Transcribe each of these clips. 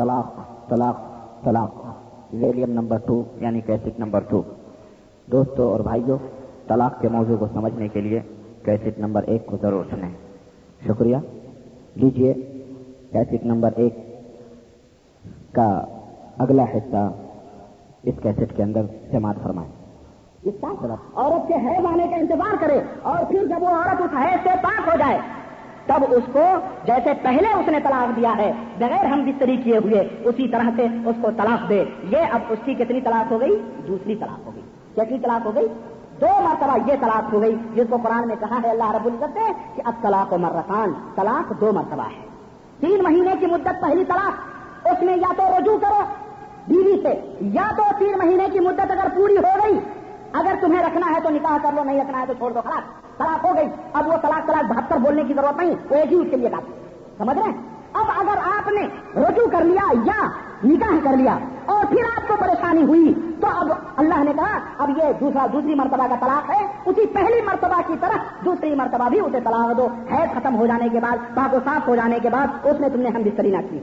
طلاق طلاق طلاق ویلیم نمبر ٹو یعنی کیسٹ نمبر ٹو دوستوں اور بھائیوں طلاق کے موضوع کو سمجھنے کے لیے کیسٹ نمبر ایک کو ضرور سنیں۔ شکریہ۔ لیجیے کیسٹ نمبر ایک کا اگلا حصہ اس کیسٹ کے اندر سماعت فرمائیں۔ اس کا عورت کے حیض آنے کا انتظار کرے اور پھر جب وہ عورت اس حیض سے پاک ہو جائے تب اس کو جیسے پہلے اس نے طلاق دیا ہے، بغیر ہم بستری کیے ہوئے، اسی طرح سے اس کو طلاق دے۔ یہ اب اس کی کتنی طلاق ہو گئی؟ دوسری طلاق ہو گئی۔ کتنی طلاق ہو گئی؟ دو مرتبہ یہ طلاق ہو گئی، جس کو قرآن میں کہا ہے، اللہ رب العزت نے کہ اب طلاق و مرکان طلاق دو مرتبہ ہے۔ تین مہینے کی مدت پہلی طلاق، اس میں یا تو رجوع کرو بیوی سے، یا تو تین مہینے کی مدت اگر پوری ہو گئی، اگر تمہیں رکھنا ہے تو نکاح کر لو، نہیں رکھنا ہے تو چھوڑ دو، خلاص۔ طلاق ہو گئی۔ اب وہ طلاق طلاق بہتر بولنے کی ضرورت نہیں، وہ ایک ہی اس کے لیے بات سمجھ رہے ہیں؟ اب اگر آپ نے رجوع کر لیا یا نکاح کر لیا اور پھر آپ کو پریشانی ہوئی، تو اب اللہ نے کہا، اب یہ دوسرا دوسری مرتبہ کا طلاق ہے، اسی پہلی مرتبہ کی طرح دوسری مرتبہ بھی اسے طلاق دو۔ ہے ختم ہو جانے کے بعد، پاک و صاف ہو جانے کے بعد، اس میں تم نے ہم بستری نہ کی۔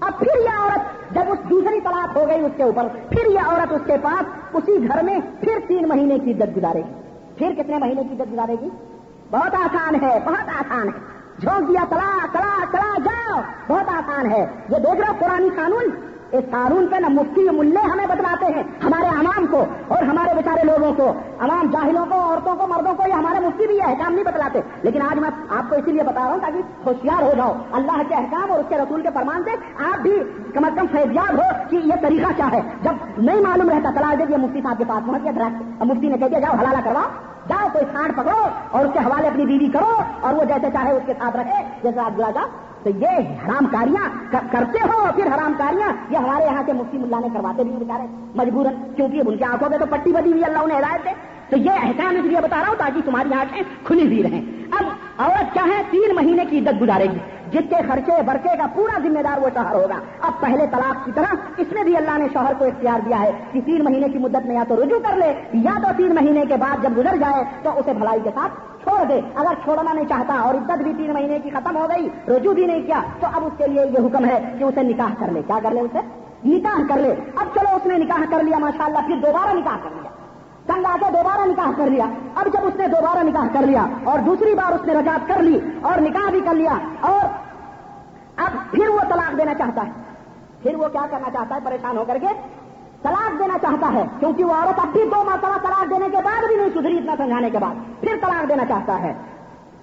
اب پھر یہ عورت جب اس دوسری طلاق ہو گئی اس کے اوپر، پھر یہ عورت اس کے پاس، اسی گھر میں پھر تین مہینے کی عزت گزارے گی۔ پھر کتنے مہینے کی عزت گزارے گی؟ بہت آسان ہے، بہت آسان ہے۔ جھونک دیا تلا تلا تلا جاؤ۔ بہت آسان ہے۔ یہ دیکھ رہا پرانی قانون؟ اس قانون پہ نہ مفتی ملے ہمیں بتلاتے ہیں، ہمارے عوام کو اور ہمارے بیچارے لوگوں کو، عوام جاہلوں کو، عورتوں کو، مردوں کو، یہ ہمارے مفتی بھی ہے احکام نہیں بتلاتے لیکن آج میں آپ کو اسی لیے بتا رہا ہوں تاکہ ہوشیار ہو جاؤ، اللہ کے احکام اور اس کے رسول کے فرمان سے آپ بھی کم از کم فیضیاب ہو کہ یہ طریقہ کیا ہے۔ جب نہیں معلوم رہتا چلا دے دیا مفتی صاحب کے پاس پہنچ گیا مفتی نے کہہ دیا، جاؤ حلالہ کرواؤ جاؤ کوئی کھانڈ پکڑو اور اس کے حوالے اپنی بیوی کرو اور وہ جیسے چاہے اس کے ساتھ رکھے، جیسے آپ جا تو یہ حرام کاریاں کرتے ہو پھر حرام کاریاں یہ ہمارے یہاں کے مفتی ملا نے کرواتے بھی بیچارے مجبور کیونکہ ان کی آنکھوں میں تو پٹی بدی ہوئی، اللہ انہیں ہدایت دے۔ تو یہ احکام اس لیے بتا رہا ہوں تاکہ تمہاری آنکھیں کھلی ہوئی رہیں۔ اب عورت کیا ہے؟ تین مہینے کی عزت گزارے گی۔ جس کے خرچے برقے کا پورا ذمہ دار وہ شوہر ہوگا۔ اب پہلے طلاق کی طرح اس میں بھی اللہ نے شوہر کو اختیار دیا ہے کہ تین مہینے کی مدت میں یا تو رجوع کر لے، یا تو تین مہینے کے بعد جب گزر جائے تو اسے بھلائی کے ساتھ چھوڑ دے۔ اگر چھوڑنا نہیں چاہتا اور عزت بھی تین مہینے کی ختم ہو گئی، رجوع بھی نہیں کیا، تو اب اس کے لیے یہ حکم ہے کہ اسے نکاح کر لے۔ کیا کر لے اسے؟ نکاح کر لے۔ اب چلو اس نے نکاح کر لیا ماشاء اللہ پھر دوبارہ نکاح کر لیا۔ تنگ آ کے دوبارہ نکاح کر لیا۔ اب جب اس نے دوبارہ نکاح کر لیا اور دوسری بار اس نے رجاعت کر لی اور نکاح بھی کر لیا اور اب پھر وہ طلاق دینا چاہتا ہے۔ پھر وہ کیا کرنا چاہتا ہے؟ پریشان ہو کر کے طلاق دینا چاہتا ہے۔ کیونکہ وہ عورت اب بھی دو مرتبہ طلاق دینے کے بعد بھی نہیں سدھری اتنا سمجھانے کے بعد۔ پھر طلاق دینا چاہتا ہے۔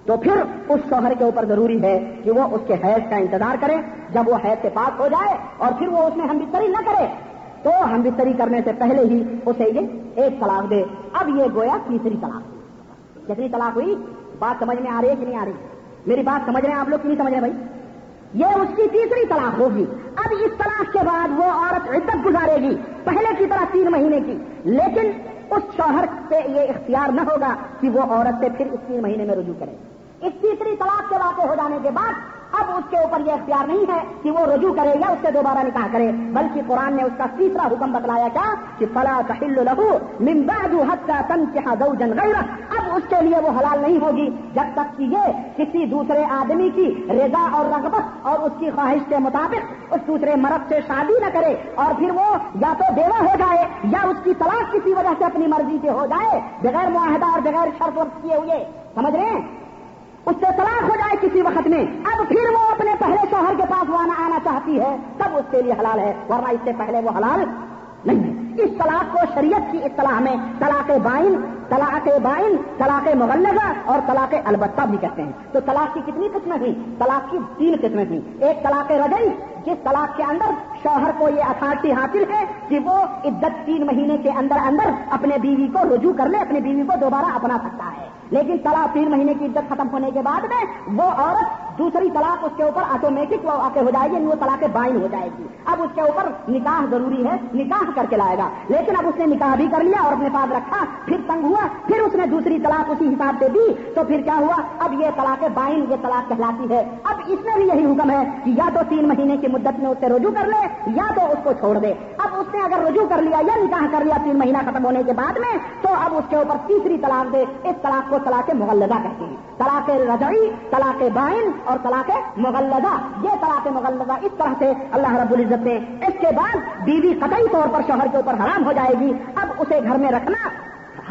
تو پھر اس شوہر کے اوپر ضروری ہے کہ وہ اس کے حیض کا انتظار کرے۔ جب وہ حیض سے پاک ہو جائے اور پھر وہ اس میں ہم بستری نہ کرے۔ تو ہم بستری کرنے سے پہلے ہی اسے یہ ایک طلاق دے۔ اب یہ گویا تیسری طلاق۔ کتنی طلاق ہوئی، بات سمجھ میں آ رہی ہے کہ نہیں آ رہی؟ میری بات سمجھ رہے ہیں آپ لوگ نہیں سمجھ رہے بھائی؟ یہ اس کی تیسری طلاق ہوگی۔ اب اس طلاق کے بعد وہ عورت عدت گزارے گی، پہلے کی طرح تین مہینے کی۔ لیکن اس شوہر سے یہ اختیار نہ ہوگا کہ وہ عورت سے پھر اس تین مہینے میں رجوع کرے۔ اس تیسری طلاق کے واقع ہو جانے کے بعد اب اس کے اوپر یہ اختیار نہیں ہے کہ وہ رجوع کرے یا اس سے دوبارہ نکاح کرے، بلکہ قرآن نے اس کا تیسرا حکم بتلایا کیا کہ فلا تحل لہو من بعد حتى تنكح زوجا غیرہ اب اس کے لیے وہ حلال نہیں ہوگی جب تک کہ یہ کسی دوسرے آدمی کی رضا اور رغبت اور اس کی خواہش کے مطابق اس دوسرے مرد سے شادی نہ کرے اور پھر وہ یا تو بیوہ ہو جائے یا اس کی طلاق کسی وجہ سے اپنی مرضی سے ہو جائے، بغیر معاہدہ اور بغیر شرط ورط کیے ہوئے۔ سمجھ رہے ہیں؟ اس سے طلاق ہو جائے کسی وقت میں۔ اب پھر وہ اپنے پہلے شوہر کے پاس وہ آنا چاہتی ہے، تب اس کے لیے حلال ہے، ورنہ اس سے پہلے وہ حلال نہیں ہے۔ اس طلاق کو شریعت کی اصطلاح میں طلاق بائن طلاق بائن، طلاق مغلغہ اور طلاق البتہ بھی کہتے ہیں۔ تو طلاق کی کتنی قسمیں ہوئی طلاق کی تین قسمیں ہوئی ایک طلاق رجئی جس طلاق کے اندر شوہر کو یہ اتھارٹی حاصل ہے کہ وہ عدت تین مہینے کے اندر اندر اپنے بیوی کو رجوع کر لے اپنے بیوی کو دوبارہ اپنا سکتا ہے۔ لیکن سوا تین مہینے کی عدت ختم ہونے کے بعد میں وہ عورت دوسری طلاق اس کے اوپر آٹومیٹک وہ کے ہو جائے گی یعنی وہ طلاق بائن ہو جائے گی۔ اب اس کے اوپر نکاح ضروری ہے، نکاح کر کے لائے گا۔ لیکن اب اس نے نکاح بھی کر لیا اور اپنے پاس رکھا، پھر تنگ ہوا، پھر اس نے دوسری طلاق اسی حساب سے دی، تو پھر کیا ہوا؟ اب یہ طلاق بائن یہ طلاق کہلاتی ہے۔ اب اس میں بھی یہی حکم ہے کہ یا تو تین مہینے کی مدت میں اس سے رجوع کر لے، یا تو اس کو چھوڑ دے۔ اب اب اس نے اگر رجوع کر لیا یا نکاح کر لیا تین مہینہ ختم ہونے کے بعد میں، تو اب اس کے اوپر تیسری طلاق دے، اس طلاق کو طلاق مغلدہ کہتے ہیں۔ طلاق رجعی، طلاق بائن اور طلاق مغلدہ یہ طلاق مغلدہ اس طرح سے اللہ رب العزت نے اس کے بعد بیوی قطعی طور پر شوہر کے اوپر حرام ہو جائے گی۔ اب اسے گھر میں رکھنا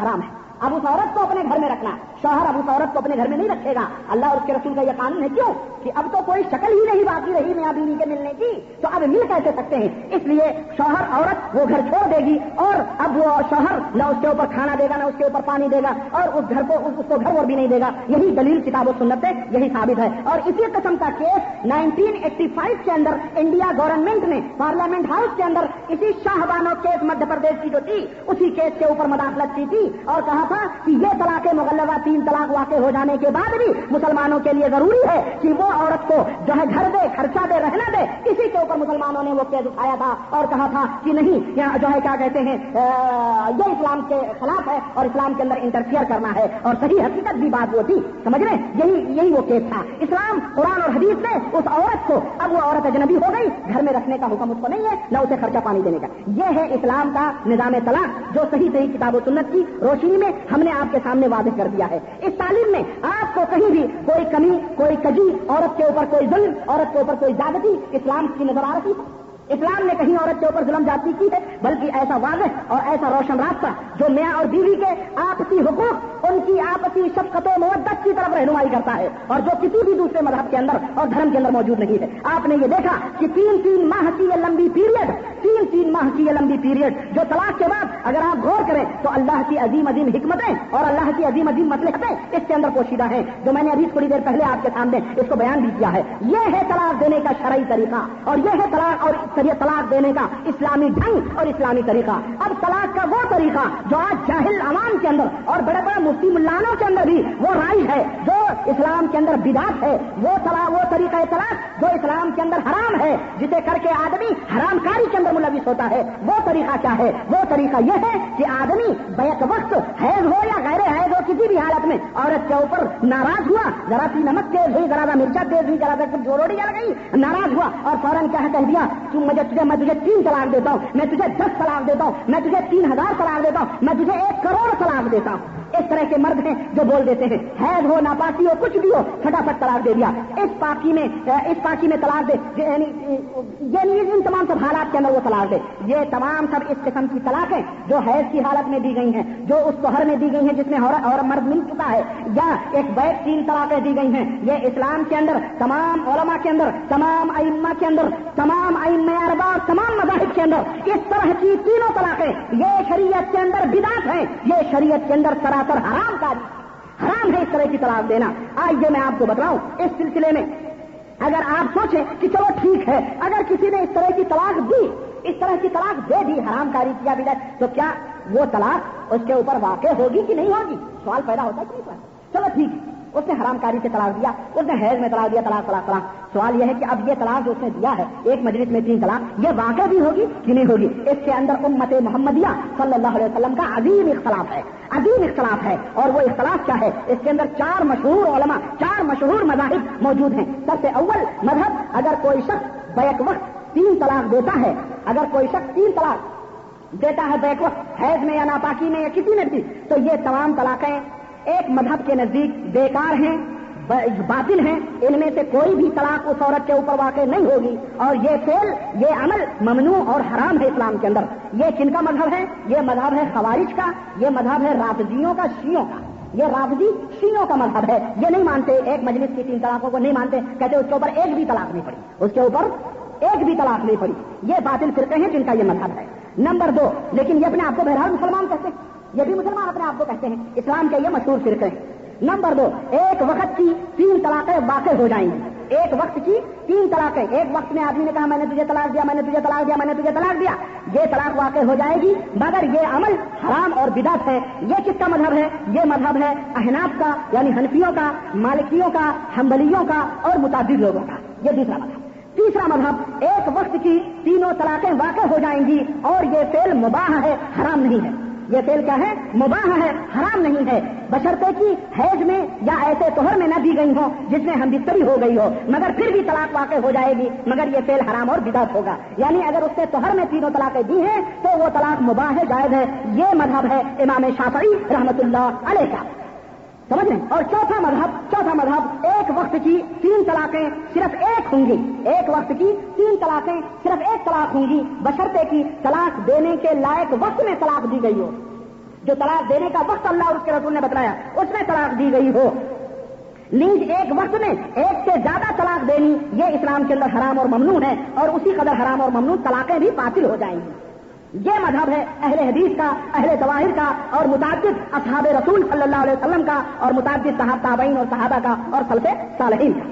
حرام ہے۔ اب اس عورت کو اپنے گھر میں رکھنا۔ شوہر اب اس عورت کو اپنے گھر میں نہیں رکھے گا۔ اللہ اور اس کے رسول کا یہ قانون ہے کیوں؟ کہ اب تو کوئی شکل ہی نہیں باقی رہی میاں بیوی کے ملنے کی۔ تو اب مل کیسے سکتے ہیں؟ اس لیے شوہر عورت وہ گھر چھوڑ دے گی اور اب وہ شوہر نہ اس کے اوپر کھانا دے گا، نہ اس کے اوپر پانی دے گا اور اس گھر کو، اس کو گھر اور بھی نہیں دے گا۔ یہی دلیل کتاب و سنت ہے، یہی ثابت ہے۔ اور اسی قسم کا کیس نائنٹین ایٹی فائیو کے اندر انڈیا گورنمنٹ نے، پارلیمنٹ ہاؤس کے اندر اسی شاہ بانو کیس مدھیہ پردیش کی جو تھی، اسی کیس کے اوپر مداخلت کی تھی اور کہا تھا کہ یہ طلاق مغلبہ تین طلاق واقع ہو جانے کے بعد بھی مسلمانوں کے لیے ضروری ہے کہ وہ عورت کو جو ہے گھر دے، خرچہ دے، رہنا دے اسی کے اوپر مسلمانوں نے وہ کیس اٹھایا تھا اور کہا تھا کہ نہیں، یہاں جو ہے کیا کہتے ہیں یہ اسلام کے خلاف ہے اور اسلام کے اندر انٹرفیئر کرنا ہے اور صحیح حقیقت بھی بات وہ تھی، سمجھ رہے یہی یہی وہ کیس تھا۔ اسلام، قرآن اور حدیث نے اس عورت کو، اب وہ عورت اجنبی ہو گئی، گھر میں رکھنے کا حکم اس کو نہیں ہے، نہ اسے خرچہ پانی دینے کا۔ یہ ہے اسلام کا نظام طلاق جو صحیح صحیح کتاب و سنت کی روشنی میں ہم نے آپ کے سامنے واضح کر دیا ہے۔ اس تعلیم میں آپ کو کہیں بھی کوئی کمی، کوئی کجی، عورت کے اوپر کوئی ظلم، عورت کے اوپر کوئی زیادتی اسلام کی نظر آ رہی ہے؟ اسلام نے کہیں عورت کے اوپر ظلم جاتی کی ہے، بلکہ ایسا واضح اور ایسا روشن راستہ جو میاں اور بیوی کے آپسی حقوق، ان کی آپسی شفقت و محبت کی طرف رہنمائی کرتا ہے اور جو کسی بھی دوسرے مذہب کے اندر اور دھرم کے اندر موجود نہیں ہے۔ آپ نے یہ دیکھا کہ تین تین ماہ کی یہ لمبی پیریڈ تین تین ماہ کی یہ لمبی پیریڈ جو طلاق کے بعد اگر آپ غور کریں تو اللہ کی عظیم عظیم حکمتیں اور اللہ کی عظیم عظیم مسلحتیں اس کے اندر پوشیدہ ہیں۔ جو میں نے ابھی تھوڑی دیر پہلے آپ کے سامنے اس کو بیان بھی کیا ہے۔ یہ ہے طلاق دینے کا شرعی طریقہ اور یہ ہے طلاق اور طلاق دینے کا اسلامی ڈھنگ اور اسلامی طریقہ۔ اب طلاق کا وہ طریقہ جو آج جاہل عوام کے اندر اور بڑے بڑے مفتی ملانوں کے اندر بھی وہ رائج ہے، جو اسلام کے اندر بداس ہے، وہ طلاق وہ طریقہ طلاق جو اسلام کے اندر حرام ہے، جسے کر کے آدمی حرام کاری کے اندر ملوث ہوتا ہے۔ وہ طریقہ کیا ہے؟ وہ طریقہ یہ ہے کہ آدمی بیک وقت حیض ہو یا غیر حیض ہو کسی بھی حالت میں عورت کے اوپر ناراض ہوا، ذرا سی نمک تیز ہوئی، ذرا سا مرچا تیز ہوئی، ذرا سا جو روٹی جل گئی، ناراض ہوا اور فوراً کیا کہہ دیا تم مجھے تجھے میں تجھے تین طلاق دیتا ہوں، میں تجھے دس طلاق دیتا ہوں، میں تجھے تین ہزار طلاق دیتا ہوں، میں تجھے ایک کروڑ طلاق دیتا ہوں۔ اس طرح کے مرد ہیں جو بول دیتے ہیں، حید ہو، ناپاکی ہو، کچھ بھی ہو، فٹافٹ طلاق دے دیا۔ اس پاکی میں، اس پاکی میں طلاق دے۔ یعنی یعنی ان تمام سب حالات کے اندر وہ طلاق دے۔ یہ تمام سب اس قسم کی طلاقیں جو حیض کی حالت میں دی گئی ہیں، جو اس شہر میں دی گئی ہیں جس میں اور مرد مل چکا ہے، یا ایک بیک تین طلاقیں دی گئی ہیں۔ یہ اسلام کے اندر، تمام علماء کے اندر، تمام ائمہ کے اندر، تمام ائم اربا تمام مذاہب کے اندر اس طرح کی تینوں طلاقیں یہ شریعت کے اندر بداس ہیں۔ یہ شریعت کے اندر سراسر حرام کاری۔ حرام ہے اس طرح کی طلاق دینا۔ آئیے میں آپ کو بتاؤں اس سلسلے میں اگر آپ سوچیں کہ چلو ٹھیک ہے، اگر کسی نے اس طرح کی طلاق دی، اس طرح کی طلاق دے دی، حرام کاری کیا بھی تو کیا وہ طلاق اس کے اوپر واقع ہوگی کہ نہیں ہوگی؟ سوال پیدا ہوتا ہے کہ نہیں چلو ٹھیک۔ ہے اس نے حرام کاری سے طلاق دیا، اس نے حیض میں طلاق دیا، طلاق طلاق طلاق۔ سوال یہ ہے کہ اب یہ طلاق جو اس نے دیا ہے، ایک مجلس میں تین طلاق، یہ واقع بھی ہوگی کہ نہیں ہوگی؟ اس کے اندر امت محمدیہ صلی اللہ علیہ وسلم کا عظیم اختلاف ہے، عظیم اختلاف ہے۔ اور وہ اختلاف کیا ہے؟ اس کے اندر چار مشہور علماء، چار مشہور مذاہب موجود ہیں۔ سب سے اول مذہب، اگر کوئی شخص بیک وقت تین طلاق دیتا ہے، اگر کوئی شخص تین طلاق دیتا ہے بیک وقت، حیض میں یا ناپاکی میں یا کسی میں بھی، تو یہ تمام طلاقیں ایک مذہب کے نزدیک بیکار ہیں باطل ہیں۔ ان میں سے کوئی بھی طلاق اس عورت کے اوپر واقع نہیں ہوگی۔ اور یہ فیل یہ عمل ممنوع اور حرام ہے اسلام کے اندر۔ یہ کن کا مذہب ہے؟ یہ مذہب ہے خوارج کا، یہ مذہب ہے رابضیوں کا شیوں کا۔ یہ رابضی شیوں کا مذہب ہے۔ یہ نہیں مانتے، ایک مجلس کی تین طلاقوں کو نہیں مانتے، کہتے اس کے اوپر ایک بھی طلاق نہیں پڑی۔ اس کے اوپر ایک بھی طلاق نہیں پڑی۔ یہ باطل فرقے ہیں جن کا یہ مذہب ہے۔ نمبر دو، لیکن یہ اپنے آپ کو بہرحال مسلمان کہتے ہیں۔ یہ بھی مسلمان اپنے آپ کو کہتے ہیں، اسلام کے یہ مشہور فرقے ہیں۔ نمبر دو، ایک وقت کی تین طلاقیں واقع ہو جائیں۔ گی ایک وقت کی تین طلاقیں۔ ایک وقت میں آدمی نے کہا، میں نے تجھے طلاق دیا، میں نے تجھے طلاق دیا، میں نے تجھے طلاق دیا۔ یہ طلاق واقع ہو جائے گی، مگر یہ عمل حرام اور بدعت ہے۔ یہ کس کا مذہب ہے؟ یہ مذہب ہے احناف کا یعنی حنفیوں کا، مالکیوں کا ہمبلیوں کا اور متعدد لوگوں کا۔ یہ دوسرا مذہب۔ تیسرا مذہب، ایک وقت کی تینوں طلاقیں واقع ہو جائیں گی اور یہ فیل مباح ہے، حرام نہیں ہے۔ یہ تیل کیا ہے؟ مباح ہے، حرام نہیں ہے۔ بشرطے کی حیض میں یا ایسے توہر میں نہ دی گئی ہو جس میں ہم بستری ہو گئی ہو، مگر پھر بھی طلاق واقع ہو جائے گی، مگر یہ فیل حرام اور بدعت ہوگا۔ یعنی اگر اس نے توہر میں تینوں طلاقیں دی ہیں، تو وہ طلاق مباح ہے، جائز ہے۔ یہ مذہب ہے امام شافعی رحمت اللہ علیہ کا۔ سمجھ رہے اور چوتھا مذہب چوتھا مذہب، ایک وقت کی تین طلاقیں صرف ایک ہوں گی۔ ایک وقت کی تین طلاقیں صرف ایک طلاق ہوں گی۔ بشرطے کی طلاق دینے کے لائق وقت میں طلاق دی گئی ہو۔ جو طلاق دینے کا وقت اللہ اور اس کے رسول نے بتایا اس میں طلاق دی گئی ہو۔ نیز ایک وقت میں ایک سے زیادہ طلاق دینی، یہ اسلام کے اندر حرام اور ممنوع ہے اور اسی قدر حرام اور ممنوع طلاقیں بھی باطل ہو جائیں گی۔ یہ مذہب ہے اہل حدیث کا، اہل ظواہر کا اور متعدد اصحاب رسول صلی اللہ علیہ وسلم کا اور متعدد صحاب تابعین اور صحابہ کا اور سلف صالحین کا۔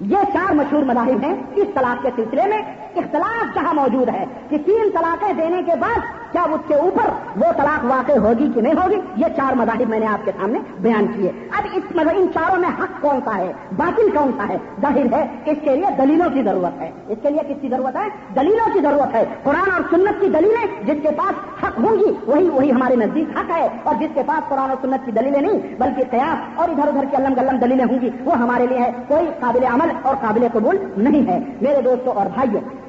یہ چار مشہور مذاہب ہیں اس طلاق کے سلسلے میں۔ اختلاف جہاں موجود ہے کہ تین طلاقیں دینے کے بعد کیا اس کے اوپر وہ طلاق واقع ہوگی کہ نہیں ہوگی؟ یہ چار مذاہب میں نے آپ کے سامنے بیان کیے۔ اب اس ان چاروں میں حق کون سا ہے؟ باطل کون سا ہے؟ ظاہر ہے اس کے لیے دلیلوں کی ضرورت ہے۔ اس کے لیے کس کی ضرورت ہے؟ دلیلوں کی ضرورت ہے۔ قرآن اور سنت کی دلیلیں جس کے پاس حق ہوں گی، وہی وہی ہمارے نزدیک حق ہے۔ اور جس کے پاس قرآن اور سنت کی دلیلیں نہیں، بلکہ قیاس اور ادھر ادھر کی علم گلم دلیلیں ہوں گی، وہ ہمارے لیے ہے کوئی قابل عمل اور قابل قبول نہیں ہے۔ میرے دوستوں اور بھائیوں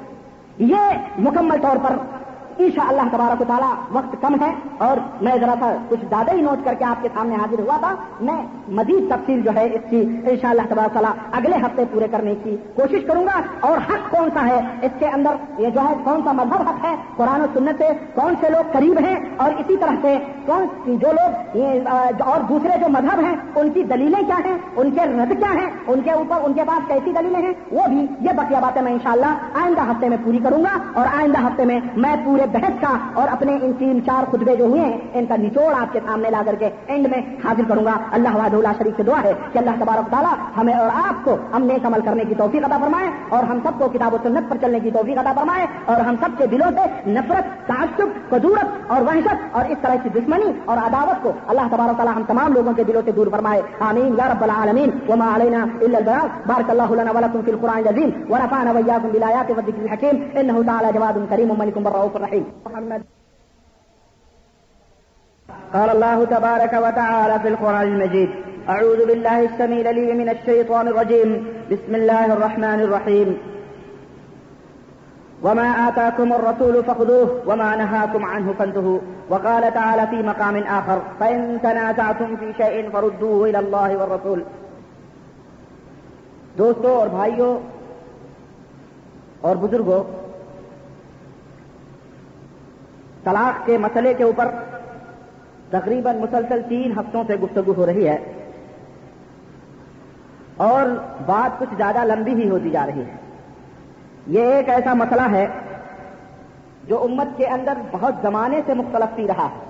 یہ مکمل طور پر ان شاء اللہ تبارک و تعالیٰ وقت کم ہے اور میں ذرا سا کچھ زیادہ ہی نوٹ کر کے آپ کے سامنے حاضر ہوا تھا۔ میں مزید تفصیل جو ہے اس کی ان شاء اللہ تبارک تعالیٰ اگلے ہفتے پورے کرنے کی کوشش کروں گا۔ اور حق کون سا ہے؟ اس کے اندر یہ جو ہے کون سا مذہب حق ہے؟ قرآن و سنت سے کون سے لوگ قریب ہیں؟ اور اسی طرح سے کون جو لوگ اور دوسرے جو مذہب ہیں، ان کی دلیلیں کیا ہیں؟ ان کے رد کیا ہیں؟ ان کے اوپر، ان کے پاس کیسی دلیلیں ہیں؟ وہ بھی یہ بقیہ باتیں میں انشاءاللہ آئندہ ہفتے میں پوری کروں گا۔ اور آئندہ ہفتے میں میں پورے بحث کا اور اپنے ان تین چار خطبے جو ہوئے ہیں، ان کا نچوڑ آپ کے سامنے لا کر کے اینڈ میں حاضر کروں گا۔ اللہ واد اللہ شریف سے دعا ہے کہ اللہ تبارک تعالیٰ ہمیں اور آپ کو ہم نیک عمل کرنے کی توفیق عطا فرمائے اور ہم سب کو کتاب و سنت پر چلنے کی توفیق عطا فرمائے اور ہم سب کے دلوں سے نفرت، تعصب، قدورت اور وحشت اور اس طرح کی دشمنی اور عداوت کو اللہ تبارک تعالیٰ ہم تمام لوگوں کے دلوں سے دور فرمائے۔ آمین، یا رب العالمین۔ وما علينا الا البلاغ۔ بارك الله لنا ولكم في القران العظيم۔ ونفعنا واياكم بالايات والذكر الحكيم۔ انه تعالى جواد كريم وملك بالرؤوف الرحيم محمد. قال الله تبارك وتعالى في القرآن المجيد. أعوذ بالله السميع العليم من الشيطان الرجيم. بسم الله الرحمن الرحيم. وما آتاكم الرسول فخذوه وما نهاكم عنه فانتهوا. وقال تعالى في مقام آخر. فإن تنازعتم في شيء فردوه إلى الله والرسول. دوستو اور بھائیوں اور بزرگوں طلاق کے مسئلے کے اوپر تقریباً مسلسل تین ہفتوں سے گفتگو ہو رہی ہے اور بات کچھ زیادہ لمبی ہی ہوتی جا رہی ہے۔ یہ ایک ایسا مسئلہ ہے جو امت کے اندر بہت زمانے سے مختلف سی رہا۔ ہے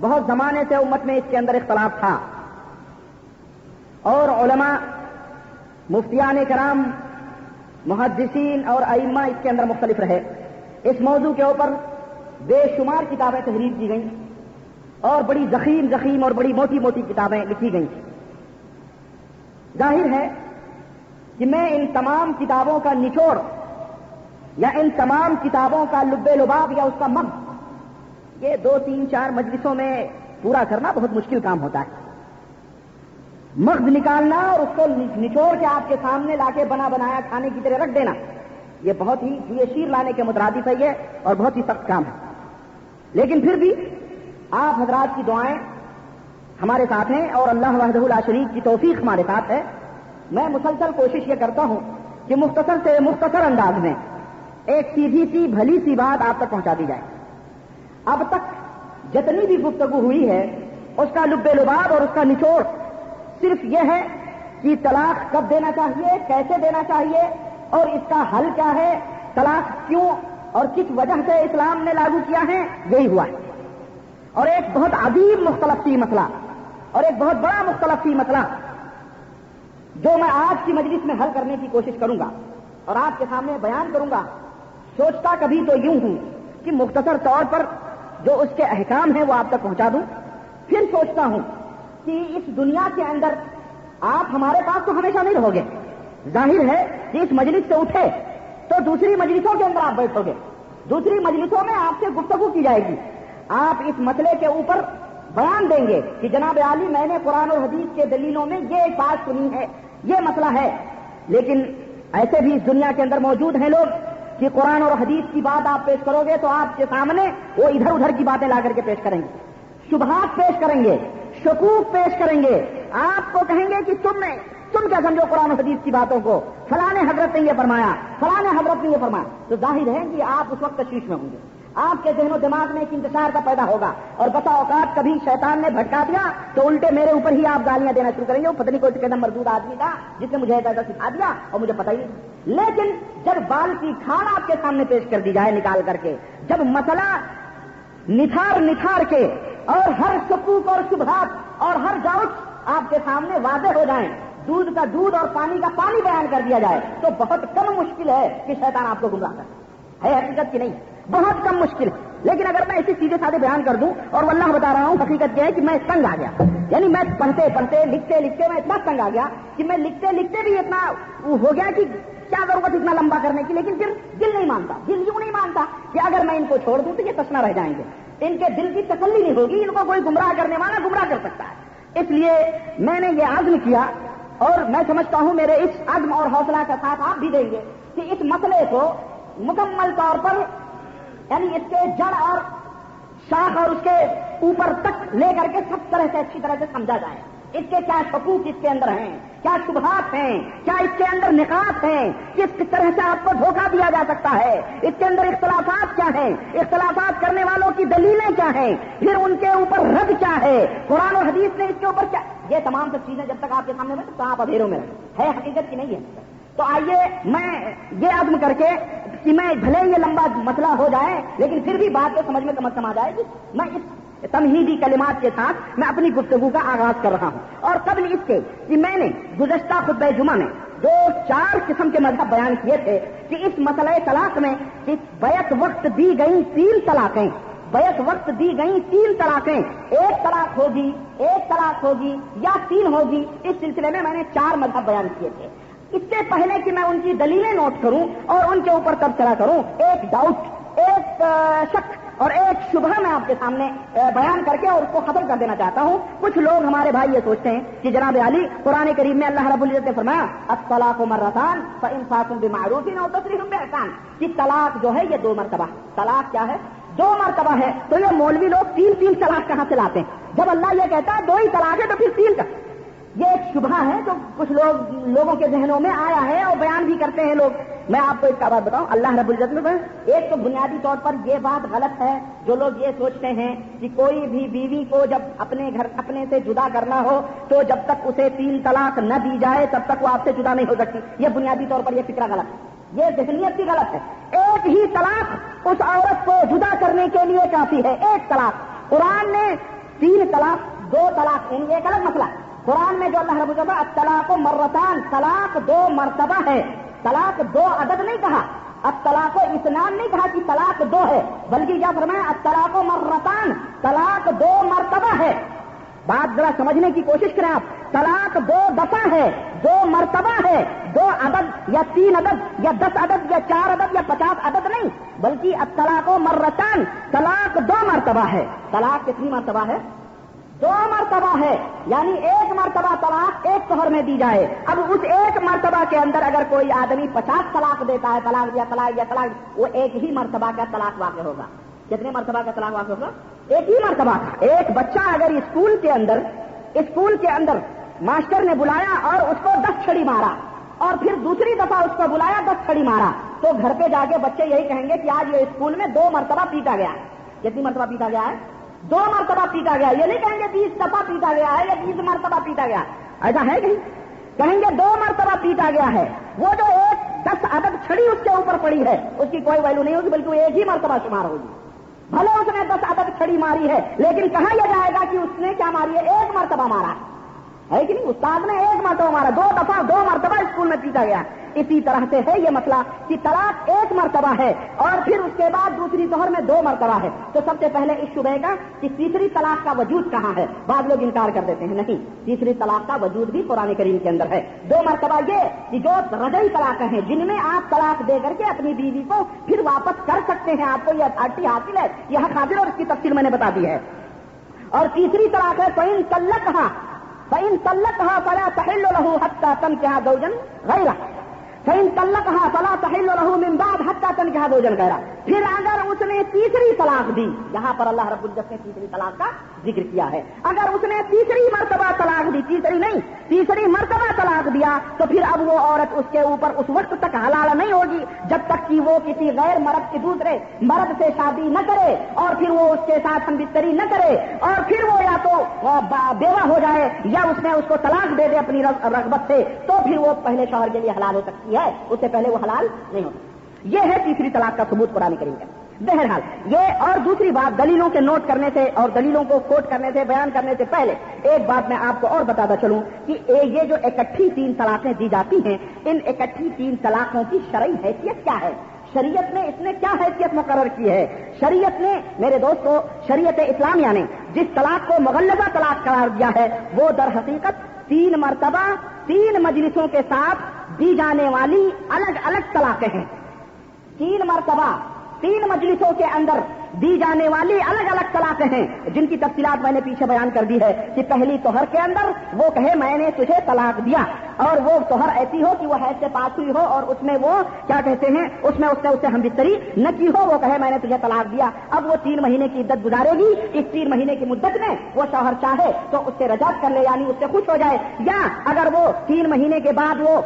بہت زمانے سے امت میں اس کے اندر اختلاف تھا۔ اور علماء، مفتیان کرام، محدثین اور ائمہ اس کے اندر مختلف رہے۔ اس موضوع کے اوپر بے شمار کتابیں تحریر کی گئیں اور بڑی زخیم زخیم اور بڑی موٹی موٹی کتابیں لکھی گئی ظاہر ہے کہ میں ان تمام کتابوں کا نچوڑ یا ان تمام کتابوں کا لب لباب یا اس کا مغ یہ دو تین چار مجلسوں میں پورا کرنا بہت مشکل کام ہوتا ہے۔ مغز نکالنا اور اس کو نچوڑ کے آپ کے سامنے لا کے بنا بنایا کھانے کی طرح رکھ دینا، یہ بہت ہی، یہ شیر لانے کے مترادف ہے یہ، اور بہت ہی سخت کام ہے۔ لیکن پھر بھی آپ حضرات کی دعائیں ہمارے ساتھ ہیں اور اللہ وحدہ اللہ شریف کی توفیق ہمارے ساتھ ہے۔ میں مسلسل کوشش یہ کرتا ہوں کہ مختصر سے مختصر انداز میں ایک سیدھی سی، بھلی سی بات آپ تک پہنچا دی جائے۔ اب تک جتنی بھی گفتگو ہوئی ہے، اس کا لب لباب اور اس کا نچوڑ صرف یہ ہے کہ طلاق کب دینا چاہیے، کیسے دینا چاہیے اور اس کا حل کیا ہے، طلاق کیوں اور کس وجہ سے اسلام نے لاگو کیا ہے؟ یہی ہوا ہے۔ اور ایک بہت عظیم مختلف سی مسئلہ، اور ایک بہت بڑا مختلف سی مسئلہ جو میں آج کی مجلس میں حل کرنے کی کوشش کروں گا اور آپ کے سامنے بیان کروں گا۔ سوچتا کبھی تو یوں ہوں کہ مختصر طور پر جو اس کے احکام ہیں وہ آپ تک پہنچا دوں۔ پھر سوچتا ہوں کہ اس دنیا کے اندر آپ ہمارے پاس تو ہمیشہ نہیں رہو گے۔ ظاہر ہے کہ اس مجلس سے اٹھے تو دوسری مجلسوں کے اندر آپ بیٹھو گے۔ دوسری مجلسوں میں آپ سے گفتگو کی جائے گی۔ آپ اس مسئلے کے اوپر بیان دیں گے کہ جناب عالی، میں نے قرآن اور حدیث کے دلیلوں میں یہ بات سنی ہے، یہ مسئلہ ہے۔ لیکن ایسے بھی اس دنیا کے اندر موجود ہیں لوگ کہ قرآن اور حدیث کی بات آپ پیش کرو گے تو آپ کے سامنے وہ ادھر ادھر کی باتیں لا کر کے پیش کریں گے۔ شبہات پیش کریں گے، شکوک پیش کریں گے۔ آپ کو کہیں گے کہ تم نے تم کیا سمجھو قرآن و حدیث کی باتوں کو؟ فلاں حضرت نے یہ فرمایا، فلاں حضرت نے یہ فرمایا۔ تو ظاہر ہے کہ آپ اس وقت تشویش میں ہوں گے۔ آپ کے ذہن و دماغ میں ایک انتظار کا پیدا ہوگا۔ اور بسا اوقات کبھی شیطان نے بھٹکا دیا تو الٹے میرے اوپر ہی آپ گالیاں دینا شروع کریں گے۔ وہ پتنی کوئی کہنا مردود آدمی تھا جس نے مجھے ایسا سکھا دیا اور مجھے پتا ہی لیکن جب بال کی کھان آپ کے سامنے پیش کر دی جائے نکال کر کے، جب مسئلہ نتھار نتھار کے اور ہر سکوک اور شبہات اور ہر ڈاؤٹ آپ کے سامنے واضح ہو جائیں دودھ کا دودھ اور پانی کا پانی بیان کر دیا جائے تو بہت کم مشکل ہے کہ شیطان آپ کو گمراہ کر ہے حقیقت کی نہیں، بہت کم مشکل۔ لیکن اگر میں ایسی چیزیں ساتھ بیان کر دوں اور واللہ بتا رہا ہوں، حقیقت یہ ہے کہ میں تنگ آ گیا۔ یعنی میں پڑھتے پڑھتے لکھتے لکھتے میں اتنا تنگ آ گیا کہ میں لکھتے لکھتے بھی اتنا ہو گیا کہ کیا ضرورت اتنا لمبا کرنے کی، لیکن پھر دل نہیں مانتا۔ دل یوں نہیں مانتا کہ اگر میں ان کو چھوڑ دوں تو یہ تسنا رہ جائیں گے۔ ان کے دل کی تسلی نہیں ہوگی، ان کو کوئی گمراہ کرنے والا گمراہ کر سکتا ہے۔ اس لیے میں نے یہ عزم کیا اور میں سمجھتا ہوں میرے اس عزم اور حوصلہ کا ساتھ آپ بھی دیں گے کہ اس مسئلے کو مکمل طور پر یعنی اس کے جڑ اور شاخ اور اس کے اوپر تک لے کر کے سب طرح سے اچھی طرح سے سمجھا جائے۔ اس کے کیا حقوق اس کے اندر ہیں؟ کیا شبہات ہیں؟ کیا اس کے اندر نکات ہیں؟ کس طرح سے آپ کو دھوکہ دیا جا سکتا ہے؟ اس کے اندر اختلافات کیا ہیں؟ اختلافات کرنے والوں کی دلیلیں کیا ہیں؟ پھر ان کے اوپر رد کیا ہے؟ قرآن و حدیث نے اس کے اوپر کیا یہ تمام سب چیزیں جب تک آپ کے سامنے میں تو آپ ادھیروں میں ہے حقیقت کی نہیں ہے؟ تو آئیے میں یہ عزم کر کے کہ میں بھلے یہ لمبا مسئلہ ہو جائے، لیکن پھر بھی بات کو سمجھ میں کم از کم آ جائے گی۔ میں اس تمہیدی کلمات کے ساتھ میں اپنی گفتگو کا آغاز کر رہا ہوں۔ اور قبل اس کے کہ میں نے گزشتہ خطبہ جمعہ میں دو چار قسم کے مذہب بیان کیے تھے کہ اس مسئلہ طلاق میں بیت وقت دی گئی تین طلاقیں۔ بیت وقت دی گئی تین طلاقیں، ایک طلاق ہوگی، ایک طلاق ہوگی یا تین ہوگی، اس سلسلے میں میں نے چار مذہب بیان کیے تھے۔ اس سے پہلے کہ میں ان کی دلیلیں نوٹ کروں اور ان کے اوپر تب چلا کروں، ایک ڈاؤٹ ایک شک اور ایک شبہ میں آپ کے سامنے بیان کر کے اور اس کو ختم کر دینا چاہتا ہوں۔ کچھ لوگ ہمارے بھائی یہ سوچتے ہیں کہ جناب علی، قرآن کریم میں اللہ رب العزت نے فرمایا اطلاق و مرسان انصاف معروف احسان کہ طلاق جو ہے یہ دو مرتبہ، طلاق کیا ہے؟ دو مرتبہ ہے تو یہ مولوی لوگ تین تین طلاق کہاں سے لاتے ہیں؟ جب اللہ یہ کہتا ہے دو ہی طلاق ہے تو پھر تین کا یہ ایک شبہ ہے جو کچھ لوگ لوگوں کے ذہنوں میں آیا ہے اور بیان بھی کرتے ہیں لوگ۔ میں آپ کو اس کا بات بتاؤں۔ اللہ رب العزت میں ایک تو بنیادی طور پر یہ بات غلط ہے، جو لوگ یہ سوچتے ہیں کہ کوئی بھی بیوی کو جب اپنے گھر اپنے سے جدا کرنا ہو تو جب تک اسے تین طلاق نہ دی جائے تب تک وہ آپ سے جدا نہیں ہو سکتی۔ یہ بنیادی طور پر یہ فکرہ غلط ہے۔ یہ ذہنیت بھی غلط ہے۔ ایک ہی طلاق اس عورت کو جدا کرنے کے لیے کافی ہے۔ ایک طلاق۔ قرآن نے تین طلاق، دو طلاق یعنی ایک الگ مسئلہ۔ قرآن میں جو اللہ رب العزت طلاق و مرتان، طلاق دو مرتبہ ہے۔ طلاق دو عدد نہیں کہا۔ اب طلاق و اسنان نہیں کہا کہ طلاق دو ہے، بلکہ کیا فرمایا؟ طلاق و مرتان، طلاق دو مرتبہ ہے۔ بات ذرا سمجھنے کی کوشش کریں آپ۔ طلاق دو دفعہ ہے، دو مرتبہ ہے، دو عدد یا تین عدد یا دس عدد یا چار عدد یا پچاس عدد نہیں، بلکہ اب طلاق و مرتان، طلاق دو مرتبہ ہے۔ طلاق کتنی مرتبہ ہے؟ دو مرتبہ ہے یعنی ایک مرتبہ طلاق ایک شہر میں دی جائے۔ اب اس ایک مرتبہ کے اندر اگر کوئی آدمی پچاس طلاق دیتا ہے، طلاق دیا طلاق یا طلاق، وہ ایک ہی مرتبہ کا طلاق واقع ہوگا۔ کتنے مرتبہ کا طلاق واقع ہوگا ایک ہی مرتبہ کا ایک بچہ اگر اسکول کے اندر، اسکول کے اندر ماسٹر نے بلایا اور اس کو دس چھڑی مارا اور پھر دوسری دفعہ اس کو بلایا، دس چھڑی مارا، تو گھر پہ جا کے بچے یہی کہیں گے کہ آج یہ اسکول میں دو مرتبہ پیٹا گیا کتنی مرتبہ پیٹا گیا ہے؟ دو مرتبہ پیٹا گیا یہ نہیں کہیں گے بیس دفعہ پیٹا گیا ہے یا بیس مرتبہ پیٹا گیا ایسا ہے کہیں؟ کہیں گے دو مرتبہ پیٹا گیا ہے۔ وہ جو ایک دس عدد چھڑی اس کے اوپر پڑی ہے، اس کی کوئی ویلو نہیں ہوگی، بلکہ ایک ہی مرتبہ شمار ہوگی۔ بھلے اس نے دس عدد چھڑی ماری ہے، لیکن کہاں یہ جائے گا کہ اس نے کیا ماری ہے؟ ایک مرتبہ مارا۔ ہے کہ نہیں؟ استاد نے ایک مرتبہ مارا، دو دفعہ دو مرتبہ اسکول میں پیٹا گیا۔ اسی طرح سے ہے یہ مسئلہ کہ طلاق ایک مرتبہ ہے اور پھر اس کے بعد دوسری دہر میں دو مرتبہ ہے۔ تو سب سے پہلے اس شبہ کا کہ تیسری طلاق کا وجود کہاں ہے؟ بعض لوگ انکار کر دیتے ہیں، نہیں، تیسری طلاق کا وجود بھی قرآن کریم کے اندر ہے۔ دو مرتبہ یہ کہ جو رجئی طلاق ہیں، جن میں آپ طلاق دے کر کے اپنی بیوی کو پھر واپس کر سکتے ہیں، آپ کو یہ اتھارٹی حاصل ہے۔ یہ حاصل اور اس کی تفصیل میں نے بتا دی ہے۔ اور تیسری طلاق ہے فعین تلک ہاں فعین تلک ہاں فلا تحل لہو حتہ تن کیا دوجن غیر فعین تلک ہاں فلا تحل لہو من بعد حتہ تن کیا دوجن غیر پھر اگر اس نے تیسری طلاق دی، یہاں پر اللہ رب العزت نے تیسری طلاق کا ذکر کیا ہے۔ اگر اس نے تیسری مرتبہ طلاق دی، تیسری نہیں، تیسری مرتبہ طلاق دیا، تو پھر اب وہ عورت اس کے اوپر اس وقت تک حلال نہیں ہوگی، جب تک کہ وہ کسی غیر مرد کے دوسرے مرد سے شادی نہ کرے، اور پھر وہ اس کے ساتھ ہم بستری نہ کرے، اور پھر وہ یا تو بیوہ ہو جائے، یا اس نے اس کو طلاق دے دے اپنی رغبت سے، تو پھر وہ پہلے شوہر کے لیے حلال ہو سکتی ہے۔ اس سے پہلے وہ حلال نہیں ہو سکتی یہ ہے تیسری طلاق کا ثبوت پرانی کریں گے بہرحال، یہ اور دوسری بات دلیلوں کے نوٹ کرنے سے اور دلیلوں کو کوٹ کرنے سے، بیان کرنے سے پہلے ایک بات میں آپ کو اور بتاتا چلوں کہ یہ جو اکٹھی تین طلاقیں دی جاتی ہیں، ان اکٹھی تین طلاقوں کی شرعی حیثیت کیا ہے؟ شریعت نے اس نے کیا حیثیت مقرر کی ہے؟ شریعت نے، میرے دوستو، شریعت اسلامیہ نے جس طلاق کو مغلبہ طلاق قرار دیا ہے، وہ در حقیقت تین مرتبہ تین مجلسوں کے ساتھ دی جانے والی الگ الگ طلاقیں ہیں۔ تین مرتبہ، تین مجلسوں کے اندر دی جانے والی الگ الگ طلاقیں ہیں۔ جن کی تفصیلات میں نے پیچھے بیان کر دی ہے کہ پہلی توہر کے اندر وہ کہے، میں نے تجھے طلاق دیا۔ اور وہ توہر ایسی ہو کہ وہ حید سے پاس ہوئی ہو اور اس میں وہ کیا کہتے ہیں، اس میں اس نے اسے ہم بستری نہ کی ہو، وہ کہے، میں نے تجھے طلاق دیا۔ اب وہ تین مہینے کی عدت گزارے گی۔ اس تین مہینے کی مدت میں وہ شوہر چاہے تو اس سے رجعت کر لے یعنی اس سے خوش ہو جائے۔ یا اگر وہ تین مہینے کے بعد وہ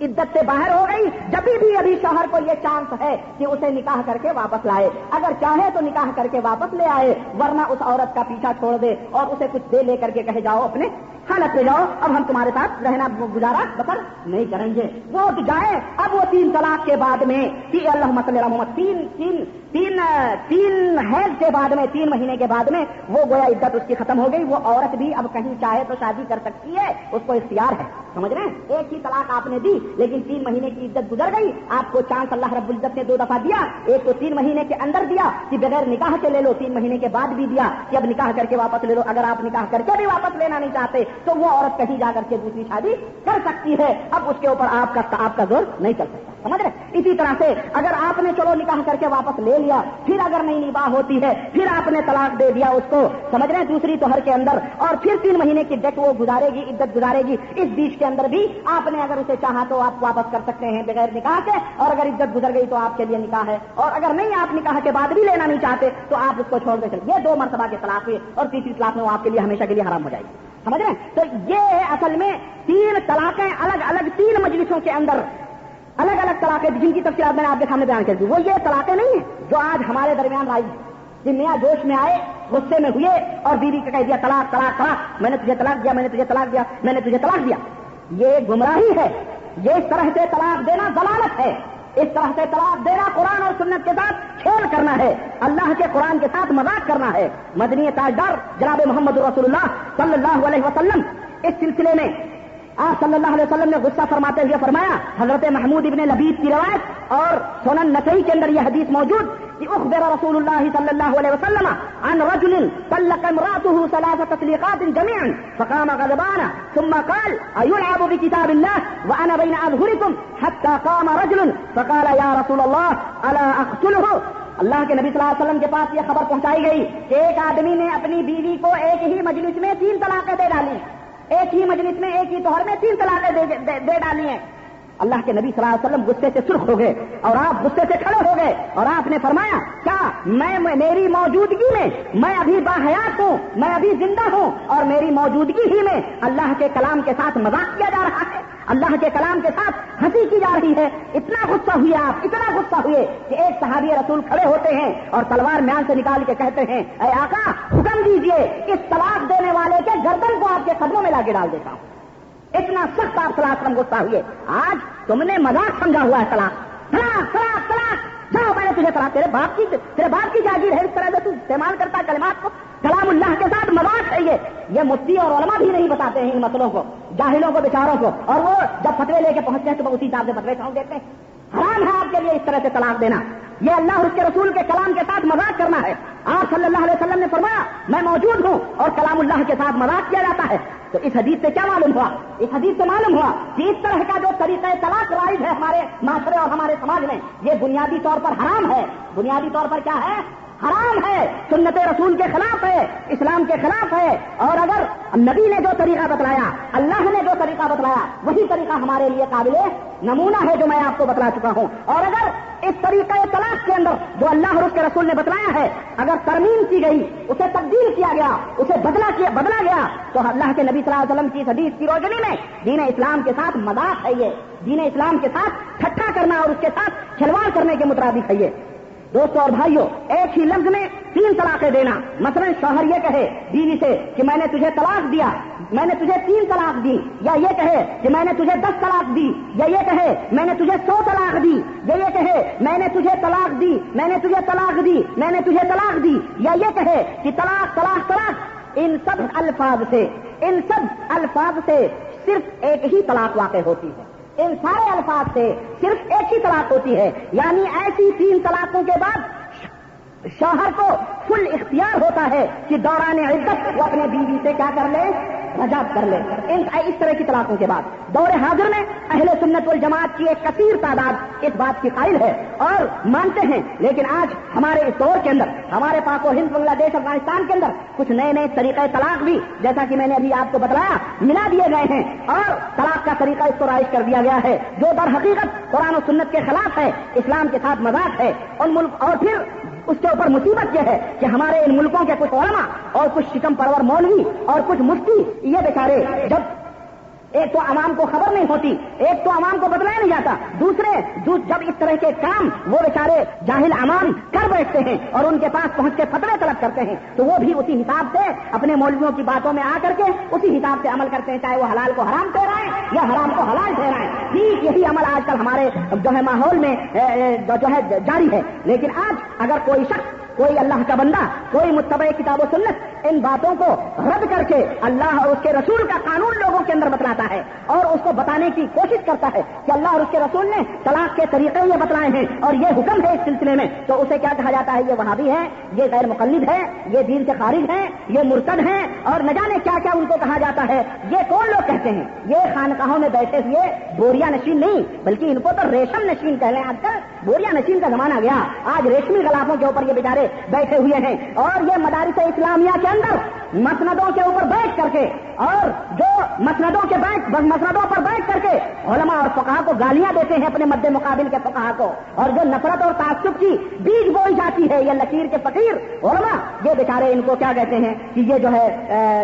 عدت سے باہر ہو گئی۔ جب بھی ابھی شوہر کو یہ چانس ہے کہ اسے نکاح کر کے واپس لائے۔ اگر چاہے تو نکاح کر کے واپس لے آئے، ورنہ اس عورت کا پیچھا چھوڑ دے اور اسے کچھ دے لے کر کے کہے جاؤ اپنے حالت پہ جاؤ، اب ہم تمہارے ساتھ رہنا گزارا بسر نہیں کریں گے۔ وہ جائے، اب وہ تین طلاق کے بعد میں اللہ مسلم محمد تین تین تین تین حیض کے بعد میں، تین مہینے کے بعد میں، وہ گویا عزت اس کی ختم ہو گئی۔ وہ عورت بھی اب کہیں چاہے تو شادی کر سکتی ہے، اس کو اختیار ہے۔ سمجھ رہے ہیں؟ ایک ہی طلاق آپ نے دی، لیکن تین مہینے کی عزت گزر گئی۔ آپ کو چانس اللہ رب العزت نے دو دفعہ دیا، ایک تو تین مہینے کے اندر دیا، کہ بغیر نکاح کے لے لو، تین مہینے کے بعد بھی دیا، کہ اب نکاح کر کے واپس لے لو۔ اگر آپ نکاح کر کے بھی واپس لینا نہیں چاہتے تو وہ عورت کہیں جا کر کے دوسری شادی کر سکتی ہے۔ اب اس کے اوپر آپ کا آپ کا زور نہیں چل سکتا۔ سمجھ رہے اسی طرح سے اگر آپ نے چلو نکاح کر کے واپس لے لیا، پھر اگر نہیں نباہ ہوتی ہے، پھر آپ نے طلاق دے دیا اس کو۔ سمجھ رہے ہیں؟ دوسری توہر کے اندر۔ اور پھر تین مہینے کی ڈیٹ وہ گزارے گی، عدت گزارے گی۔ اس بیچ کے اندر بھی آپ نے اگر اسے چاہا تو آپ واپس کر سکتے ہیں بغیر نکاح کے۔ اور اگر عزت گزر گئی تو آپ کے لیے نکاح ہے۔ اور اگر نہیں آپ نکاح کے بعد بھی لینا نہیں چاہتے، تو آپ اس کو چھوڑ دے سکتے یہ دو مرتبہ کے طلاق ہوئے اور تیسری طلاق میں وہ آپ کے لیے ہمیشہ کے لیے حرام ہو جائے گی۔ سمجھ رہے ہیں؟ تو یہ اصل میں تین طلاقیں الگ الگ تین مجلسوں کے اندر الگ الگ طلاقیں جن کی تفصیلات میں نے آپ کے سامنے بیان کر دی۔ وہ یہ طلاقیں نہیں ہیں جو آج ہمارے درمیان آئی کہ نیا جوش میں آئے، غصے میں ہوئے اور بیوی کا کہہ دیا، طلاق طلاق طلاق، میں نے تجھے طلاق دیا، میں نے تجھے طلاق دیا، میں نے تجھے طلاق دیا۔ یہ گمراہی ہے۔ یہ اس طرح سے طلاق دینا ضلالت ہے۔ اس طرح سے طلاق دینا قرآن اور سنت کے ساتھ کھیل کرنا ہے۔ اللہ کے قرآن کے ساتھ مذاق کرنا ہے۔ مدنی تاجدار جناب محمد رسول اللہ صلی اللہ علیہ وسلم اس سلسلے میں آپ صلی اللہ علیہ وسلم نے غصہ فرماتے ہوئے فرمایا، حضرت محمود ابن لبیب کی روایت اور سونن نسائی کے اندر یہ حدیث موجود اخبر رسول الله صلى الله عليه وسلم عن رجل طلق امراته ثلاث تطليقات جميعا، فقام غضبانا، ثم قال ايلعب بكتاب الله وانا بين اظهركم حتى قام رجل فقال يا رسول الله الا اقتله اللہ کے نبی صلی اللہ علیہ وسلم کے پاس یہ خبر پہنچائی گئی کہ ایک آدمی نے اپنی بیوی کو ایک ہی مجلس میں تین طلاقیں دے ڈالی ایک ہی مجلس میں ایک ہی توہر میں تین طلاقیں دے ڈالی ہیں۔ اللہ کے نبی صلی اللہ علیہ وسلم غصے سے سرخ ہو گئے اور آپ غصے سے کھڑے ہو گئے اور آپ نے فرمایا، کیا میں میری موجودگی میں میں ابھی باحیات ہوں، میں ابھی زندہ ہوں اور میری موجودگی ہی میں اللہ کے کلام کے ساتھ مذاق کیا جا رہا ہے؟ اللہ کے کلام کے ساتھ ہنسی کی جا رہی ہے۔ اتنا غصہ ہوئے آپ، اتنا غصہ ہوئے کہ ایک صحابی رسول کھڑے ہوتے ہیں اور تلوار میان سے نکال کے کہتے ہیں، اے آقا حکم دیجیے، اس طلاق دینے والے کے گردن کو آپ کے قدموں میں لا کے ڈال دیتا ہوں۔ اتنا سخت آپ سلاق کم غصہ ہوئے آج تم نے مذاق سمجھا ہوا ہے طلاق طلاق طلاق طلاق جاؤ میں نے تجھے طلاق تیرے باپ کی تیرے باپ کی جاگیر ہے، اس طرح سے تو استعمال کرتا کلمات کو۔ کلام اللہ کے ساتھ مذاق ہے یہ۔ یہ مفتی اور علماء بھی نہیں بتاتے ہیں ان مسئلوں کو، جاہلوں کو، بیچاروں کو۔ اور وہ جب فتوے لے کے پہنچتے ہیں تو وہ اسی حساب سے فتوے چھوڑ دیتے ہیں؟ حرام ہے آپ کے لیے اس طرح سے طلاق دینا۔ یہ اللہ اس کے رسول کے کلام کے ساتھ مذاق کرنا ہے۔ آپ صلی اللہ علیہ وسلم نے فرمایا، میں موجود ہوں اور کلام اللہ کے ساتھ مذاق کیا جاتا ہے۔ تو اس حدیث سے کیا معلوم ہوا؟ اس حدیث سے معلوم ہوا کہ اس طرح کا جو طریقہ طلاق رائج ہے ہمارے معاشرے اور ہمارے سماج میں، یہ بنیادی طور پر حرام ہے۔ بنیادی طور پر کیا ہے؟ حرام ہے، سنت رسول کے خلاف ہے، اسلام کے خلاف ہے۔ اور اگر نبی نے جو طریقہ بتلایا، اللہ نے جو طریقہ بتلایا، وہی طریقہ ہمارے لیے قابل نمونہ ہے جو میں آپ کو بتلا چکا ہوں۔ اور اگر اس طریقہ طلاق کے اندر جو اللہ اور اس کے رسول نے بتلایا ہے، اگر ترمیم کی گئی، اسے تبدیل کیا گیا، اسے بدلا کیا بدلا گیا، تو اللہ کے نبی صلی اللہ علیہ وسلم کی حدیث کی روشنی میں دین اسلام کے ساتھ مذاق ہے یہ۔ دین اسلام کے ساتھ ٹھٹا کرنا اور اس کے ساتھ کھلواڑ کرنے کے مطابق ہے یہ۔ دوستوں اور بھائیوں ایک ہی لفظ میں تین طلاقیں دینا۔ مثلا شوہر یہ کہے، بیوی سے کہ میں نے تجھے طلاق دیا، میں نے تجھے تین طلاق دی، یا یہ کہے کہ میں نے تجھے دس طلاق دی، یا یہ کہے میں نے تجھے سو طلاق دی، یا یہ کہے میں نے تجھے طلاق دی، میں نے تجھے طلاق دی، میں نے تجھے طلاق دی، یا یہ کہے کہ طلاق طلاق طلاق۔ ان سب الفاظ سے، ان سب الفاظ سے صرف ایک ہی طلاق واقع ہوتی ہے۔ ان سارے الفاظ سے صرف ایک ہی طلاق ہوتی ہے یعنی ایسی تین طلاقوں کے بعد شوہر کو فل اختیار ہوتا ہے کہ دوران عزت وہ اپنے بیوی سے کیا کر لے؟ رجاب کر لے۔ ان اس طرح کی طلاقوں کے بعد۔ دور حاضر میں اہل سنت والجماعت کی ایک کثیر تعداد اس بات کی قائل ہے اور مانتے ہیں، لیکن آج ہمارے اس دور کے اندر، ہمارے پاک و ہند بنگلہ دیش، افغانستان کے اندر کچھ نئے نئے طریقے طلاق بھی، جیسا کہ میں نے ابھی آپ کو بتلایا، ملا دیے گئے ہیں۔ اور طلاق کا طریقہ اس کو رائج کر دیا گیا ہے، جو در حقیقت قرآن و سنت کے خلاف ہے، اسلام کے ساتھ مذاق ہے، ان ملک اور پھر اس کے اوپر مصیبت یہ ہے کہ ہمارے ان ملکوں کے کچھ علماء اور کچھ شکم پرور مولوی اور کچھ مفتی یہ بیچارے جب ایک تو عوام کو خبر نہیں ہوتی، ایک تو عوام کو بدلایا نہیں جاتا۔ دوسرے جب اس طرح کے کام وہ بیچارے جاہل عوام کر بیٹھتے ہیں اور ان کے پاس پہنچ کے فتوے طلب کرتے ہیں، تو وہ بھی اسی حساب سے اپنے مولویوں کی باتوں میں آ کر کے اسی حساب سے عمل کرتے ہیں، چاہے وہ حلال کو حرام ٹھہرائیں یا حرام کو حلال ٹھہرائیں۔ ٹھیک یہی عمل آج کل ہمارے جو ہے ماحول میں جو ہے جاری ہے۔ لیکن آج اگر کوئی شخص کوئی اللہ کا بندہ، کوئی متبع کتاب و سنت، ان باتوں کو رد کر کے اللہ اور اس کے رسول کا قانون لوگوں کے اندر بتلاتا ہے اور اس کو بتانے کی کوشش کرتا ہے کہ اللہ اور اس کے رسول نے طلاق کے طریقے یہ بتلائے ہیں اور یہ حکم ہے اس سلسلے میں۔ تو اسے کیا کہا جاتا ہے؟ یہ وہاں بھی ہے یہ غیر مقلد ہے یہ دین سے خارج ہے یہ مرتد ہے اور نہ جانے کیا کیا ان کو کہا جاتا ہے۔ یہ کون لوگ کہتے ہیں؟ یہ خانقاہوں میں بیٹھے ہوئے بوریا نشین نہیں، بلکہ ان کو تو ریشم نشین کہہ رہے ہیں آج کل بوریا نشین کا زمانہ گیا۔ آج ریشمی غلافوں کے اوپر یہ بیچارے بیٹھے ہوئے ہیں اور یہ مدارس اسلامیہ کے اندر مسندوں کے اوپر بیٹھ کر کے اور جو مسندوں کے بیٹھ مسندوں پر بیٹھ کر کے علماء اور فقہ کو گالیاں دیتے ہیں اپنے مد مقابل کے فقہ کو اور جو نفرت اور تعصب کی بیج بوئی جاتی ہے یہ لکیر کے فقیر، علماء، یہ بیچارے ان کو کیا کہتے ہیں کہ یہ جو ہے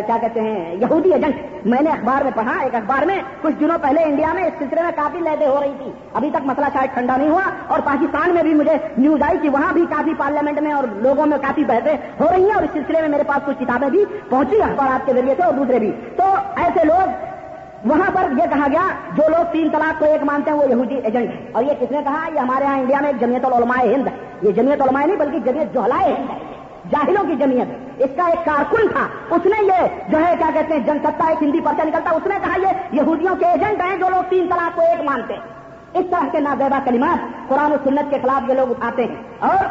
کیا کہتے ہیں، یہودی ایجنٹ۔ میں نے اخبار میں پڑھا، ایک اخبار میں کچھ دنوں پہلے انڈیا میں اس سلسلے میں کافی لہدیں ہو رہی تھی۔ ابھی تک مسئلہ شاید ٹھنڈا نہیں ہوا اور پاکستان میں بھی مجھے نیوز آئی کہ وہاں بھی کافی پارلیمنٹ میں اور لوگوں میں کافی بحثیں ہو رہی ہیں اور اس سلسلے میں میرے پاس کچھ کتابیں بھی پہنچی اخبارات کے ذریعے سے اور دوسرے بھی۔ تو ایسے لوگ، وہاں پر یہ کہا گیا، جو لوگ تین طلاق کو ایک مانتے ہیں، وہ یہودی ایجنٹ ہے اور یہ کس نے کہا؟ یہ ہمارے یہاں انڈیا میں ایک جمیت علماء ہند ہے۔ یہ جمیت علماء نہیں، بلکہ جمیت جوہلائے ہند ہے۔ جاہلوں کی جمیت اس کا ایک کارکن تھا۔ اس نے یہ جو ہے، کیا کہتے ہیں، جن ستا ایک ہندی پرچہ نکلتا، اس نے کہا، یہ یہودیوں کے ایجنٹ ہیں، جو لوگ تین طلاق کو ایک مانتے ہیں۔ اس طرح کے نازیبا کلمات قرآن و سنت کے خلاف یہ لوگ اٹھاتے ہیں۔ اور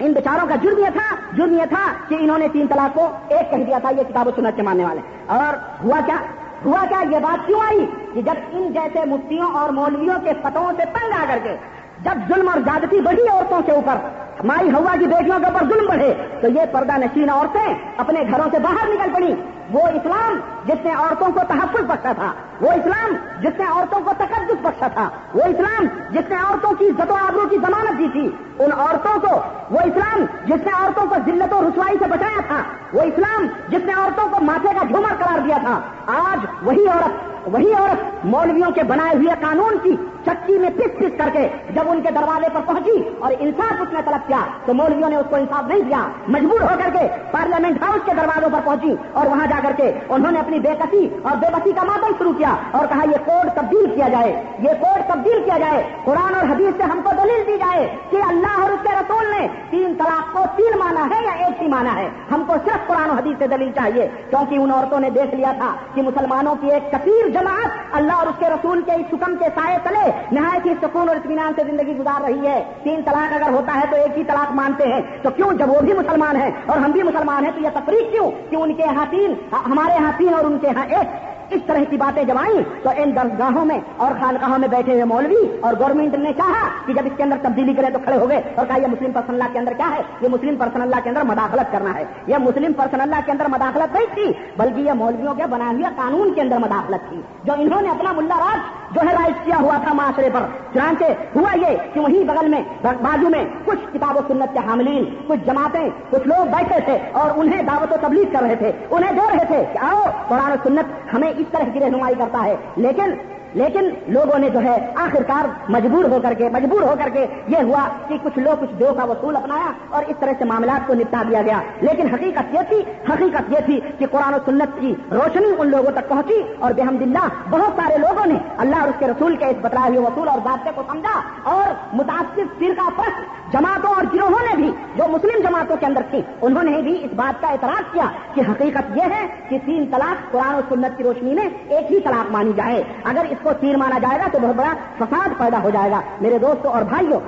ان بیچاروں کا جرم یہ تھا، جرم یہ تھا کہ انہوں نے تین طلاق کو ایک کہہ دیا تھا، یہ کتاب و سنت کے ماننے والے۔ اور ہوا کیا؟ ہوا کیا؟ یہ بات کیوں آئی؟ کہ جب ان جیسے مفتیوں اور مولویوں کے فتحوں سے تنگ آ کر کے جب ظلم اور زیادتی بڑھی عورتوں کے اوپر، مائی ہوا کی بیٹیوں کے اوپر ظلم بڑھے، تو یہ پردہ نشین عورتیں اپنے گھروں سے باہر نکل پڑی وہ اسلام جس نے عورتوں کو تحفظ بخشا تھا، وہ اسلام جس نے عورتوں کو تقدس بخشا تھا، وہ اسلام جس نے عورتوں کی عزت و آبرو کی ضمانت دی تھی۔ ان عورتوں کو، وہ اسلام جس نے عورتوں کو ذلت و رسوائی سے بچایا تھا، وہ اسلام جس نے عورتوں کو ماتھے کا جھومر قرار دیا تھا۔ آج وہی عورت وہی عورت مولویوں کے بنائے ہوئے قانون کی چکی میں پس پس کر کے جب ان کے دروازے پر پہنچی اور انصاف اس نے طلب کیا تو مولویوں نے اس کو انصاف نہیں دیا، مجبور ہو کر کے پارلیمنٹ ہاؤس کے دروازوں پر پہنچی اور وہاں جا کر کے انہوں نے اپنی بے کسی اور بے بسی کا ماتم شروع کیا اور کہا، یہ کوڈ تبدیل کیا جائے، یہ کوڈ تبدیل کیا جائے، قرآن اور حدیث سے ہم کو دلیل دی جائے کہ اللہ اور اس کے رسول نے تین طلاق کو تین مانا ہے یا ایک ہی مانا ہے۔ ہم کو صرف قرآن و حدیث سے دلیل چاہیے کیونکہ ان عورتوں نے دیکھ لیا تھا کہ مسلمانوں کی ایک کثیر جماعت اللہ اور اس کے رسول کے اس حکم کے سائے تلے نہایت ہی سکون اور اطمینان سے زندگی گزار رہی ہے۔ تین طلاق اگر ہوتا ہے تو ایک ہی طلاق مانتے ہیں۔ تو کیوں جب وہ بھی مسلمان ہیں اور ہم بھی مسلمان ہیں تو یہ تفریح کیوں؟ کہ ان کے یہاں تین، ہمارے یہاں تین اور ان کے یہاں ایک۔ اس طرح کی باتیں جب آئیں تو ان درسگاہوں میں اور خانقاہوں میں بیٹھے ہوئے مولوی اور گورنمنٹ نے چاہا کہ جب اس کے اندر تبدیلی کرے تو کھڑے ہو گئے اور کہا یہ مسلم پرسن اللہ کے اندر کیا ہے؟ یہ مسلم پرسن اللہ کے اندر مداخلت کرنا ہے۔ یہ مسلم پرسن اللہ کے اندر مداخلت نہیں تھی، بلکہ یہ مولویوں کے بنا ہوئے قانون کے اندر مداخلت تھی۔ جو انہوں نے اپنا ملا راج جو ہے رائج کیا ہوا تھا معاشرے پر، چنانچہ ہوا یہ کہ وہی بغل میں، بازو میں کچھ کتاب و سنت کے حاملین، کچھ جماعتیں، کچھ لوگ بیٹھے تھے اور انہیں دعوت و تبلیغ کر رہے تھے، انہیں دے رہے تھے کہ آؤ قرآن و سنت ہمیں اس طرح کی رہنمائی کرتا ہے لیکن لیکن لوگوں نے جو ہے آخرکار مجبور ہو کر کے، مجبور ہو کر کے یہ ہوا کہ کچھ لوگ کچھ دیو کا وصول اپنایا اور اس طرح سے معاملات کو نپٹا دیا گیا۔ لیکن حقیقت یہ تھی، حقیقت یہ تھی کہ قرآن و سنت کی روشنی ان لوگوں تک پہنچی اور بحمد اللہ بہت سارے لوگوں نے اللہ اور اس کے رسول کے اس بتائے ہوئے وصول اور ضابطے کو سمجھا اور متاثر فرقہ پرست جماعتوں اور گروہوں نے بھی، جو مسلم جماعتوں کے اندر تھی انہوں نے بھی اس بات کا اعتراض کیا کہ حقیقت یہ ہے کہ تین طلاق قرآن و سنت کی روشنی میں ایک ہی طلاق مانی جائے۔ اگر اس کو چیر مانا جائے گا تو بہت بڑا فساد پیدا ہو جائے گا۔ میرے دوستوں اور بھائیوں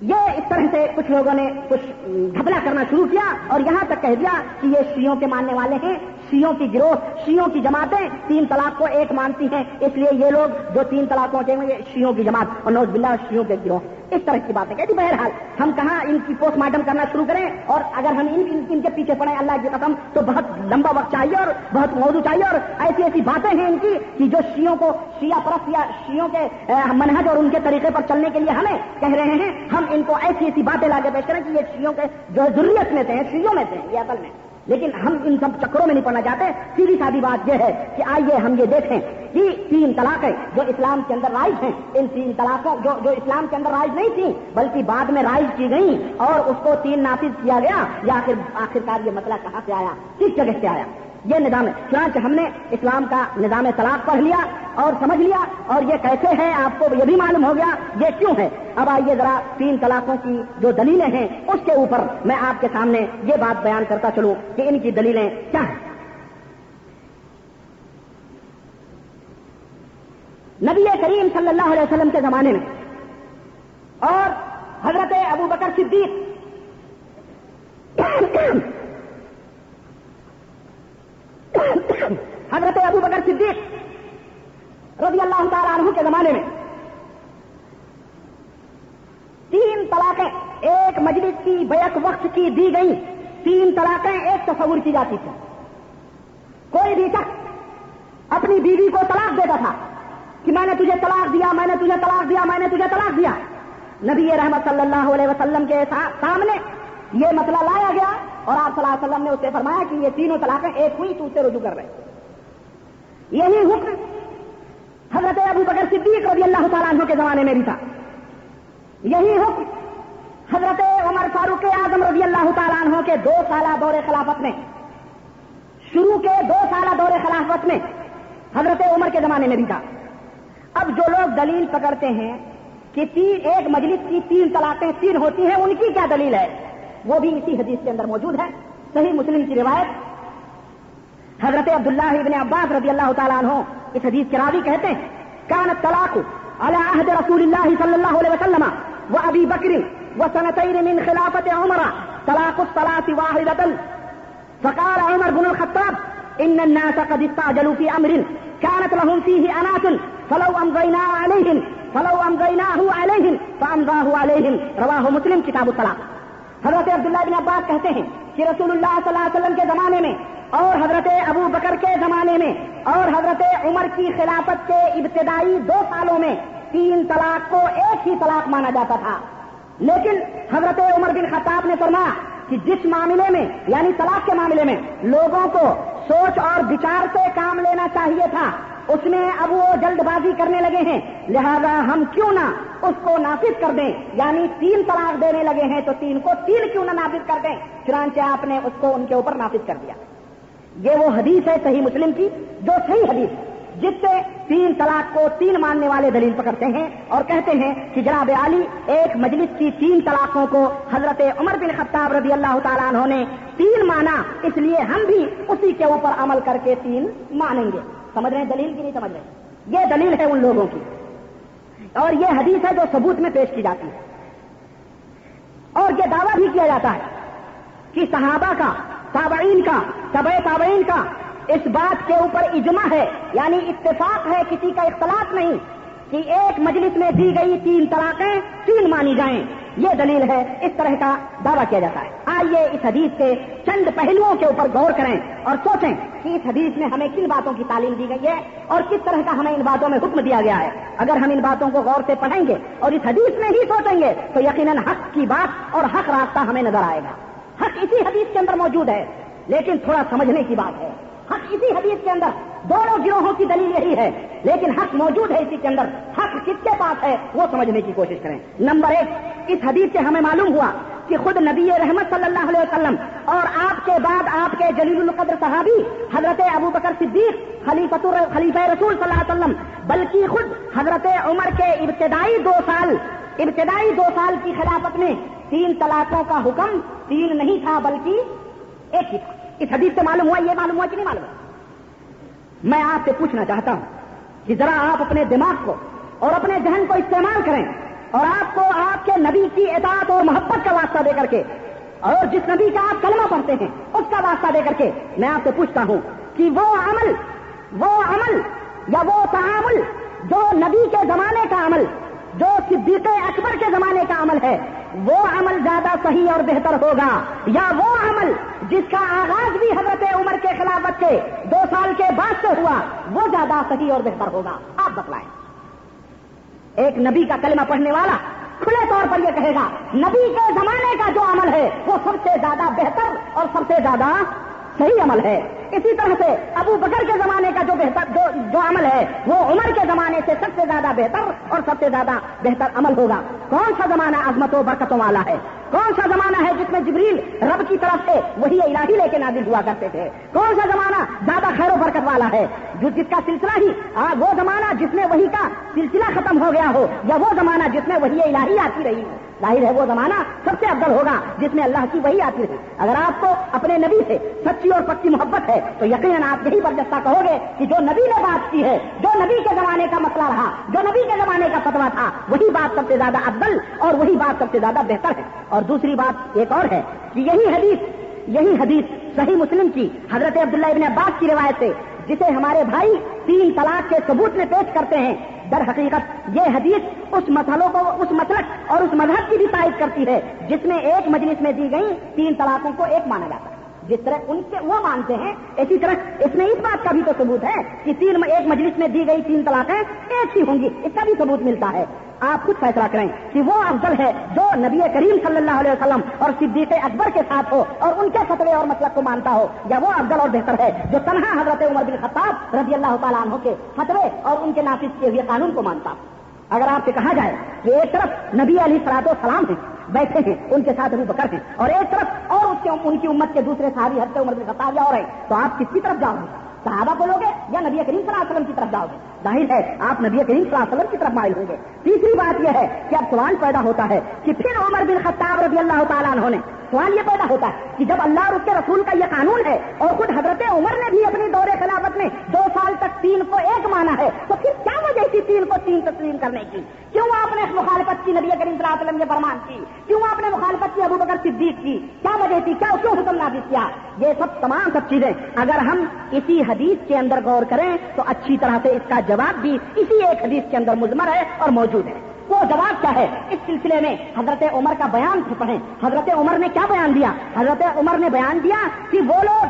یہ اس طرح سے کچھ لوگوں نے کچھ گھبلا کرنا شروع کیا اور یہاں تک کہہ دیا کہ یہ شیوں کے ماننے والے ہیں۔ شیوں کی گروہ شیوں کی جماعتیں تین طلاق کو ایک مانتی ہیں۔ اس لیے یہ لوگ جو تین طلاق پہنچے ہوئے شیوں کی جماعت، اور نوز بلّہ شیوں کے گروہ۔ اس طرح کی باتیں۔ کہتی بہرحال ہم کہاں ان کی پوسٹ مارٹم کرنا شروع کریں؟ اور اگر ہم ان ان کے پیچھے پڑیں اللہ کی قسم، تو بہت لمبا وقت چاہیے اور بہت موضوع چاہیے اور ایسی ایسی باتیں ہیں ان کی کہ جو شیوں کو شیعہ پرست یا شیوں کے منہج اور ان کے طریقے پر چلنے کے لیے ہمیں کہہ رہے ہیں، ہم ان کو ایسی ایسی باتیں لا کے پیش کریں کہ یہ شیوں کے جو ضروریت میں تھے شیوں میں تھے یہ اصل میں۔ لیکن ہم ان سب چکروں میں نہیں پڑنا چاہتے۔ سیدھی سادی بات یہ ہے کہ آئیے ہم یہ دیکھیں۔ کہ تین طلاقیں جو اسلام کے اندر رائج ہیں۔ ان تین طلاقوں جو جو اسلام کے اندر رائج نہیں تھیں، بلکہ بعد میں رائج کی گئی اور اس کو تین نافذ کیا گیا۔ یا آخر، آخرکار یہ مسئلہ کہاں سے آیا؟ کس جگہ سے آیا؟ یہ نظام ہے چنانچہ ہم نے اسلام کا نظام طلاق پڑھ لیا اور سمجھ لیا اور یہ کیسے ہے آپ کو یہ بھی معلوم ہو گیا یہ کیوں ہے اب آئیے ذرا تین طلاقوں کی جو دلیلیں ہیں، اس کے اوپر میں آپ کے سامنے یہ بات بیان کرتا چلوں کہ ان کی دلیلیں کیا ہیں۔ نبی کریم صلی اللہ علیہ وسلم کے زمانے میں اور حضرت ابو بکر صدیق حضرت ابو بکر صدیق رضی اللہ تعالیٰ عنہ کے زمانے میں تین طلاقیں ایک مجلس کی بیک وقت کی دی گئی تین طلاقیں ایک تصور کی جاتی تھی کوئی بھی شخص اپنی بیوی کو طلاق دیتا تھا کہ میں نے تجھے طلاق دیا، میں نے تجھے طلاق دیا، میں نے تجھے طلاق دیا۔ نبی رحمت صلی اللہ علیہ وسلم کے سامنے یہ مسئلہ لایا گیا اور آپ صلی اللہ علیہ وسلم نے اسے فرمایا کہ یہ تینوں طلاقیں ایک ہوئی، تو اسے رجوع کر رہے یہی حکم حضرت ابو بکر صدیق رضی اللہ تعالیٰ عنہ کے زمانے میں بھی تھا۔ یہی حکم حضرت عمر فاروق اعظم رضی اللہ تعالیٰ عنہ کے دو سالہ دور خلافت میں، شروع کے دو سالہ دور خلافت میں حضرت عمر کے زمانے میں بھی تھا۔ اب جو لوگ دلیل پکڑتے ہیں کہ تین ایک مجلس کی تین طلاقیں تین ہوتی ہیں، ان کی کیا دلیل ہے؟ وہ بھی اسی حدیث کے اندر موجود ہے۔ صحیح مسلم کی روایت، حضرت عبداللہ ابن عباس رضی اللہ تعالیٰ عنہ اس حدیث کے راوی کہتے ہیں، کان طلاق على عهد رسول الله صلى الله عليه وسلم وابي بكر وسنتين من خلافة عمر، طلاق الصلاة واحدة. فقال عمر بن الخطاب، ان الناس قد استعجلوا في امر كانت لهم فيه انات فلو امضينا عليهم، فلو امضيناه عليهم فامضاه عليهم. رواه مسلم كتاب الطلاق۔ حضرت عبداللہ بن عباس کہتے ہیں کہ رسول اللہ صلی اللہ علیہ وسلم کے زمانے میں اور حضرت ابو بکر کے زمانے میں اور حضرت عمر کی خلافت کے ابتدائی دو سالوں میں تین طلاق کو ایک ہی طلاق مانا جاتا تھا۔ لیکن حضرت عمر بن خطاب نے فرمایا کہ جس معاملے میں یعنی طلاق کے معاملے میں لوگوں کو سوچ اور بچار سے کام لینا چاہیے تھا اس میں اب وہ جلد بازی کرنے لگے ہیں۔ لہذا ہم کیوں نہ اس کو نافذ کر دیں۔ یعنی تین طلاق دینے لگے ہیں تو تین کو تین کیوں نہ نافذ کر دیں۔ چنانچہ آپ نے اس کو ان کے اوپر نافذ کر دیا۔ یہ وہ حدیث ہے صحیح مسلم کی جو صحیح حدیث جس سے تین طلاق کو تین ماننے والے دلیل پکڑتے ہیں اور کہتے ہیں کہ جناب علی ایک مجلس کی تین طلاقوں کو حضرت عمر بن خطاب رضی اللہ تعالیٰ عنہ نے تین مانا، اس لیے ہم بھی اسی کے اوپر عمل کر کے تین مانیں گے۔ سمجھ رہے ہیں؟ دلیل کی نہیں سمجھ رہے یہ دلیل ہے ان لوگوں کی۔ اور یہ حدیث ہے جو ثبوت میں پیش کی جاتی ہے۔ اور یہ دعویٰ بھی کیا جاتا ہے کہ صحابہ کا، تابعین کا طب تابعین کا اس بات کے اوپر اجماع ہے یعنی اتفاق ہے، کسی کا اختلاف نہیں۔ کہ ایک مجلس میں دی گئی تین طلاقیں تین مانی جائیں۔ یہ دلیل ہے، اس طرح کا دعویٰ کیا جاتا ہے۔ آئیے اس حدیث کے چند پہلوؤں کے اوپر غور کریں اور سوچیں کہ اس حدیث میں ہمیں کن باتوں کی تعلیم دی گئی ہے اور کس طرح کا ہمیں ان باتوں میں حکم دیا گیا ہے۔ اگر ہم ان باتوں کو غور سے پڑھیں گے اور اس حدیث میں ہی سوچیں گے تو یقیناً حق کی بات اور حق راستہ ہمیں نظر آئے گا۔ حق اسی حدیث کے اندر موجود ہے، لیکن تھوڑا سمجھنے کی بات ہے۔ حق اسی حدیث کے اندر دونوں گروہوں کی دلیل یہی ہے، لیکن حق موجود ہے اسی کے اندر۔ حق کس کے پاس ہے، وہ سمجھنے کی کوشش کریں۔ نمبر ایک، اس حدیث سے ہمیں معلوم ہوا کہ خود نبی رحمت صلی اللہ علیہ وسلم اور آپ کے بعد آپ کے جلیل القدر صحابی، حضرت ابو بکر صدیق خلیفت خلیفہ رسول صلی اللہ علیہ وسلم، بلکہ خود حضرت عمر کے ابتدائی دو سال، ابتدائی دو سال کی خلافت میں تین طلاقوں کا حکم تین نہیں تھا بلکہ ایک ہی تھا۔ اس حدیث سے معلوم ہوا، یہ معلوم ہوا کہ نہیں معلوم ہوا؟ میں آپ سے پوچھنا چاہتا ہوں کہ ذرا آپ اپنے دماغ کو اور اپنے ذہن کو استعمال کریں اور آپ کو آپ کے نبی کی اطاعت اور محبت کا واسطہ دے کر کے اور جس نبی کا آپ کلمہ پڑھتے ہیں، اس کا واسطہ دے کر کے میں آپ سے پوچھتا ہوں کہ وہ عمل وہ عمل یا وہ تعامل جو نبی کے زمانے کا عمل جو صدیق اکبر کے زمانے کا عمل ہے، وہ عمل زیادہ صحیح اور بہتر ہوگا، یا وہ عمل جس کا آغاز بھی حضرت عمر کے خلافت کے دو سال کے بعد سے ہوا، وہ زیادہ صحیح اور بہتر ہوگا۔ آپ بتلائیں۔ ایک نبی کا کلمہ پڑھنے والا کھلے طور پر یہ کہے گا، نبی کے زمانے کا جو عمل ہے، وہ سب سے زیادہ بہتر اور سب سے زیادہ صحیح عمل ہے۔ اسی طرح سے ابو بکر کے زمانے کا جو بہتر جو جو عمل ہے، وہ عمر کے زمانے سے سب سے زیادہ بہتر اور سب سے زیادہ بہتر عمل ہوگا۔ کون سا زمانہ عظمت و برکتوں والا ہے؟ کون سا زمانہ ہے جس میں جبریل رب کی طرف سے وہی الہی لے کے نازل ہوا کرتے تھے؟ کون سا زمانہ زیادہ خیر و برکت والا ہے جو جس کا سلسلہ ہی وہ زمانہ جس میں وہی کا سلسلہ ختم ہو گیا ہو، یا وہ زمانہ جس میں وہی الہی آتی رہی ہو؟ ظاہر ہے وہ زمانہ سب سے افضل ہوگا جس میں اللہ کی وہی آتی رہی۔ اگر آپ کو اپنے نبی سے سچی اور پکی محبت ہے، تو یقیناً آپ یہی برجستہ کہو گے کہ جو نبی نے بات کی ہے، جو نبی کے زمانے کا مسئلہ رہا، جو نبی کے زمانے کا فتوا تھا، وہی بات سب سے زیادہ افضل اور وہی بات سب سے زیادہ بہتر ہے۔ اور دوسری بات ایک اور ہے کہ یہی حدیث یہی حدیث صحیح مسلم کی حضرت عبداللہ ابن عباس کی روایت سے، جسے ہمارے بھائی تین طلاق کے ثبوت میں پیش کرتے ہیں۔ در حقیقت یہ حدیث اس مسئلوں کو، اس مسلک اور اس مذہب کی بھی تائید کرتی ہے، جس میں ایک مجلس میں دی گئی تین طلاقوں کو ایک مانا جاتا ہے۔ جس طرح ان سے وہ مانتے ہیں، اسی طرح اس میں اس بات کا بھی تو ثبوت ہے کہ تین ایک مجلس میں دی گئی تین طلاقیں ایک ہی ہوں گی، اس کا بھی ثبوت ملتا ہے۔ آپ خود فیصلہ کریں کہ وہ افضل ہے جو نبی کریم صلی اللہ علیہ وسلم اور صدیق اکبر کے ساتھ ہو اور ان کے فتوے اور مطلب کو مانتا ہو، یا وہ افضل اور بہتر ہے جو تنہا حضرت عمر بن خطاب رضی اللہ تعالیٰ عنہ کے فتوے اور ان کے نافذ کیے ہوئے قانون کو مانتا اگر آپ سے کہا جائے کہ ایک طرف نبی علی سرات و سلام ہیں بیٹھے ہیں، ان کے ساتھ ابو بکر ہیں، اور ایک طرف اور اس کے ان کی امت کے دوسرے صحابی حضرت عمر بن خطاب یا اور ہیں، تو آپ کس کی طرف جاؤ گے؟ صحابہ بولو گے یا نبی کریم صلی اللہ علیہ وسلم کی طرف جاؤ گے؟ ظاہر ہے، آپ نبی کریم صلی اللہ علیہ وسلم کی طرف مائل ہوں گے۔ تیسری بات یہ ہے کہ اب سوال پیدا ہوتا ہے کہ پھر عمر بن خطاب رضی اللہ تعالیٰ عنہ نے سوال یہ پیدا ہوتا ہے کہ جب اللہ اور اس کے رسول کا یہ قانون ہے اور خود حضرت عمر نے بھی اپنی دور خلافت میں دو سال تک تین کو ایک مانا ہے، تو پھر کیا وجہ تھی تین کو تین تسلیم کرنے کی؟ کیوں آپ نے مخالفت کی نبی کریم صلی اللہ علیہ وسلم کے فرمان کی؟ کیوں آپ نے مخالفت کی ابو بکر صدیق کی؟ کیا وجہ تھی؟ کیا کیوں حکم نافذ کیا؟ یہ سب تمام سب چیزیں اگر ہم اسی حدیث کے اندر غور کریں تو اچھی طرح سے اس کا جواب بھی اسی ایک حدیث کے اندر مزمر ہے اور موجود ہے۔ وہ جواب کیا ہے؟ اس سلسلے میں حضرت عمر کا بیان پڑھیں۔ حضرت عمر نے کیا بیان دیا؟ حضرت عمر نے بیان دیا کہ وہ لوگ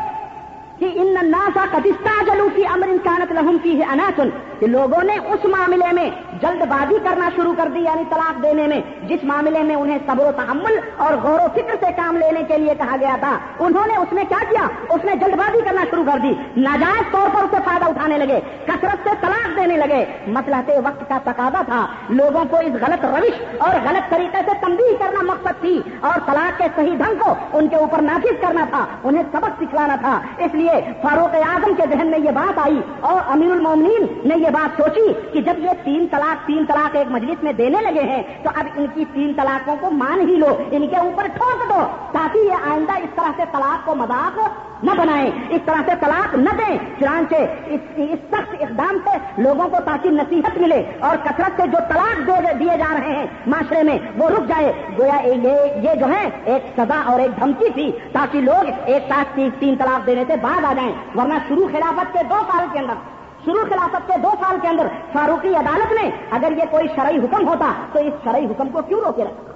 کہ ان ناسا قدستہ جلو کی امر انسانت لہم کی ہے اناسن کہ لوگوں نے اس معاملے میں جلد بازی کرنا شروع کر دی یعنی طلاق دینے میں، جس معاملے میں انہیں صبر و تحمل اور غور و فکر سے کام لینے کے لیے کہا گیا تھا، انہوں نے اس میں کیا کیا؟ اس نے جلد بازی کرنا شروع کر دی۔ ناجائز طور پر اسے فائدہ اٹھانے لگے، کثرت سے طلاق دینے لگے۔ مطلب مسلح وقت کا تقاضا تھا۔ لوگوں کو اس غلط روش اور غلط طریقے سے تنبیہ کرنا مقصد تھی اور طلاق کے صحیح ڈھنگ کو ان کے اوپر نافذ کرنا تھا، انہیں سبق سکھلانا تھا۔ اس لیے فاروق اعظم کے ذہن میں یہ بات آئی اور امیر المومنین نے یہ بات سوچی کہ جب یہ تین طلاق تین طلاق ایک مجلس میں دینے لگے ہیں، تو اب ان کی تین طلاقوں کو مان ہی لو، ان کے اوپر ٹھوک دو، تاکہ یہ آئندہ اس طرح سے طلاق کو مذاق نہ بنائیں، اس طرح سے طلاق نہ دیں۔ چنانچہ اس سخت اقدام سے لوگوں کو تاکہ نصیحت ملے اور کثرت سے جو طلاق دیے جا رہے ہیں معاشرے میں، وہ رک جائے۔ گویا یہ جو ہے ایک سزا اور ایک دھمکی تھی، تاکہ لوگ ایک ساتھ تین طلاق دینے سے بعد آ جائیں، ورنہ شروع خلافت کے دو سال کے اندر شروع خلافت کے دو سال کے اندر فاروقی عدالت نے اگر یہ کوئی شرعی حکم ہوتا تو اس شرعی حکم کو کیوں روکے رکھا؟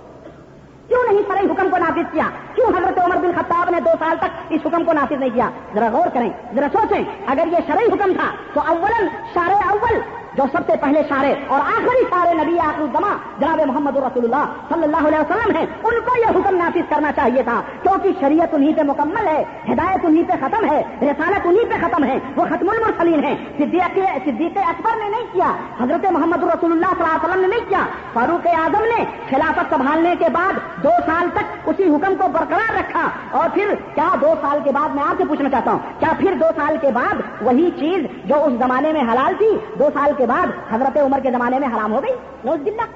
کیوں نہیں شرعی حکم کو نافذ کیا؟ کیوں حضرت عمر بن خطاب نے دو سال تک اس حکم کو نافذ نہیں کیا؟ ذرا غور کریں، ذرا سوچیں، اگر یہ شرعی حکم تھا تو اول شارع اول جو سب سے پہلے شارے اور آخری سارے نبی آخر الزما جناب محمد رسول اللہ صلی اللہ علیہ وسلم ہیں، ان کو یہ حکم نافذ کرنا چاہیے تھا۔ کیونکہ شریعت انہیں پہ مکمل ہے، ہدایت انہیں پہ ختم ہے، رسالت انہیں پہ ختم ہے، وہ ختم المرسلین ہیں۔ صدیق اکبر نے نہیں کیا، حضرت محمد رسول اللہ صلی اللہ علیہ وسلم نے نہیں کیا۔ فاروق اعظم نے خلافت سنبھالنے کے بعد دو سال تک اسی حکم کو برقرار رکھا۔ اور پھر کیا دو سال کے بعد میں آپ سے پوچھنا چاہتا ہوں، کیا پھر دو سال کے بعد وہی چیز جو اس زمانے میں حلال تھی؟ دو سال کے بعد حضرت عمر کے زمانے میں حرام ہو گئی، نوز بلّہ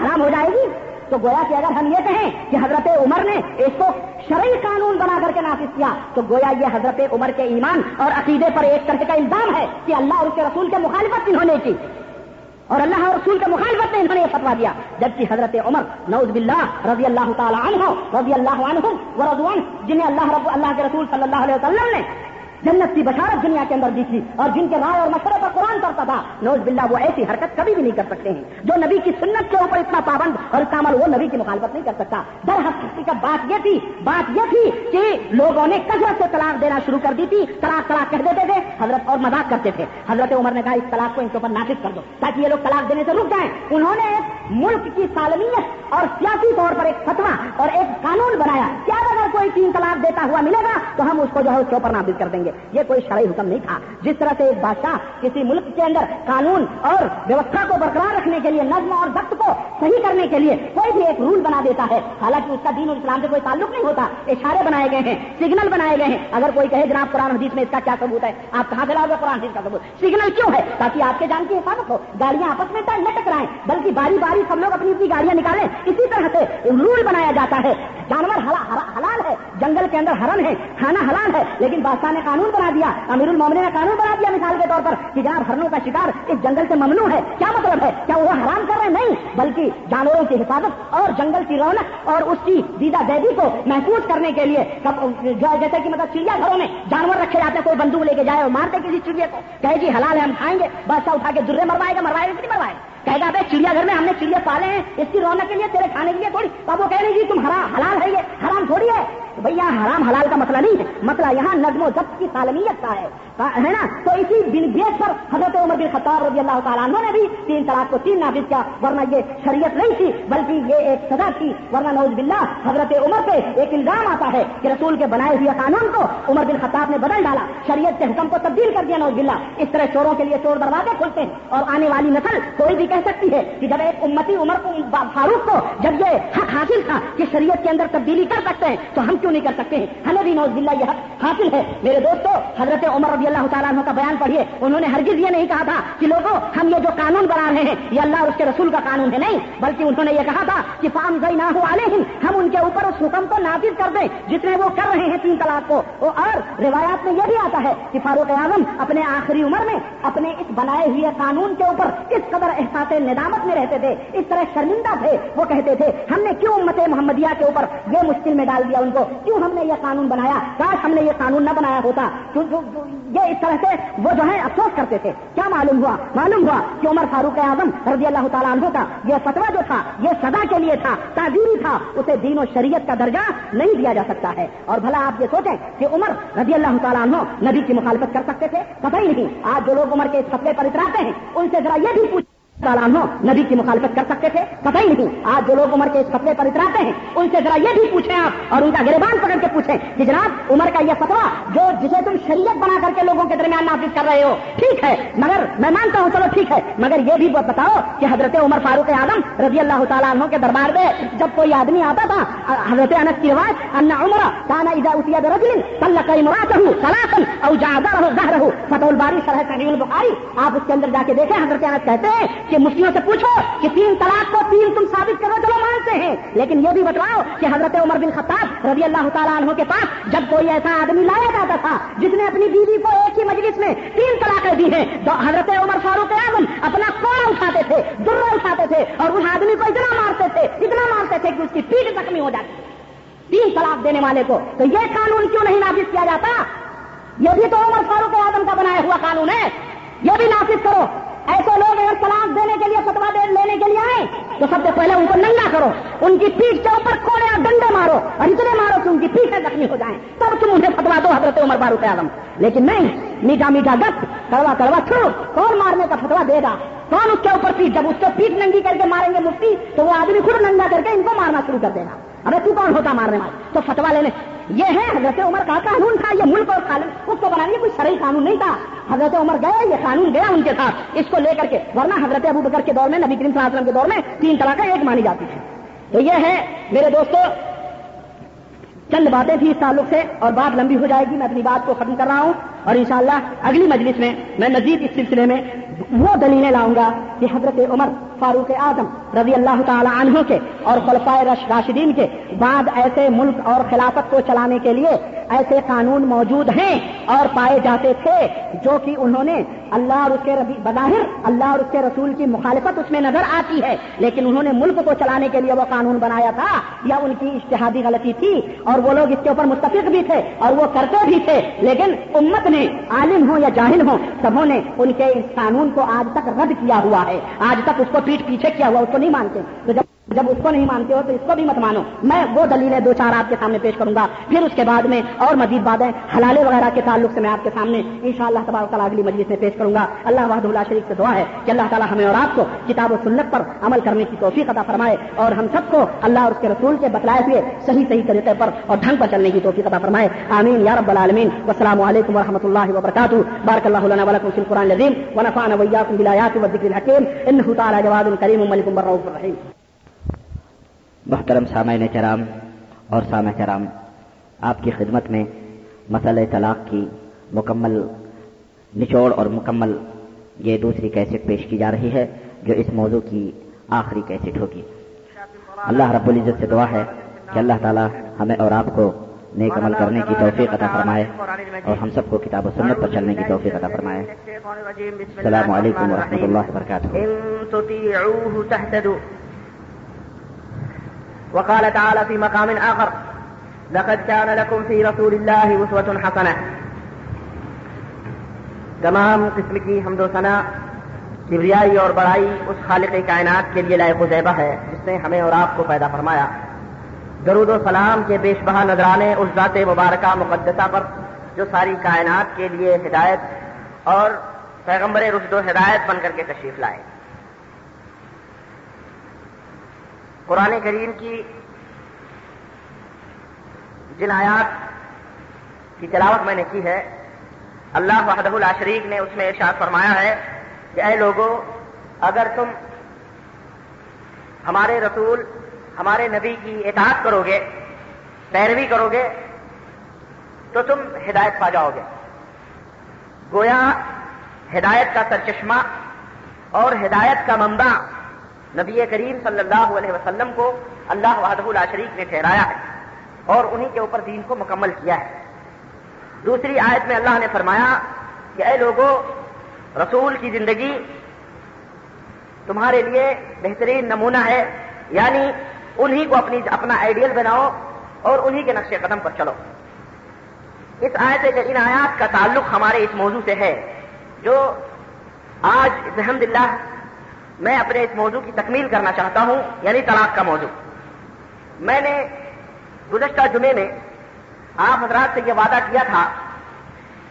حرام ہو جائے گی۔ تو گویا کہ اگر ہم یہ کہیں کہ حضرت عمر نے اس کو شرعی قانون بنا کر کے نافذ کیا، تو گویا یہ حضرت عمر کے ایمان اور عقیدے پر ایک طرح کا الزام ہے کہ اللہ اور اس کے رسول کے مخالفت انہوں نے کی۔ اور اللہ اور رسول کے مخالفت میں انہوں نے یہ فتوا دیا۔ جبکہ حضرت عمر، نوز باللہ رضی اللہ تعالیٰ عنہ رضی اللہ عنہ و رضوان، جنہیں اللہ رب، اللہ کے رسول صلی اللہ علیہ وسلم نے جنت کی بشارت دنیا کے اندر دی تھی اور جن کے رائے اور مشورے پر قرآن کرتا تھا، نوز بلّہ وہ ایسی حرکت کبھی بھی نہیں کر سکتے ہیں۔ جو نبی کی سنت کے اوپر اتنا پابند اور اتنا عمل، وہ نبی کی مخالفت نہیں کر سکتا۔ در حقیقت بات یہ تھی، بات یہ تھی کہ لوگوں نے کثرت سے طلاق دینا شروع کر دی تھی۔ طلاق طلاق کہہ دیتے تھے، حضرت اور مذاق کرتے تھے۔ حضرت عمر نے کہا، اس طلاق کو ان کے اوپر نافذ کر دو تاکہ یہ لوگ طلاق دینے سے رک جائیں۔ انہوں نے ایک ملک کی سالمیت اور سیاسی طور پر ایک فتوا اور ایک قانون بنایا۔ کیا اگر کوئی تین طلاق دیتا ہوا ملے گا، تو ہم اس کو جو ہے اس کے اوپر نافذ کر دیں گے۔ یہ کوئی شرعی حکم نہیں تھا۔ جس طرح سے ایک بادشاہ کسی ملک کے اندر قانون اور ویوستھا کو برقرار رکھنے کے لیے نظم اور ضبط کو صحیح کرنے کے لیے کوئی بھی ایک رول بنا دیتا ہے، حالانکہ اس کا دین اور اسلام سے کوئی تعلق نہیں ہوتا۔ اشارے بنائے گئے ہیں سگنل بنائے گئے ہیں۔ اگر کوئی کہے جناب قرآن حدیث میں اس کا کیا ثبوت ہے؟ آپ کہاں سے لاؤ گے قرآن حدیث کا ثبوت؟ سگنل کیوں ہے؟ تاکہ آپ کے جان کی حفاظت ہو۔ گاڑیاں آپس میں نہ ٹکرائیں بلکہ باری باری سب لوگ اپنی اپنی گاڑیاں نکالیں۔ اسی طرح سے رول بنایا جاتا ہے۔ جانور حلال ہے۔ جنگل کے اندر ہرن ہے، کھانا حلال ہے، لیکن بادشاہ نے قانون بنا دیا، امیر المومن نے قانون بنا دیا مثال کے طور پر کہ جناب ہرنوں کا شکار اس جنگل سے ممنوع ہے۔ کیا مطلب ہے؟ کیا وہ حرام کر رہے ہیں؟ نہیں، بلکہ جانوروں کی حفاظت اور جنگل کی رونق اور اس کی دیدا دیدی کو محفوظ کرنے کے لیے جیسے کہ مطلب چڑیا گھروں میں جانور رکھے جاتے ہیں، کوئی بندوق لے کے جائے اور مارتے کسی چڑیا کو کہ جی حلال ہے، ہم کھائیں گے، بادشاہ اٹھا کے درے مروائے گا مروائے گا نہیں مروائے کہے گا بھائی چڑیا گھر میں ہم نے چڑیا پالے ہیں، اس کی رونق کے لیے، تیرے کھانے کے لیے تھوڑی۔ تب وہ کہہ رہے جی تم حلال ہے یہ۔ حرام تھوڑی ہے۔ بھیا حرام، حلال کا مسئلہ نہیں ہے۔ مسئلہ یہاں نظم و ضبط کی سالمیت کا ہے۔ ہے نا؟ تو اسی بن بیس پر حضرت عمر بن خطاب رضی اللہ تعالیٰ عنہ نے بھی تین طلاق کو تین نافذ کیا، ورنہ یہ شریعت نہیں تھی، بلکہ یہ ایک سزا تھی۔ ورنہ نوز باللہ، حضرت عمر پہ ایک الزام آتا ہے کہ رسول کے بنائے ہوئے قانون کو عمر بن خطاب نے بدل ڈالا۔ شریعت کے حکم کو تبدیل کر دیا نوز باللہ۔ اس طرح چوروں کے لیے چور دروازے کھلتے ہیں اور آنے والی نسل کوئی بھی کہہ سکتی ہے کہ جب ایک امتی عمر کو فاروق کو جب یہ حق حاصل تھا کہ شریعت کے اندر تبدیلی کر سکتے ہیں، تو ہم کیوں نہیں کر سکتے ہیں؟ ہمیں بھی نوز باللہ یہ حق حاصل ہے۔ میرے دوستوں حضرت عمر رضی اللہ تعالیٰ عنہ کا بیان پڑھیے۔ انہوں نے ہرگز یہ نہیں کہا تھا کہ لوگوں، ہم یہ جو قانون بنا رہے ہیں، یہ اللہ اور اس کے رسول کا قانون ہے۔ نہیں، بلکہ انہوں نے یہ کہا تھا کہ فام گئی نہ ہو والے ہم ان کے اوپر اس حکم کو نافذ کر دیں۔ جتنے وہ کر رہے ہیں تین طلاق کو۔ اور روایات میں یہ بھی آتا ہے کہ فاروق اعظم اپنے آخری عمر میں اپنے اس بنائے ہوئے قانون کے اوپر اس قدر احساس ندامت میں رہتے تھے، اس طرح شرمندہ تھے۔ وہ کہتے تھے، ہم نے کیوں امت محمدیہ کے اوپر یہ مشکل میں ڈال دیا ان کو؟ کیوں ہم نے یہ قانون بنایا؟ کاش ہم نے یہ قانون نہ بنایا ہوتا۔ یہ اس طرح سے وہ جو ہے افسوس کرتے تھے۔ کیا معلوم ہوا؟ معلوم ہوا کہ عمر فاروق اعظم رضی اللہ تعالیٰ عنہ کا یہ فتوا جو تھا، یہ سزا کے لیے تھا تعزیری تھا، اسے دین و شریعت کا درجہ نہیں دیا جا سکتا ہے۔ اور بھلا آپ یہ سوچیں کہ عمر رضی اللہ تعالیٰ عنہ نبی کی مخالفت کر سکتے تھے؟ پتہ ہی نہیں۔ آج جو لوگ عمر کے اس فتوے پر اتراتے ہیں، ان سے ذرا یہ بھی پوچھ سالانوں نبی کی مخالفت کر سکتے تھے؟ پتہ ہی نہیں۔ آج جو لوگ عمر کے اس فتوے پر اتراتے ہیں، ان سے ذرا یہ بھی پوچھیں آپ اور ان کا گریبان پکڑ کے پوچھیں کہ جناب، عمر کا یہ فتوا جو جسے تم شریعت بنا کر کے لوگوں کے درمیان نافذ کر رہے ہو، ٹھیک ہے۔ مگر میں مانتا ہوں، چلو ٹھیک ہے۔ مگر یہ بھی بتاؤ کہ حضرت عمر فاروق اعظم رضی اللہ تعالیٰ عنہ کے دربار میں جب کوئی آدمی آتا تھا حضرت انس کی آواز انا عمر تانا اجا اتیا رجل کل کئی مراد سلاسن او جادہ رہو فتح الباری شرح صحیح البخاری، آپ اس کے اندر جا کے دیکھیں، حضرت انس کہتے ہیں کہ مفتیوں سے پوچھو کہ تین طلاق کو تین تم ثابت کرو چلو مانتے ہیں۔ لیکن یہ بھی بتلاؤ کہ حضرت عمر بن خطاب رضی اللہ تعالیٰ عنہ کے پاس جب کوئی ایسا آدمی لایا جاتا تھا جس نے اپنی بیوی کو ایک ہی مجلس میں تین طلاقیں دی ہیں، تو حضرت عمر فاروق اعظم اپنا کوڑا اٹھاتے تھے درا اٹھاتے تھے اور اس آدمی کو اتنا مارتے تھے، اتنا مارتے تھے کہ اس کی پیٹ زخمی ہو جاتی۔ تین طلاق دینے والے کو۔ تو یہ قانون کیوں نہیں نافذ کیا جاتا؟ یہ بھی تو عمر فاروق اعظم کا بنایا ہوا قانون ہے۔ یہ بھی نافذ کرو۔ ایسے لوگ اگر طلاق دینے کے لیے فتوا لینے کے لیے آئے، تو سب سے پہلے ان کو ننگا کرو، ان کی پیٹ کے اوپر کوڑے اور ڈنڈے مارو اور اتنے مارو کہ ان کی پیٹیں زخمی ہو جائیں۔ تب تم انہیں فتوا دو، حضرت عمر فاروق اعظم۔ لیکن نہیں، میٹھا میٹھا گت کڑوا کڑوا چھوڑو۔ کون مارنے کا فتوا دے گا؟ کون اس کے اوپر پیٹ جب اس کو پیٹ ننگی کر کے ماریں گے مفتی، تو وہ آدمی خود ننگا کر کے ان کو مارنا شروع کر دے گا۔ ارے تو کون ہوتا مارنے والے تو فتوا لینے یہ ہے حضرت عمر کا قانون تھا، یہ ملک اور اس کو بنانے کوئی شرعی قانون نہیں تھا۔ حضرت عمر گئے، یہ قانون گیا ان کے ساتھ۔ اس کو لے کر کے، ورنہ حضرت ابو بکر کے دور میں، نبی کریم صلی اللہ علیہ وسلم کے دور میں تین طرح کا ایک مانی جاتی تھی تو یہ ہے، میرے دوستو، چند باتیں تھیں اس تعلق سے اور بات لمبی ہو جائے گی۔ میں اپنی بات کو ختم کر رہا ہوں۔ اور انشاءاللہ اگلی مجلس میں میں مزید اس سلسلے میں وہ دلیلیں لاؤں گا کہ حضرت عمر فاروق اعظم رضی اللہ تعالی عنہ کے اور خلفائے راشدین کے بعد ایسے ملک اور خلافت کو چلانے کے لیے ایسے قانون موجود ہیں اور پائے جاتے تھے جو کہ انہوں نے اللہ اور اس کے بظاہر اللہ اور اس کے رسول کی مخالفت اس میں نظر آتی ہے، لیکن انہوں نے ملک کو چلانے کے لیے وہ قانون بنایا تھا یا ان کی اشتہادی غلطی تھی اور وہ لوگ اس کے اوپر متفق بھی تھے اور وہ کرتے بھی تھے، لیکن امت نے عالم ہوں یا جاہل ہوں، سبوں نے ان کے اس قانون کو آج تک رد کیا ہوا ہے۔ آج تک اس کو پیٹ پیچھے کیا ہوا، اس کو نہیں مانتے۔ تو جب جب اس کو نہیں مانتے ہو تو اس کو بھی مت مانو۔ میں وہ دلیلیں دو چار آپ کے سامنے پیش کروں گا۔ پھر اس کے بعد میں اور مزید باتیں حلالے وغیرہ کے تعلق سے میں آپ کے سامنے ان شاء اللہ تبار تعالیٰ اگلی مجلس میں پیش کروں گا۔ اللہ وحد اللہ شریف سے دعا ہے کہ اللہ تعالیٰ ہمیں اور آپ کو کتاب و سنت پر عمل کرنے کی توفیق عطا فرمائے اور ہم سب کو اللہ اور اس کے رسول کے بتلائے ہوئے صحیح صحیح طریقے پر اور ڈھنگ پر چلنے کی توفیق عطا فرمائے۔ آمین۔ یا رب العالمین۔ السلام علیکم و رحمۃ اللہ وبرکاتہ۔ بارک اللہ علیہ ولکم فی القرآن العظیم۔ ونفعنا ویاکم بالآیات والذکر الحکیم۔ انه تعالی جواد کریم ملک الرحیم۔ محترم سامعین کرام اور سامع کرام، آپ کی خدمت میں مسئلہ طلاق کی مکمل نچوڑ اور مکمل یہ دوسری کیسٹ پیش کی جا رہی ہے، جو اس موضوع کی آخری کیسٹ ہوگی۔ اللہ رب العزت سے دعا ہے کہ اللہ تعالی ہمیں اور آپ کو نیک عمل کرنے کی توفیق عطا فرمائے اور ہم سب کو کتاب و سنت پر چلنے کی توفیق عطا فرمائے۔ السلام علیکم ورحمۃ اللہ وبرکاتہ۔ وقال تعالى في مقام آخر، لقد كان لكم في رسول الله أسوة حسنة. تمام قسم کی حمد و ثنا کبریائی اور بڑائی اس خالق کائنات کے لیے لائق و زیبہ ہے، جس نے ہمیں اور آپ کو پیدا فرمایا۔ درود و سلام کے بیش بہا نظرانے اس ذات مبارکہ مقدسہ پر، جو ساری کائنات کے لیے ہدایت اور پیغمبر رشد و ہدایت بن کر کے تشریف لائے۔ قرآن کریم کی جن آیات کی تلاوت میں نے کی ہے، اللہ وحدہ العشریق نے اس میں ارشاد فرمایا ہے کہ اے لوگوں اگر تم ہمارے رسول، ہمارے نبی کی اطاعت کرو گے پیروی کرو گے تو تم ہدایت پا جاؤ گے گویا، ہدایت کا سرچشمہ اور ہدایت کا منبع نبی کریم صلی اللہ علیہ وسلم کو اللہ وحدہ اللہ شریف نے ٹھہرایا ہے اور انہی کے اوپر دین کو مکمل کیا ہے۔ دوسری آیت میں اللہ نے فرمایا کہ اے لوگوں رسول کی زندگی تمہارے لیے بہترین نمونہ ہے یعنی انہی کو اپنی اپنا آئیڈیل بناؤ اور انہی کے نقش قدم پر چلو۔ اس آیت ان آیات کا تعلق ہمارے اس موضوع سے ہے، جو آج الحمد للہ میں اپنے اس موضوع کی تکمیل کرنا چاہتا ہوں یعنی طلاق کا موضوع۔ میں نے گزشتہ جمعے میں آپ حضرات سے یہ وعدہ کیا تھا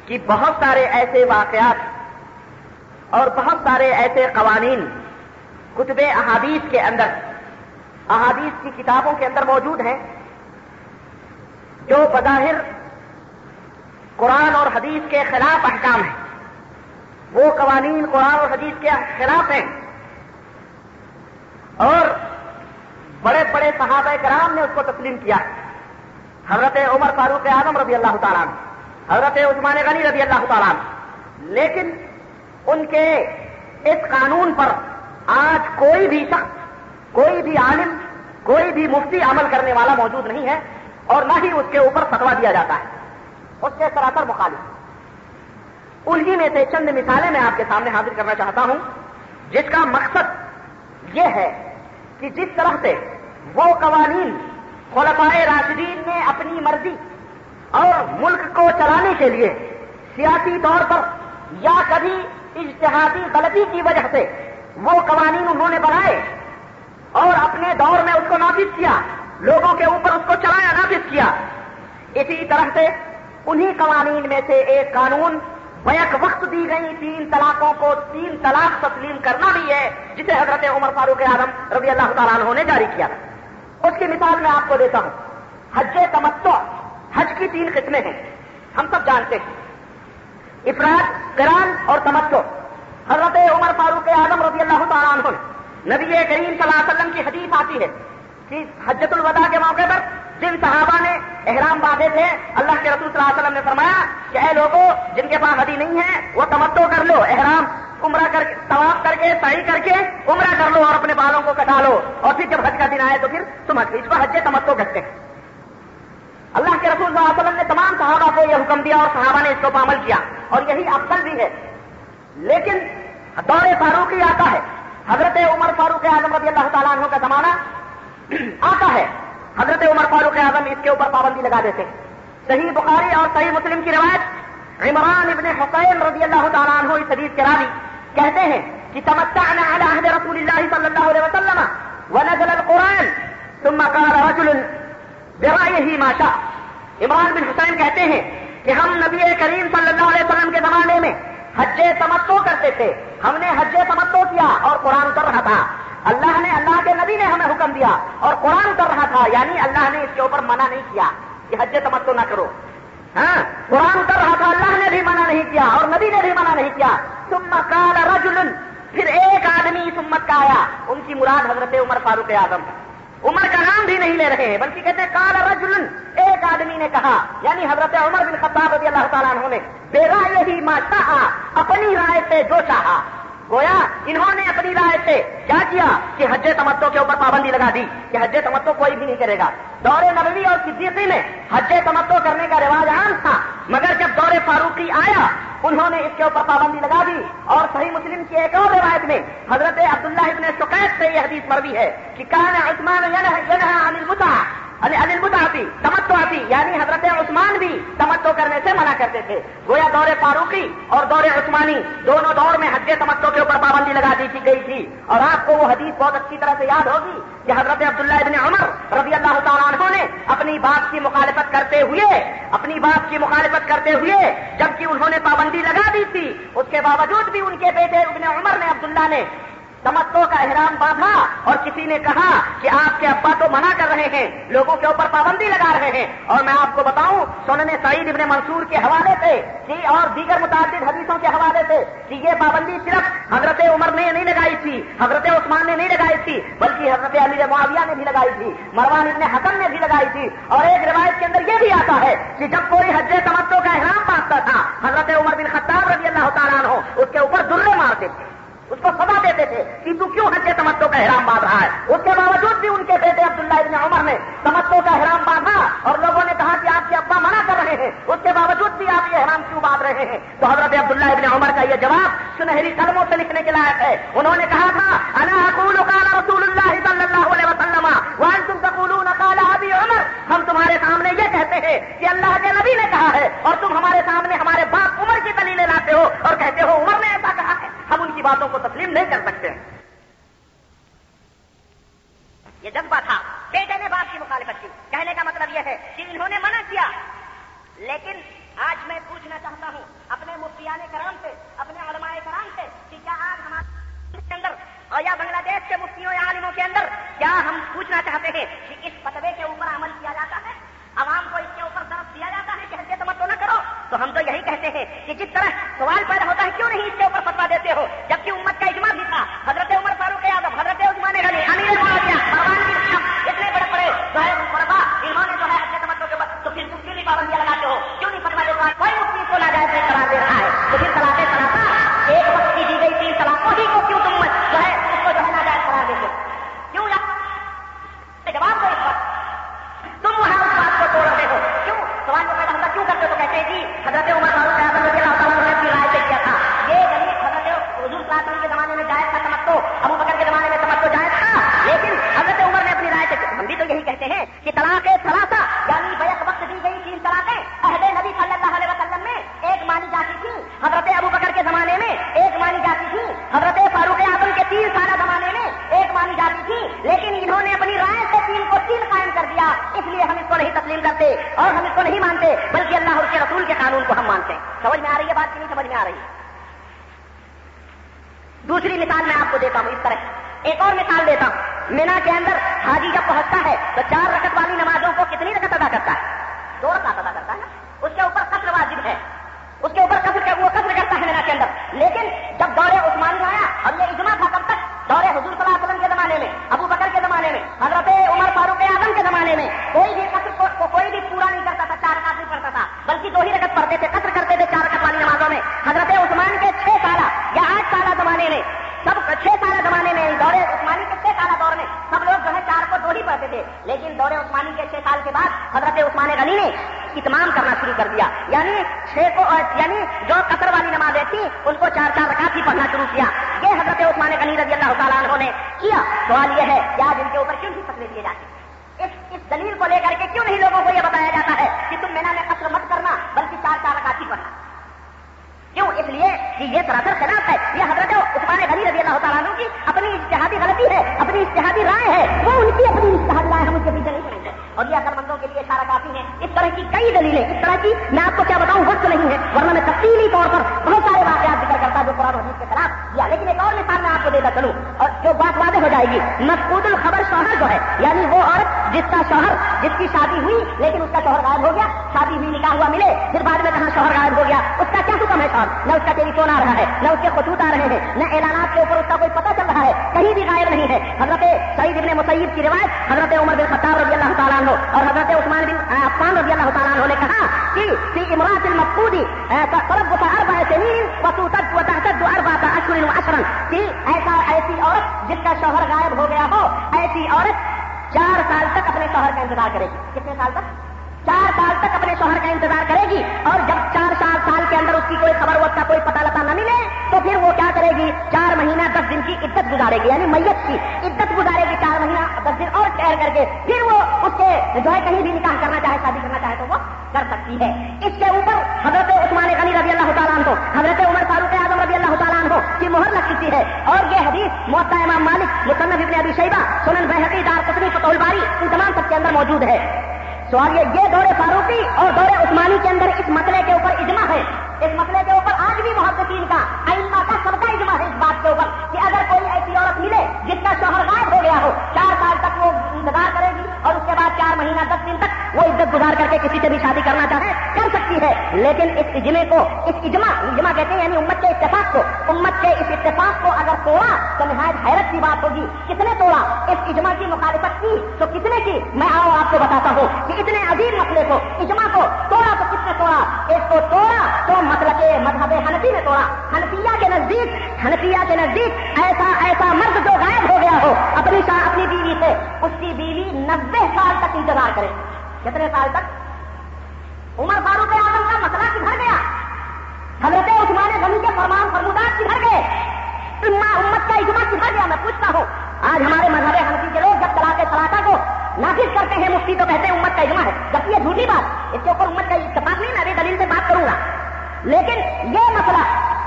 کہ بہت سارے ایسے واقعات اور بہت سارے ایسے قوانین کتب احادیث کے اندر، احادیث کی کتابوں کے اندر موجود ہیں، جو بظاہر قرآن اور حدیث کے خلاف احکام ہیں۔ وہ قوانین قرآن اور حدیث کے خلاف ہیں۔ اور بڑے بڑے صحابہ کرام نے اس کو تسلیم کیا۔ حضرت عمر فاروق اعظم رضی اللہ تعالیٰ حضرت عثمان غنی رضی اللہ تعالیٰ لیکن ان کے اس قانون پر آج کوئی بھی شخص، کوئی بھی عالم، کوئی بھی مفتی عمل کرنے والا موجود نہیں ہے اور نہ ہی اس کے اوپر فتوا دیا جاتا ہے۔ اس کے سراسر مخالف۔ انہی میں سے چند مثالیں میں آپ کے سامنے حاضر کرنا چاہتا ہوں، جس کا مقصد یہ ہے کہ جس طرح سے وہ قوانین خلفائے راشدین نے اپنی مرضی اور ملک کو چلانے کے لیے سیاسی طور پر یا کبھی اجتہادی غلطی کی وجہ سے وہ قوانین انہوں نے بنائے اور اپنے دور میں اس کو نافذ کیا، لوگوں کے اوپر اس کو چلایا، نافذ کیا۔ اسی طرح سے انہی قوانین میں سے ایک قانون بیک وقت دی گئی تین طلاقوں کو، تین طلاق تسلیم کرنا بھی ہے، جسے حضرت عمر فاروق اعظم رضی اللہ تعالیٰ عنہ نے جاری کیا تھا۔ اس کی مثال میں آپ کو دیتا ہوں۔ حج تمتو حج کی تین قسمیں ہیں۔ ہم سب جانتے ہیں۔ افراد کران اور تمتو حضرت عمر فاروق اعظم رضی اللہ تعالیٰ عنہ نبی کریم صلی اللہ علیہ وسلم کی حدیث آتی ہے کہ حجت الوداع کے موقع پر جن صحابہ نے احرام باندھے تھے، اللہ کے رسول صلی اللہ علیہ وسلم نے فرمایا کہ اے لوگوں جن کے پاس حدی نہیں ہے، وہ تمتو کر لو، احرام، عمرہ کر طواف کر کے صحیح کر کے عمرہ کر لو اور اپنے بالوں کو کٹا لو۔ اور پھر جب حج کا دن آئے تو پھر تم اس کو حج تمتو کہتے ہیں۔ اللہ کے رسول صلی اللہ علیہ وسلم نے تمام صحابہ کو یہ حکم دیا اور صحابہ نے اس کو عمل کیا۔ اور یہی افضل بھی ہے۔ لیکن دور فاروقی آتا ہے۔ حضرت عمر فاروق اعظم رضی اللہ تعالیٰ عنہ کا زمانہ آتا ہے۔ حضرت عمر فاروق اعظم اس کے اوپر پابندی لگا دیتے ہیں۔ صحیح بخاری اور صحیح مسلم کی روایت، عمران ابن حسین رضی اللہ تعالیٰ عنہ اس حدیث کے راوی کہتے ہیں کہ تمتعنا على عهد رسول الله صلی اللہ علیہ وسلم ونزل القرآن، ثم قال رجل برائه ما شاء۔ عمران بن حسین کہتے ہیں کہ ہم نبی کریم صلی اللہ علیہ وسلم کے زمانے میں حج تمتو کرتے تھے۔ ہم نے حج تمتو کیا اور قرآن اتر رہا تھا۔ اللہ نے اللہ کے نبی نے ہمیں حکم دیا اور قرآن اتر رہا تھا یعنی اللہ نے اس کے اوپر منع نہیں کیا۔ کہ حج تمتو نہ کرو۔ ہاں قرآن اتر رہا تھا، اللہ نے بھی منع نہیں کیا اور نبی نے بھی منع نہیں کیا۔ ثم قال رجل، پھر ایک آدمی اس امت کا آیا۔ ان کی مراد حضرت عمر فاروق اعظم۔ عمر کا نام بھی نہیں لے رہے ہیں بلکہ کہتے ہیں کال رجل، ایک آدمی نے کہا۔ یعنی حضرت عمر بن خطاب رضی اللہ تعالیٰ عنہ نے بے رائے ہی ماں چاہا اپنی رائے سے جو چاہا۔ گویا انہوں نے اپنی رائے سے کیا کیا کہ حج تمتو کے اوپر پابندی لگا دی کہ حج تمتو کوئی بھی نہیں کرے گا؟ دور نبوی اور صدیقی میں حج تمتو کرنے کا رواج عام تھا، مگر جب دور فاروقی آیا، انہوں نے اس کے اوپر پابندی لگا دی۔ اور صحیح مسلم کی ایک اور روایت میں حضرت عبداللہ ابن شکیت سے یہ حدیث مروی ہے کہ کان عثمان عن المتع آتی، تمتو آتی یعنی حضرت عثمان بھی تمتو کرنے سے منع کرتے تھے۔ گویا دور فاروقی اور دور عثمانی دونوں دور میں حج تمتو کے اوپر پابندی لگا دی گئی تھی۔ اور آپ کو وہ حدیث بہت اچھی طرح سے یاد ہوگی کہ حضرت عبداللہ ابن عمر رضی اللہ تعالیٰ عنہ نے اپنی بات کی مخالفت کرتے ہوئے، اپنی بات کی مخالفت کرتے ہوئے جبکہ انہوں نے پابندی لگا دی تھی، اس کے باوجود بھی ان کے بیٹے ابن عمر نے عبداللہ نے تمتو کا احرام باندھا اور کسی نے کہا کہ آپ کے ابا تو منع کر رہے ہیں، لوگوں کے اوپر پابندی لگا رہے ہیں۔ اور میں آپ کو بتاؤں سننے سعید ابن منصور کے حوالے سے کہ اور دیگر متعدد حدیثوں کے حوالے سے کہ یہ پابندی صرف حضرت عمر نے نہیں لگائی تھی، حضرت عثمان نے نہیں لگائی تھی، بلکہ حضرت علی معاویہ نے بھی لگائی تھی، مروان ابن حسن نے بھی لگائی تھی۔ اور ایک روایت کے اندر یہ بھی آتا ہے کہ جب کوئی حج تمتو کا احرام باندھتا تھا، حضرت عمر بن خطاب رضی اللہ تعالیٰ عنہ اس کے اوپر درے مارتے تھے۔ اس کو سزا دیتے تھے کہ تو کیوں حج تمتو کا حرام باندھ رہا ہے؟ اس کے باوجود بھی ان کے بیٹے عبداللہ ابن عمر نے تمتو کا حرام باندھا اور لوگوں نے کہا کہ آپ کے ابا منع کر رہے ہیں۔ اس کے باوجود بھی آپ یہ حرام کیوں باندھ رہے ہیں؟ تو حضرت عبداللہ ابن عمر کا یہ جواب سنہری قلموں سے لکھنے کے لائق ہے۔ انہوں نے کہا تھا انا رسول اللہ صلی اللہ علیہ وسلم وانتم تقولون قال ابی عمر، ہم تمہارے سامنے یہ کہتے ہیں کہ اللہ کے نبی نے کہا ہے اور تم ہمارے سامنے ہمارے باپ عمر کی دلیلیں لاتے ہو اور کہتے ہو عمر نے ایسا کہا ہے، ہم ان کی باتوں کو تسلیم نہیں کر سکتے۔ یہ جذبہ تھا۔ بیٹے نے باپ کی مخالفت کی۔ کہنے کا مطلب یہ ہے کہ انہوں نے منع کیا۔ لیکن آج میں پوچھنا چاہتا ہوں، اپنے مفتیان کرام سے، اپنے اور یا بنگلہ دیش کے مفتیوں یا عالموں کے اندر کیا ہم پوچھنا چاہتے ہیں کہ اس فتوے کے اوپر عمل کیا جاتا ہے؟ عوام کو اس کے اوپر طرف دیا جاتا ہے کہ حجیت تمتو نہ کرو؟ تو ہم تو یہی کہتے ہیں کہ جس طرح سوال پیدا ہوتا ہے، کیوں نہیں اس کے اوپر فتوا دیتے ہو؟ جبکہ امت کا اجماع بھی تھا۔ حضرت عمر فاروق یادو حضرت عثمان غنی، امیر اتنے بڑے بڑے ظاہر مربع، انہوں نے جو ہے حجیت تمتو کے اوپر تو پھر تم کیوں نہیں پابندیاں خبر وقت کا کوئی پتہ لتا نہ ملے، تو پھر وہ کیا کرے گی؟ چار مہینہ دس دن کی عدت گزارے گی یعنی میت کی عدت گزارے گی چار مہینہ، دس دن اور ٹھہر کر کے پھر وہ اس کے جو ہے کہیں بھی نکاح کرنا چاہے، شادی کرنا چاہے تو وہ کر سکتی ہے۔ اس کے اوپر حضرت عثمان غنی رضی اللہ تعالیٰ عنہ، حضرت عمر فاروق اعظم رضی اللہ تعالیٰ عنہ کی مہر لگ چکی ہے۔ اور یہ حدیث محتا امام مالک، مصنف ابن ابی شیبہ، سنن بحقی، دار قطنی فتح الباری، ان تمام سب کے اندر موجود ہے۔ سوال یہ یہ دور فاروقی اور دور عثمانی کے اندر اس مسئلے کے اوپر اجماع ہے۔ اس مسئلے کے اوپر بھی محدثین کا ائمہ کا سب کا اجماع ہے اس بات کے اوپر کہ اگر کوئی ایسی عورت ملے جس کا شوہر غائب ہو گیا ہو، چار سال تک وہ انتظار کرے گی اور اس کے بعد چار مہینہ، دس دن تک وہ عزت گزار کر کے کسی سے بھی شادی کرنا چاہے، کر سکتی ہے۔ لیکن اس اجمے کو، اس اجماع اجماع کہتے ہیں یعنی امت کے اتفاق کو، امت کے اس اتفاق کو اگر توڑا تو نہایت حیرت کی بات ہوگی۔ کتنے توڑا؟ اس اجماع کی مخالفت کی تو کتنے کی؟ میں آؤ آپ کو بتاتا ہوں کہ اتنے عظیم مسئلے کو، اجماع کو توڑا توڑا۔ اس کو توڑا تو مطلب مذہب حنفی نے توڑا۔ حنفیہ کے نزدیک، حنفیہ کے نزدیک ایسا ایسا مرد جو غائب ہو گیا ہو، اپنی اپنی بیوی سے اس کی بیوی نبے سال تک انتظار کرے۔ کتنے سال تک؟ عمر فاروق اعظم کا مسئلہ کدھر گیا۔ حضرت عثمان غنی کے فرمان فرمودات کدھر گئے۔ امت کا اجماع کدھر گیا۔ میں پوچھتا ہوں، آج ہمارے مذہب حنفی کے لوگ جب طلاق سلاقہ کو نافذ کرتے ہیں مفتی تو کہتے ہیں امت کا اجماع ہے۔ جبکہ یہ جھوٹی بات، اس کے اوپر امت کا اتفاق نہیں، میں ابھی دلیل سے بات کروں گا۔ لیکن یہ مسئلہ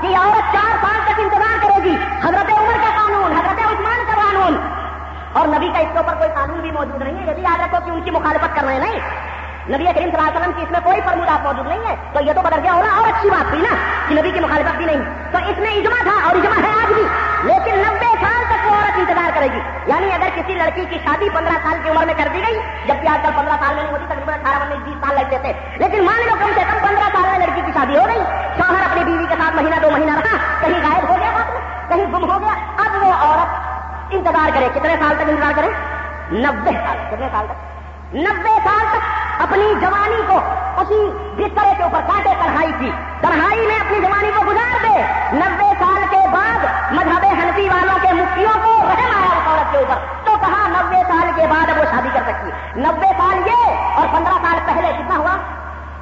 کہ عورت چار سال تک انتظار کرے گی، حضرت عمر کا قانون، حضرت عثمان کا قانون۔ اور نبی کا اس کے اوپر کوئی قانون بھی موجود نہیں ہے، یہ بھی یاد رکھو کہ ان کی مخالفت کر رہے ہیں۔ نہیں نبی کریم صلی اللہ علیہ وسلم کی اس میں کوئی فرمودات موجود نہیں ہے۔ تو یہ تو بدل گیا ہونا اور اچھی بات تھی نا کہ نبی کی مخالفت بھی نہیں۔ تو اس میں اجماع تھا اور اجماع ہے آج بھی۔ لیکن نبے تک انتظار کرے گی۔ یعنی اگر کسی لڑکی کی شادی پندرہ سال کی عمر میں کر دی گئی جبکہ آج کل پندرہ سال میں نہیں ہوتی، تقریباً اٹھارہ انیس بیس سال لگتے تھے۔ لیکن مان لو کم سے کم پندرہ سال میں لڑکی کی شادی ہو گئی۔ شوہر اپنی بیوی کے ساتھ مہینہ دو مہینہ رہا، کہیں غائب ہو گیا کہیں گم ہو گیا۔ اب وہ عورت انتظار کرے، کتنے سال تک انتظار کرے؟ نبے سال، کتنے سال تک؟ نبے سال تک اپنی جوانی کو اسی بسترے کے اوپر کاٹے کڑھائی کی۔ کڑھائی میں اپنی جوانی کو گزار دے۔ نبے سال کے بعد مذہب حنفی والوں کے مفتیوں کو رحم آیا اس عورت کے اوپر۔ تو کہا نبے سال کے بعد وہ شادی کر سکتی ہے نبے سال یہ اور پندرہ سال پہلے کتنا ہوا؟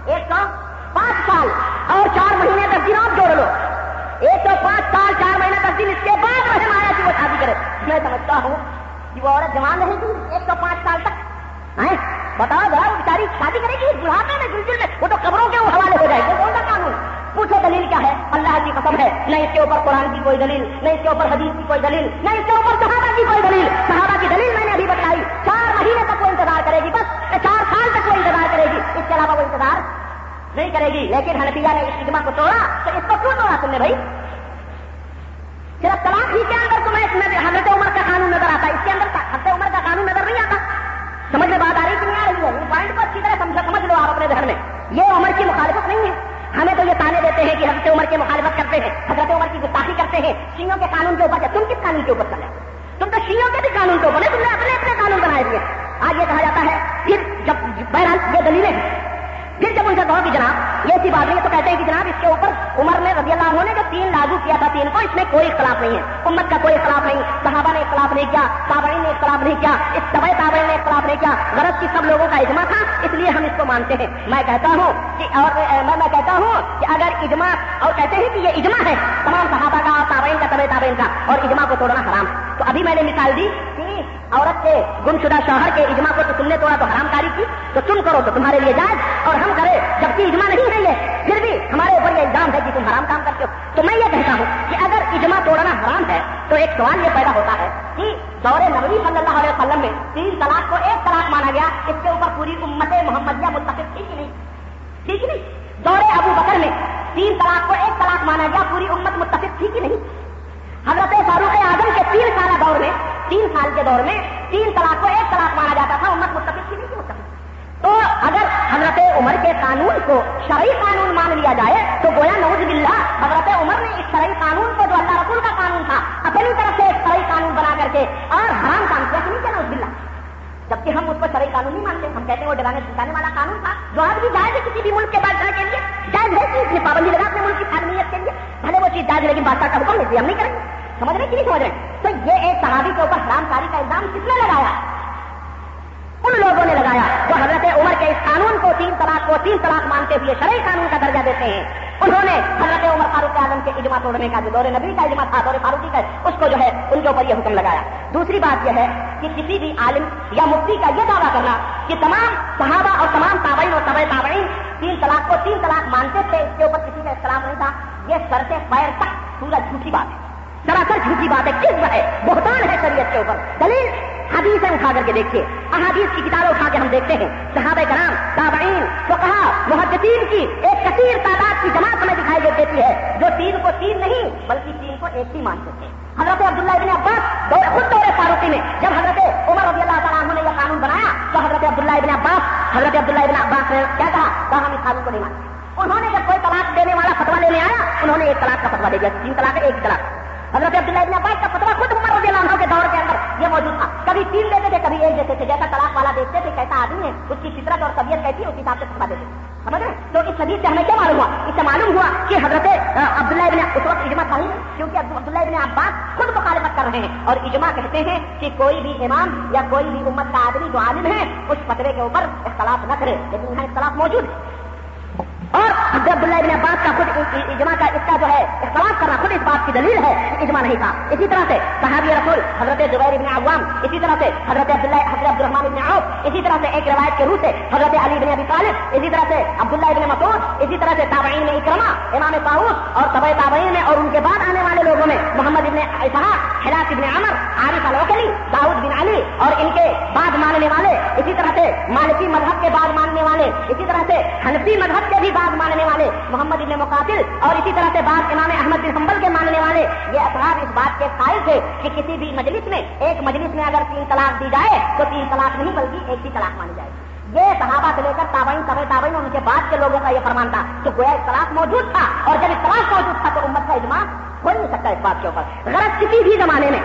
ایک سو پانچ سو دن آپ جوڑ لو۔ ایک سو پانچ سال، چار مہینہ دس دن اس کے بعد رحم آیا کہ وہ شادی کرے۔ میں سمجھتا ہوں کہ وہ عورت جوان رہے گی ایک سو پانچ سال تک۔ بتاؤ ذرا وہ بیچاری شادی کرے گی؟ بڑھاپے میں بالکل میں، وہ تو قبروں کے اللہ ہے، نہ اس کے اوپر قرآن کی کوئی دلیل، نہ اس کے اوپر حدیث کی کوئی دلیل، نہ اس کے اوپر صحابہ کی کوئی دلیل۔ صحابہ کی دلیل میں نے ابھی بتائی، چار مہینے تک وہ انتظار کرے گی، بس چار سال تک وہ انتظار کرے گی۔ اس کے علاوہ وہ انتظار نہیں کرے گی۔ لیکن حنفیہ نے اس اجماع کو توڑا، تو اس کو کیوں توڑا تم نے بھائی؟ صرف طلاق ہی کے اندر تمہیں حضرت عمر کا قانون نظر آتا ہے۔ اس کے اندر حضرت عمر کا قانون نظر نہیں آتا۔ سمجھ میں بات آ رہی کہ نہیں آ رہی ہے؟ پوائنٹ کو اچھی طرح سمجھ لو آپ اپنے گھر میں۔ یہ عمر کی مخالفت نہیں ہے۔ ہمیں تو یہ تانے دیتے ہیں کہ حضرت عمر کی مخالفت کرتے ہیں، حضرت عمر کی گستاخی کرتے ہیں۔ شیوں کے قانون کے اوپر تم کس قانون کے اوپر چلے؟ تم تو شیوں کے بھی قانون کے اوپر، تم نے اپنے اپنے قانون بنائے دیے آج یہ کہا جاتا ہے، پھر جب بہرحال یہ دلیلیں ہیں پھر جب ان سے کہو کہ جناب، یہ ایسی بات نہیں ہے، تو کہتے ہیں کہ جناب، اس کے اوپر عمر نے رضی اللہ عنہ نے جو تین لاگو کیا تھا تین کو، اس میں کوئی اختلاف نہیں ہے۔ امت کا کوئی اختلاف نہیں، صحابہ نے اختلاف نہیں کیا، تابعین نے اختلاف نہیں کیا، اس طبع تابعین نے اختلاف نہیں کیا، غرض کی سب لوگوں کا اجماع تھا، اس لیے ہم اس کو مانتے ہیں۔ میں کہتا ہوں کہ اور، میں کہتا ہوں کہ اگر اجماع، اور کہتے ہیں کہ یہ اجماع ہے، تمام صحابہ کا تابعین کا، طبع تابعین کا، اور اجماع کو توڑنا حرام۔ تو ابھی میں نے مثال دی عورت کے گم شدہ شوہر کے اجماع کو تو تم نے توڑا تو حرام کاری کی؟ تو تم کرو تو تمہارے لیے جائز اور ہم کرے جبکہ اجماع نہیں ہے یہ، پھر بھی ہمارے اوپر یہ الزام ہے کہ تم حرام کام کرتے ہو۔ تو میں یہ کہتا ہوں کہ اگر اجماع توڑنا حرام ہے تو ایک سوال یہ پیدا ہوتا ہے کہ دور نبی صلی اللہ علیہ وسلم میں تین طلاق کو ایک طلاق مانا گیا، اس کے اوپر پوری امت محمدیہ متفق تھی کہ نہیں؟ ٹھیک نہیں؟ دور ابو بکر میں تین طلاق کو ایک طلاق مانا گیا، پوری امت متفق تھی کہ نہیں؟ حضرت فاروق اعظم کے تین سال دور میں تین سال کے دور میں تین طلاق کو ایک طلاق مانا جاتا تھا، امت متفق کی نہیں تھی متفق تو اگر حضرت عمر کے قانون کو شرعی قانون مان لیا جائے، تو گویا نوز باللہ، حضرت عمر نے اس شرعی قانون کو جو اللہ رسول کا قانون تھا، اپنی طرف سے ایک شرعی قانون بنا کر کے اور حرام کام کیا نہیں کیا نوز باللہ۔ جبکہ ہم اس کو شرعی قانون نہیں مانتے، ہم کہتے ہیں وہ ڈرانے سکھانے والا قانون تھا۔ جو آج بھی جائز ہے کسی بھی ملک کے بادشاہ کے لیے، جائز ہے کہ اس میں پابندی لگا اپنے ملک کی تعلیمیت کے لیے۔ بھلے وہ چیز جائز لیکن بادشاہ کا حکم نہیں ہم نہیں کریں گے۔ سمجھ رہے کہ نہیں سمجھ رہے تو یہ ایک صحابی کے اوپر حرام کاری کا الزام کس نے لگایا؟ ان لوگوں نے لگایا جو حضرت عمر کے اس قانون کو تین طلاق کو تین طلاق مانتے ہوئے شرعی قانون کا درجہ دیتے ہیں۔ انہوں نے حضرت عمر فاروق اعظم کے اجماع توڑنے کا جو دور نبی کا اجماع تھا، دور فاروقی کا، اس کو جو ہے ان کے اوپر یہ حکم لگایا۔ دوسری بات یہ ہے کہ کسی بھی عالم یا مفتی کا یہ دعویٰ کرنا کہ تمام صحابہ اور تمام تابعین اور طبع تابعین تین طلاق کو تین طلاق مانتے تھے، اس کے اوپر کسی کا اختلاف نہیں تھا۔ یہ سر سے پیر تک پورا جھوٹی بات ہے۔ سراسر جھوٹی بات ہے کس ہے؟ بہتان ہے شریعت کے اوپر۔ دلیل حدیثیں اٹھا کر کے دیکھیے۔ احادیث کی کتابیں اٹھا کے ہم دیکھتے ہیں۔ صحابہ کرام، تابعین، فقہا، محدثین کی ایک کثیر تعداد کی جماعت ہمیں دکھائی دیتی ہے، جو تین کو تین نہیں، بلکہ تین کو ایک ہی مانتے تھے حضرت عبداللہ ابن عباس خود دور فاروقی میں، جب حضرت عمر رضی اللہ تعالیٰ عنہ نے یہ قانون بنایا، تو حضرت عبداللہ ابن عباس، حضرت عبداللہ ابن عباس نے کیا کہا؟ کہا، ہم اس قانون کو نہیں مانتے۔ انہوں نے جب کوئی طلاق دینے والا فتوا لینے آیا، انہوں نے ایک طلاق کا فتوا دے دیا، تین طلاق، ایک طلاق۔ حضرت عبداللہ ابن عباس کا فتوا خود عمر رضی اللہ عنہ کے دور کے اندر یہ موجود تھا۔ کبھی تین دیتے تھے، کبھی ایک دیتے تھے۔ جیسا طلاق والا دیکھتے تھے، کیسا آدمی ہے، اس کی فطرت اور طبیعت کیسی اس حساب سے فتوا دیتے سمجھ رہے تو اس حدیث سے ہمیں کیا معلوم ہوا؟ اس سے معلوم ہوا کہ حضرت عبداللہ ابن اس وقت اجماع صحیح ہے، کیونکہ عبداللہ ابن عباس خود مخالفت کر رہے ہیں۔ اور اجماع کہتے ہیں کہ کوئی بھی امام یا کوئی بھی امت کا آدمی جو عالم ہے، اس فتوے کے اوپر اختلاف نہ کرے۔ لیکن یہاں اختلاف موجود ہے۔ عبداللہ ابن عباس کا خود اجماع کا اس کا جو ہے، اختلاف کرنا خود اس بات کی دلیل ہے، اجماع نہیں تھا۔ اسی طرح سے صحابی رسول حضرت زبیر ابن عوام، اسی طرح سے حضرت عبداللہ حضرت عبد الرحمان ابن عوف، اسی طرح سے ایک روایت کے روح سے حضرت علی بن ابی طالب، اسی طرح سے عبداللہ ابن مسعود، اسی طرح سے تابعین میں اکرما امام طاؤس اور طبع تابعین میں اور ان کے بعد آنے والے لوگوں میں محمد ابن اسحاق حلاق ابن عمر عارف الوکلی داؤد بن علی اور ان کے بعد ماننے والے، اسی طرح سے مالکی مذہب کے بعد ماننے والے، اسی طرح سے حنفی مذہب کے بھی بعد ماننے ماننے والے محمد ابن مقاتل اور اسی طرح سے بعد امام احمد بن حنبل کے ماننے والے یہ اثرات اس بات کے قائل تھے کہ کسی بھی مجلس میں ایک مجلس میں اگر تین طلاق دی جائے تو تین طلاق نہیں بلکہ ایک ہی طلاق مانی جائے یہ صحابہ سے لے کر تابعین طبع تابعین ان کے بعد کے لوگوں کا یہ فرمان تھا تو گویا اختلاف موجود تھا اور جب اختلاف موجود تھا تو امت کا اجماع ہو نہیں سکتا اس بات کے اوپر۔ غلط کسی بھی زمانے میں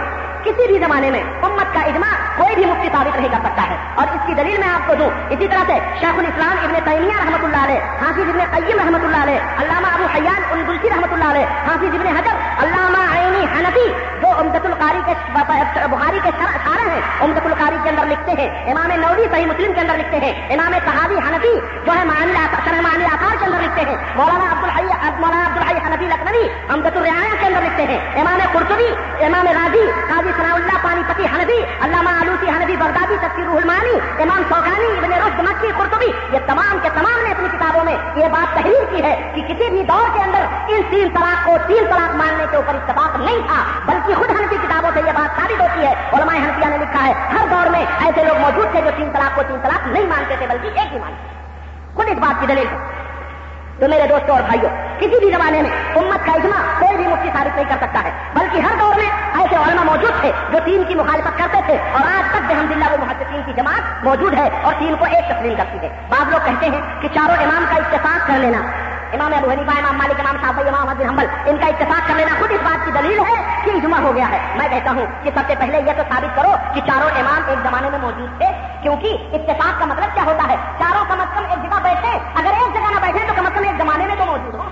کسی بھی زمانے میں امت کا اجماع کوئی بھی مفتی ثابت نہیں کر سکتا ہے۔ اور اس کی دلیل میں آپ کو دوں۔ اسی طرح سے شیخ الاسلام ابن تیمیہ رحمۃ اللہ علیہ، حافظ ابن قیم رحمۃ اللہ علیہ، علامہ ابو حیان الگلسی رحمۃ اللہ علیہ، حافظ ابن حجر، علامہ عینی حنفی جو امدت القاری کے بخاری کے سارے ہیں۔ امدت القاری کے اندر لکھتے ہیں، امام نوری صحیح مسلم کے اندر لکھتے ہیں، امام صحابی حنفی جو ہے معنی آثار کے اندر لکھتے ہیں۔ مولانا عبد الحی مولانا عبد الحی حنفی لکھنوی امدت الرعایا کے اندر لکھتے ہیں۔ امام قرطبی، امام راضی قاضی ثناء اللہ پانی پتی حنفی، علامہ آلوسی حنفی بغدادی، تفسیر روح المانی امام سوکانی ابن رشد مکی قرطبی، یہ تمام کے تمام نے اپنی کتابوں میں یہ بات تحریر کی ہے کہ کسی بھی دور کے اندر ان تین طلاق کو تین طلاق ماننے کے اوپر اتفاق نہیں تھا، بلکہ خود ہنسی کتابوں سے یہ بات ثابت ہوتی ہے، علماء ہنسیا نے لکھا ہے، ہر دور میں ایسے لوگ موجود تھے جو تین طلاق کو تین طلاق نہیں مانتے تھے، بلکہ ایک ہی مانتے خود اس بات کی دلیل تو میرے دوستوں اور بھائیوں کسی بھی زمانے میں امت کا اجماع کوئی بھی مفتی ثابت نہیں کر سکتا ہے، بلکہ ہر دور میں ایسے علماء موجود تھے جو تین کی مخالفت کرتے تھے، اور آج تک بحمد اللہ وہ محدثین کی جماعت موجود ہے اور تین کو ایک تسلیم کرتی ہے۔ بعض لوگ کہتے ہیں کہ چاروں امام کا اتفاق کر لینا۔ امام ابو حنیفہ، امام مالک، امام صاحب امام حضر حنبل، ان کا اتفاق کر لینا خود اس بات کی دلیل ہے کہ اجماع ہو گیا ہے۔ میں کہتا ہوں کہ سب سے پہلے یہ تو ثابت کرو کہ چاروں امام ایک زمانے میں موجود تھے، کیونکہ اتفاق کا مطلب کیا ہوتا ہے؟ چاروں کم از کم ایک جگہ بیٹھے، اگر ایک جگہ نہ بیٹھے تو کم از کم ایک زمانے میں تو موجود ہو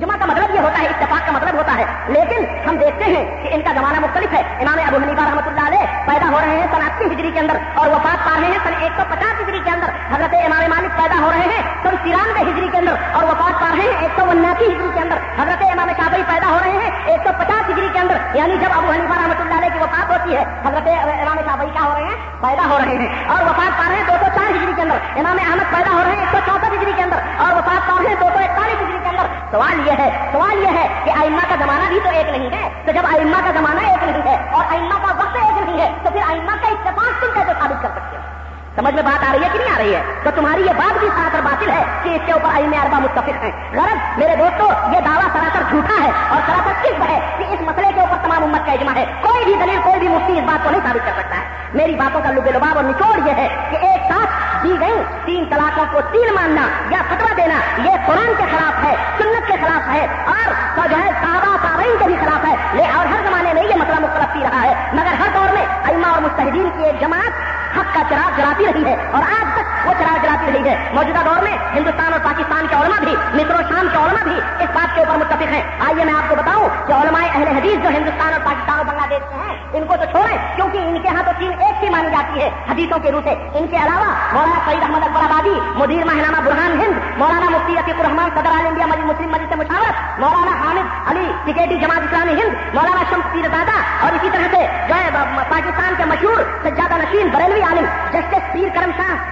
اجماع کا مطلب یہ ہوتا ہے، اتفاق کا مطلب ہوتا ہے۔ لیکن ہم دیکھتے ہیں کہ ان کا زمانہ مختلف ہے۔ امام ابو حنیفہ رحمۃ اللہ علیہ پیدا ہو رہے ہیں سن اسی ہجری کے اندر اور وفات پا رہے ہیں سن ایک سو پچاس ہجری کے اندر۔ حضرت امام مالک پیدا ہو رہے ہیں سن ترانوے ہجری کے اندر اور وفات پا رہے ہیں ایک سو اناسی ہجری کے اندر۔ حضرت امام شافعی پیدا ہو رہے ہیں ایک سو پچاس ہجری کے اندر۔ یعنی جب ابو حنیفہ رحمۃ اللہ علیہ کی وفات ہوتی ہے، حضرت امام شافعی کیا ہو رہے ہیں؟ پیدا ہو رہے ہیں اور وفات پا رہے ہیں دو سو چار ہجری کے اندر۔ امام احمد پیدا ہو رہے ہیں ایک سو چونسٹھ ہجری کے اندر اور وفات پا رہے ہیں دو سو اکتالیس ہجری کے اندر۔ سوال یہ ہے، سوال یہ ہے کہ آئمہ کا زمانہ بھی تو ایک نہیں ہے۔ تو جب آئمہ کا زمانہ ایک نہیں ہے اور آئمہ کا وقت ایک نہیں ہے، تو پھر آئمہ کا اتفاق تم کیسے ثابت کر سکتے ہو؟ سمجھ میں بات آ رہی ہے کہ نہیں آ رہی ہے؟ تو تمہاری یہ بات بھی سراسر باطل ہے کہ اس کے اوپر آئین اربا متفق ہیں۔ غرض میرے دوستو، یہ دعویٰ سراسر جھوٹا ہے اور سراسر کس ہے کہ اس مسئلے کے اوپر تمام امت کا اجماع ہے۔ کوئی بھی دلیل، کوئی بھی مفتی اس بات کو نہیں ثابت کر سکتا ہے۔ میری باتوں کا لبے لباب اور نچوڑ یہ ہے کہ ایک ساتھ دی گئی تین طلاقوں کو تین ماننا یا فتوا دینا، یہ قرآن کے خلاف ہے، سنت کے خلاف ہے اور جو ہے صحابہ تابعین کے بھی خلاف ہے۔ اور ہر زمانے میں یہ مسئلہ مختلف پی رہا ہے۔ مگر ہر دور میں ایما اور مستحدین کی ایک جماعت حق کا چراغ جلاتی رہی ہے اور آج تک وہ چراغ جلاتی رہی ہے۔ موجودہ دور میں ہندوستان اور پاکستان کے علماء بھی، مصر و شام کے علماء بھی اس بات کے اوپر متفق ہیں۔ آئیے میں آپ کو بتاؤں کہ علماء اہل حدیث جو ہندوستان اور پاکستان اور بنگلہ دیش کے ہیں، ان کو تو چھوڑیں، کیونکہ ان کے ہاں تو چین ایک ہی مانی جاتی ہے حدیثوں کے روح سے۔ ان کے علاوہ مولانا سعید احمد اکبر آبادی، مدیر ماہنامہ برہان ہند، مولانا مفتی عقیق الرحمان صدر عال انڈیا مسلم مجلس سے مشاورت، مولانا حامد علی ٹکیٹی جماعت اسلامی ہند، مولانا شمس پیر دادا اور اسی طرح سے جو ہے، پاکستان کے مشہور سجادہ نشین بریلوی عالم، جسٹس پیر کرم شاہ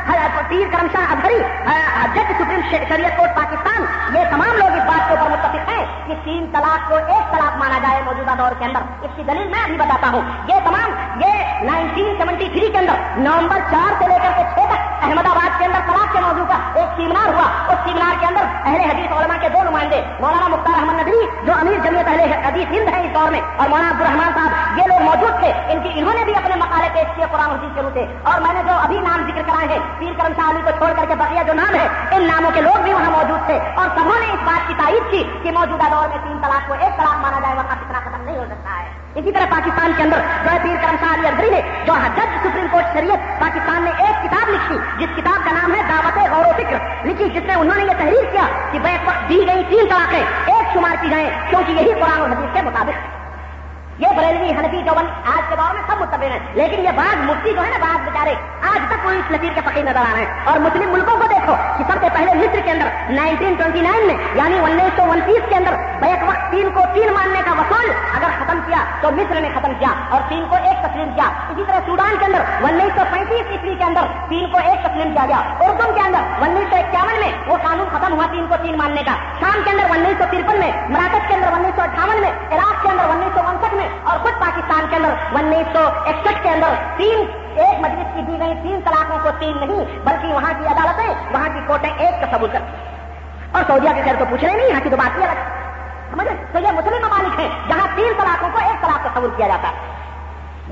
پیر کرم شاہ ابری جج سپریم شریعت کورٹ پاکستان، یہ تمام لوگ اس بات کے اوپر متفق ہیں کہ تین طلاق کو ایک طلاق مانا جائے موجودہ دور کے اندر۔ اس کی دلیل میں ابھی بتاتا ہوں۔ یہ تمام، یہ نائنٹین سیونٹی تھری کے اندر، نومبر چار سے لے کر کے چھ تک احمد آباد کے اندر طلاق کے موضوع کا ایک سیمینار ہوا۔ اس سیمینار کے اندر اہل حدیث علماء کے دو نمائندے، مولانا مختار احمد ندوی جو امیر جمعیت اہل حدیث ہند ہے اس دور میں، اور مولانا عبد الرحمان صاحب، یہ لوگ موجود تھے۔ ان کی انہوں نے بھی اپنے مقالے پیش کیے قرآن حدیث کے روپے اور میں نے جو ابھی نام ذکر کرائے ہیں پیر کرم شاہ علی کو چھوڑ کر کے بقیہ جو نام ہے، ان ناموں کے لوگ بھی وہاں موجود تھے۔ اور سبوں نے اس بات کی تائید کی کہ موجودہ دور میں تین طلاق کو ایک طلاق مانا جائے ورنہ کتنا ختم نہیں ہو سکتا ہے۔ اسی طرح پاکستان کے اندر جو ہے پیر کرم شاہ علی ادری نے جو جج سپریم کورٹ شریعت پاکستان نے ایک کتاب لکھی، جس کتاب کا نام ہے دعوت غور و فکر، لکھی جس میں انہوں نے یہ تحریر کیا کہ دی گئی تین طلاقیں ایک شمار کی جائیں، کیونکہ یہی قرآن اور حدیث کے مطابق۔ یہ بریلوی حنفی جو آج کے دور میں سب متبر ہیں۔ لیکن یہ بعض مفتی جو ہے نا بعض بیچارے، آج تک کوئی اس لکیر کے پکی نظر آ رہے ہیں اور مسلم ملکوں کو دیکھو کہ سب سے پہلے مصر کے اندر 1929 میں یعنی انیس سو انتیس کے اندر بیک وقت تین کو تین ماننے کا وصول اگر ختم کیا تو مصر نے ختم کیا اور تین کو ایک تسلیم کیا اسی طرح سوڈان کے اندر انیس سو پینتیس عیسوی کے اندر تین کو ایک تسلیم کیا گیا اردو کے اندر انیس سو اکیاون میں وہ قانون ختم ہوا تین کو تین ماننے کا شام کے اندر انیس سو ترپن میں مراکش کے اندر انیس سو اٹھاون میں عراق کے اندر انیس سو انسٹھ میں اور خود پاکستان کے اندر انیس سو اکسٹھ کے اندر تین ایک مجلس کی دی گئی تین طلاقوں کو تین نہیں، بلکہ وہاں کی عدالتیں، وہاں کی کوٹیں ایک کا تصور کرتی اور سعودیہ کے خیر تو پوچھ رہے نہیں، یہاں کی تو بات کی الگ۔ سمجھے؟ تو یہ مسلم ممالک ہیں، جہاں تین طلاقوں کو ایک طلاق کا تصور کیا جاتا ہے۔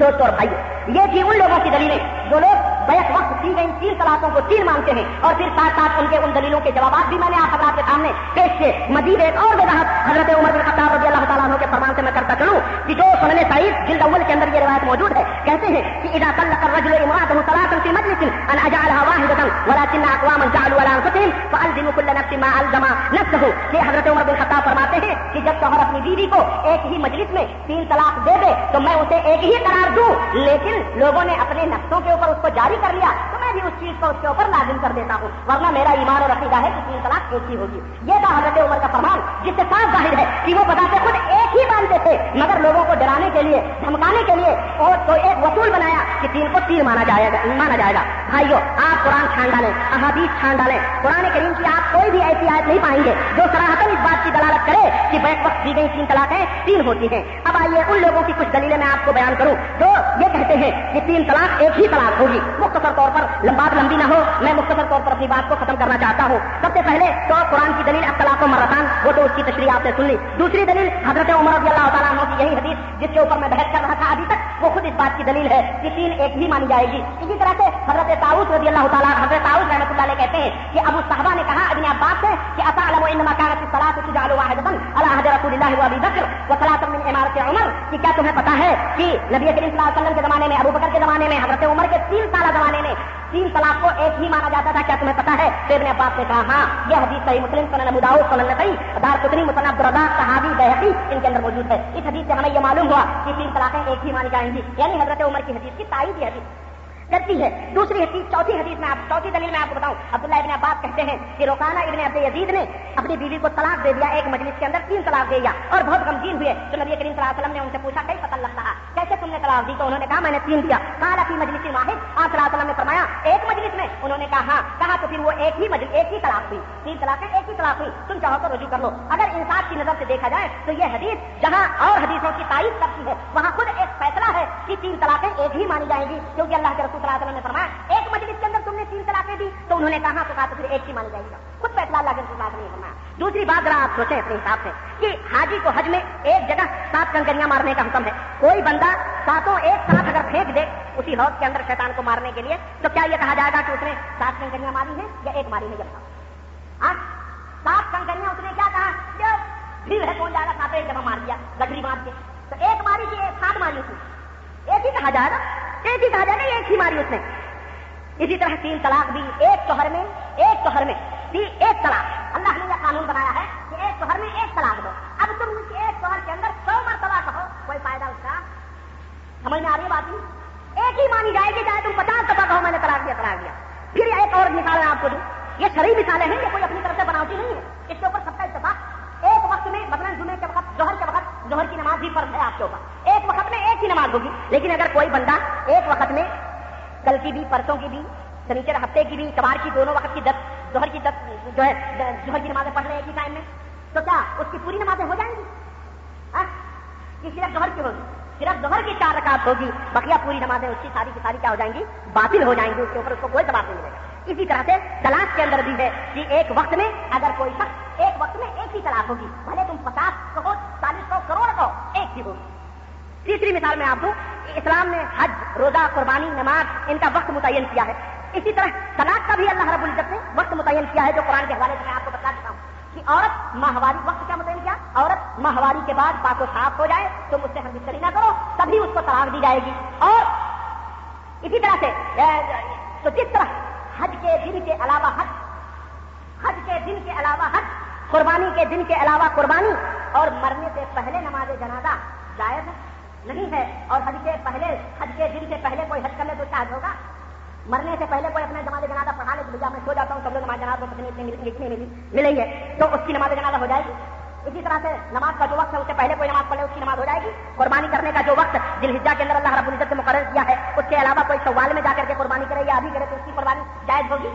دوستوں اور بھائی یہ تھی ان لوگوں کی دلیلیں۔ جو لوگ بیک وقت دی گئی تین طلاقوں کو تین مانتے ہیں اور پھر ساتھ ساتھ ان کے ان دلیلوں کے جوابات بھی میں نے آپ حضرات کے سامنے پیش کیے۔ مزید ایک اور وضاحت حضرت عمر بن خطاب رضی اللہ تعالیٰ عنہ کے فرمان سے میں کرتا چلوں کہ جو سنن سعید جلد اول کے اندر یہ روایت موجود ہے، کہتے ہیں کہ اذا طلق الرجل امراته ثلاثا في مجلس ان اجعلها واحده ولا ولاکن اقوام جعلوا على انفسهم فالزموا كل نفس ما الزم نفسه۔ یہ حضرت عمر بن خطاب فرماتے ہیں کہ جب شوہر اپنی بیوی کو ایک ہی مجلس میں تین طلاق دے دے تو میں اسے ایک ہی قرار دوں، لیکن لوگوں نے اپنے نفسوں کے اوپر اس کو جاری کر لیا، تو میں بھی اس چیز کو اس کے اوپر لازم کر دیتا ہوں، ورنہ میرا ایمان اور عقیدہ ہے کہ تین طلاق ایک ہی ہوگی۔ یہ تھا حضرت عمر کا فرمان، جس سے صاف ظاہر ہے کہ وہ بتاتے خود ایک ہی مانتے تھے، مگر لوگوں کو ڈرانے کے لیے، دھمکانے کے لیے اور تو ایک وصول بنایا کہ تین کو تین مانا جائے گا، مانا جائے گا۔ بھائیو، آپ قرآن چھان ڈالیں، احادیث چھان ڈالیں۔ قرآن کریم کی آپ کوئی بھی ایسی آیت نہیں پائیں گے جو سراہتن اس بات کی دلالت کرے کہ بیک وقت دی گئی تین طلاقیں تین ہوتی ہیں۔ اب آئیے ان لوگوں کی کچھ دلیلیں میں آپ کو بیان کروں۔ جو یہ کہتے ہیں کہ تین طلاق ایک ہی طلاق ہوگی مختصر طور پر لمبات لمبی نہ ہو، میں مختصر طور پر اپنی بات کو ختم کرنا چاہتا ہوں۔ سب سے پہلے تو قرآن کی دلیل اختلاف و مرتان وہ تو اس کی تشریح آپ نے سن لی۔ دوسری دلیل حضرت عمر رضی اللہ تعالیٰ عنہ کی، یہی حدیث جس کے اوپر میں بحث کر رہا تھا ابھی تک، وہ خود اس بات کی دلیل ہے۔ کہ تین ایک ہی مانی جائے گی۔ اسی طرح سے حضرت تاؤس رضی اللہ تعالیٰ حضرت تاؤس رحمۃ اللہ علیہ کہتے ہیں کہ ابو صحابہ نے کہا، ابن عباس سے، کہ اتا علم انما كانت الصلاه تجعل واحده على عهد رسول الله وابي بکر وصلاه من امارة عمر، کہ کیا تمہیں پتا ہے کہ نبی کریم صلی اللہ علیہ وسلم کے زمانے میں، ابو بکر کے زمانے میں، حضرت عمر کے تین سالہ زمانے میں تین طلاق کو ایک ہی مانا جاتا تھا، کیا تمہیں پتا ہے؟ تو نے عباس نے کہا ہاں یہ حدیث صحیح مسلم، سنن ابو داؤد، سنن نسائی، دار قطنی، مصنف عبدالرزاق صحابی بحقی ان کے اندر موجود ہے۔ اس حدیث سے ہمیں یہ معلوم ہوا کہ تین طلاقیں ایک ہی مانی جائیں گی یعنی حضرت عمر کی حدیث کی تائید یہ حدیث۔ کرتی ہے۔ دوسری حدیث، چوتھی حدیث میں آپ چوتھی دلیل میں آپ کو بتاؤں۔ عبداللہ ابن عباس کہتے ہیں کہ روکانا ابن عبد عزیز نے اپنی بیوی کو طلاق دے دیا، ایک مجلس کے اندر تین طلاق دے دیا اور بہت غمگین ہوئے۔ تو نبی کریم صلی اللہ علیہ وسلم نے ان سے پوچھا کئی پتہ لگ رہا کیسے تم نے طلاق دی؟ تو انہوں نے کہا، میں نے تین دیا۔ کہا کی مجلس واحد۔ آپ صلی اللہ علیہ وسلم نے فرمایا، ایک مجلس میں انہوں نے کہا ہاں کہا تو پھر وہ ایک ہی مجلس ایک ہی طلاق ہوئی۔ تین طلاقیں، ایک ہی طلاق ہوئی۔ تم چاہو تو رجوع کر لو۔ اگر انصاف کی نظر سے دیکھا جائے تو یہ حدیث جہاں اور حدیثوں کی تائید کرتی ہے، وہاں خود ایک فیصلہ ہے کہ تین طلاقیں ایک ہی مانی جائیں گی، کیونکہ اللہ کے رسول رسول صلی اللہ علیہ وسلم نے فرمایا، ایک مجلس کے اندر تم نے تین طلاقیں دی، تو انہوں نے کہا، تو کہا، تو پھر ایک ہی مانی جائے گا۔ خود فیصلہ اللہ کے رسول صلی اللہ علیہ وسلم نے فرمایا۔ دوسری بات ذرا آپ سوچیں اپنے حساب سے کہ حاجی کو حج میں ایک جگہ سات کنکریاں مارنے کا حکم ہے۔ کوئی بندہ ساتوں ایک ساتھ اگر پھینک دے اسی حوض کے اندر شیطان کو مارنے کے لیے، تو کیا یہ کہا جائے گا کہ اس نے سات کنکریاں ماری ہیں یا ایک ماری ہے؟ جب سات کنکریاں اس نے کیا کہا؟ پھر ہے، کون جائے گا ساتوں ایک جگہ مار دیا گٹری مار کے۔ تو ایک ماری کی ایک سات ماری اس نے ایک ہی کہا جائے گا۔ ایک ہی کہا جائے گا ایک ہی ماری اس نے۔ اسی طرح تین طلاق بھی ایک شوہر میں، ایک شوہر میں ایک طلاق۔ اللہ نے یہ قانون بنایا ہے کہ ایک شوہر میں ایک طلاق دو۔ اب تم اس ایک شوہر کے اندر سو مرتبہ کہو، کوئی فائدہ اس کا؟ سمجھ میں آ رہی ہے بات جی؟ ایک ہی مانی جائے گی چاہے تم پچاس دفعہ کہو میں نے طلاق دیا طلاق دیا۔ پھر ایک اور مثال میں آپ کو دوں۔ یہ شرعی مثالیں ہیں، یہ کوئی اپنی طرف سے بناوٹی نہیں ہے۔ اس کے اوپر سب کا اتفاق۔ ایک وقت میں بدن جمعے کے وقت جوہر کے وقت جوہر کی نماز بھی فرض ہے آپ کے اوپر۔ ایک وقت میں ایک ہی نماز ہوگی، لیکن اگر کوئی بندہ ایک وقت میں کل کی بھی، پرسوں کی بھی سنیچر ہفتے کی بھی، کبار کی دونوں وقت کی دس جوہر کی دس، جو ہے جوہر کی نمازیں پڑھ رہے ایک ہی ٹائم میں، تو کیا اس کی پوری نمازیں ہو جائیں گی؟ ہاں؟ کہ صرف جوہر کی ہوگی۔ صرف جوہر کی چار رکعت ہوگی، بقیہ پوری نمازیں اس کی ساری کی ساری کیا ہو جائیں گی؟ باطل ہو جائیں گی، اس کے اوپر اس کو کوئی دباؤ نہیں ملے گا۔ اسی طرح سے تلاش کے اندر بھی ہے کہ ایک وقت میں اگر کوئی شخص ایک وقت میں ایک ہی تلاش ہوگی، بھلے تم پچاس کہو چالیس سو کروڑ کہو ایک ہی ہوگی۔ تیسری مثال میں آپ کو اسلام نے حج، روزہ، قربانی، نماز، ان کا وقت متعین کیا ہے۔ اسی طرح طلاق کا بھی اللہ رب العزت نے وقت متعین کیا ہے، جو قرآن کے حوالے سے میں آپ کو بتا دیتا ہوں کہ عورت ماہواری وقت کیا متعین کیا؟ عورت ماہواری کے بعد پاک و صاف ہو جائے، تم اس سے ہم بستری نہ کرو، تبھی اس کو طلاق دی جائے گی۔ اور اسی طرح سے، تو جس طرح حج کے دن کے علاوہ حج حج کے دن کے علاوہ حج، قربانی کے دن کے علاوہ قربانی، اور مرنے سے پہلے نماز جنازہ جائز نہیں ہے، اور حج کے پہلے، حج کے دن سے پہلے کوئی حج کرنے تو شاید ہوگا؟ مرنے سے پہلے کوئی اپنا نماز جنازہ پڑھا لے تو بھیا میں سو جاتا ہوں سب لوگ نماز جنازہ پتنی اتنی اتنی ملی ملیں گے تو اس کی نماز جنازہ ہو جائے گی؟ اسی طرح سے نماز کا جو وقت ہے، اس سے پہلے کوئی نماز پڑھے، اس کی نماز ہو جائے گی۔ قربانی کرنے کا جو وقت دل ہجا کے اندر اللہ رب العزت نے مقرر کیا ہے، اس کے علاوہ کوئی سوال میں جا کر کے قربانی کرے یا ابھی کرے تو اس کی قربانی جائز ہوگی۔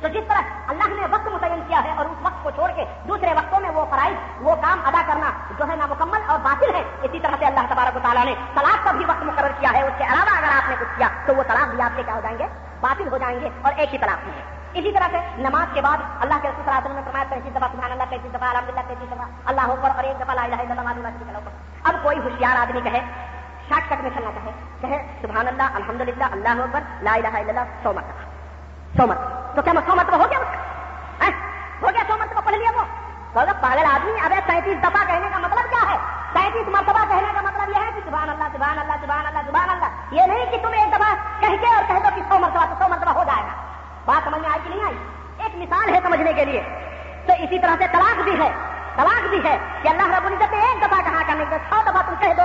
تو جس طرح اللہ نے وقت متعین کیا ہے اور اس وقت کو چھوڑ کے دوسرے وقتوں میں وہ فرائض، وہ کام ادا کرنا جو ہے نامکمل اور باطل ہے، اسی طرح سے اللہ تبارک و تعالیٰ نے طلاق کا بھی وقت مقرر کیا ہے۔ اس کے علاوہ اگر آپ نے کچھ کیا تو وہ طلاق بھی آپ کے کیا ہو جائیں گے؟ باطل ہو جائیں گے اور ایک ہی طلاق ہے۔ اسی طرح سے نماز کے بعد اللہ کے رسول صلی اللہ علیہ وسلم نے فرمایا پینتیس دفعہ سبحان اللہ پینتیس دفعہ الحمد للہ پینتیس دفعہ اللہ اوپر اور ایک دفعہ لا الہ الا اللہ معلوم اب کوئی ہوشیار آدمی کہے، شارٹ کٹ میں چلنا چاہے کہے، سبحان اللہ الحمد للہ اللہ اوپر لا الہ الا اللہ، سو مرتبہ۔ سو مرتبہ۔ تو کیا سو مرتبہ ہو گیا اس ہاں؟ کا ہو گیا سو مرتبہ، پڑھ لیا وہ۔ تو پاگل آدمی اب سینتیس دفعہ کہنے کا مطلب کیا ہے؟ سینتیس مرتبہ کہنے کا مطلب یہ ہے کہ سبحان اللہ سبحان اللہ سبحان اللہ سبحان اللہ۔ یہ نہیں کہ تم ایک دفعہ کہہ کے اور کہہ دو کہ سو مرتبہ تو سو مرتبہ ہو جائے گا۔ بات سمجھ میں آئی کہ نہیں آئی؟ ایک مثال ہے سمجھنے کے لیے۔ تو اسی طرح سے طلاق بھی ہے۔ طلاق بھی ہے کہ اللہ رب العزت نے ایک دفعہ کہا کرنے کے سو دفعہ تم کہہ دو۔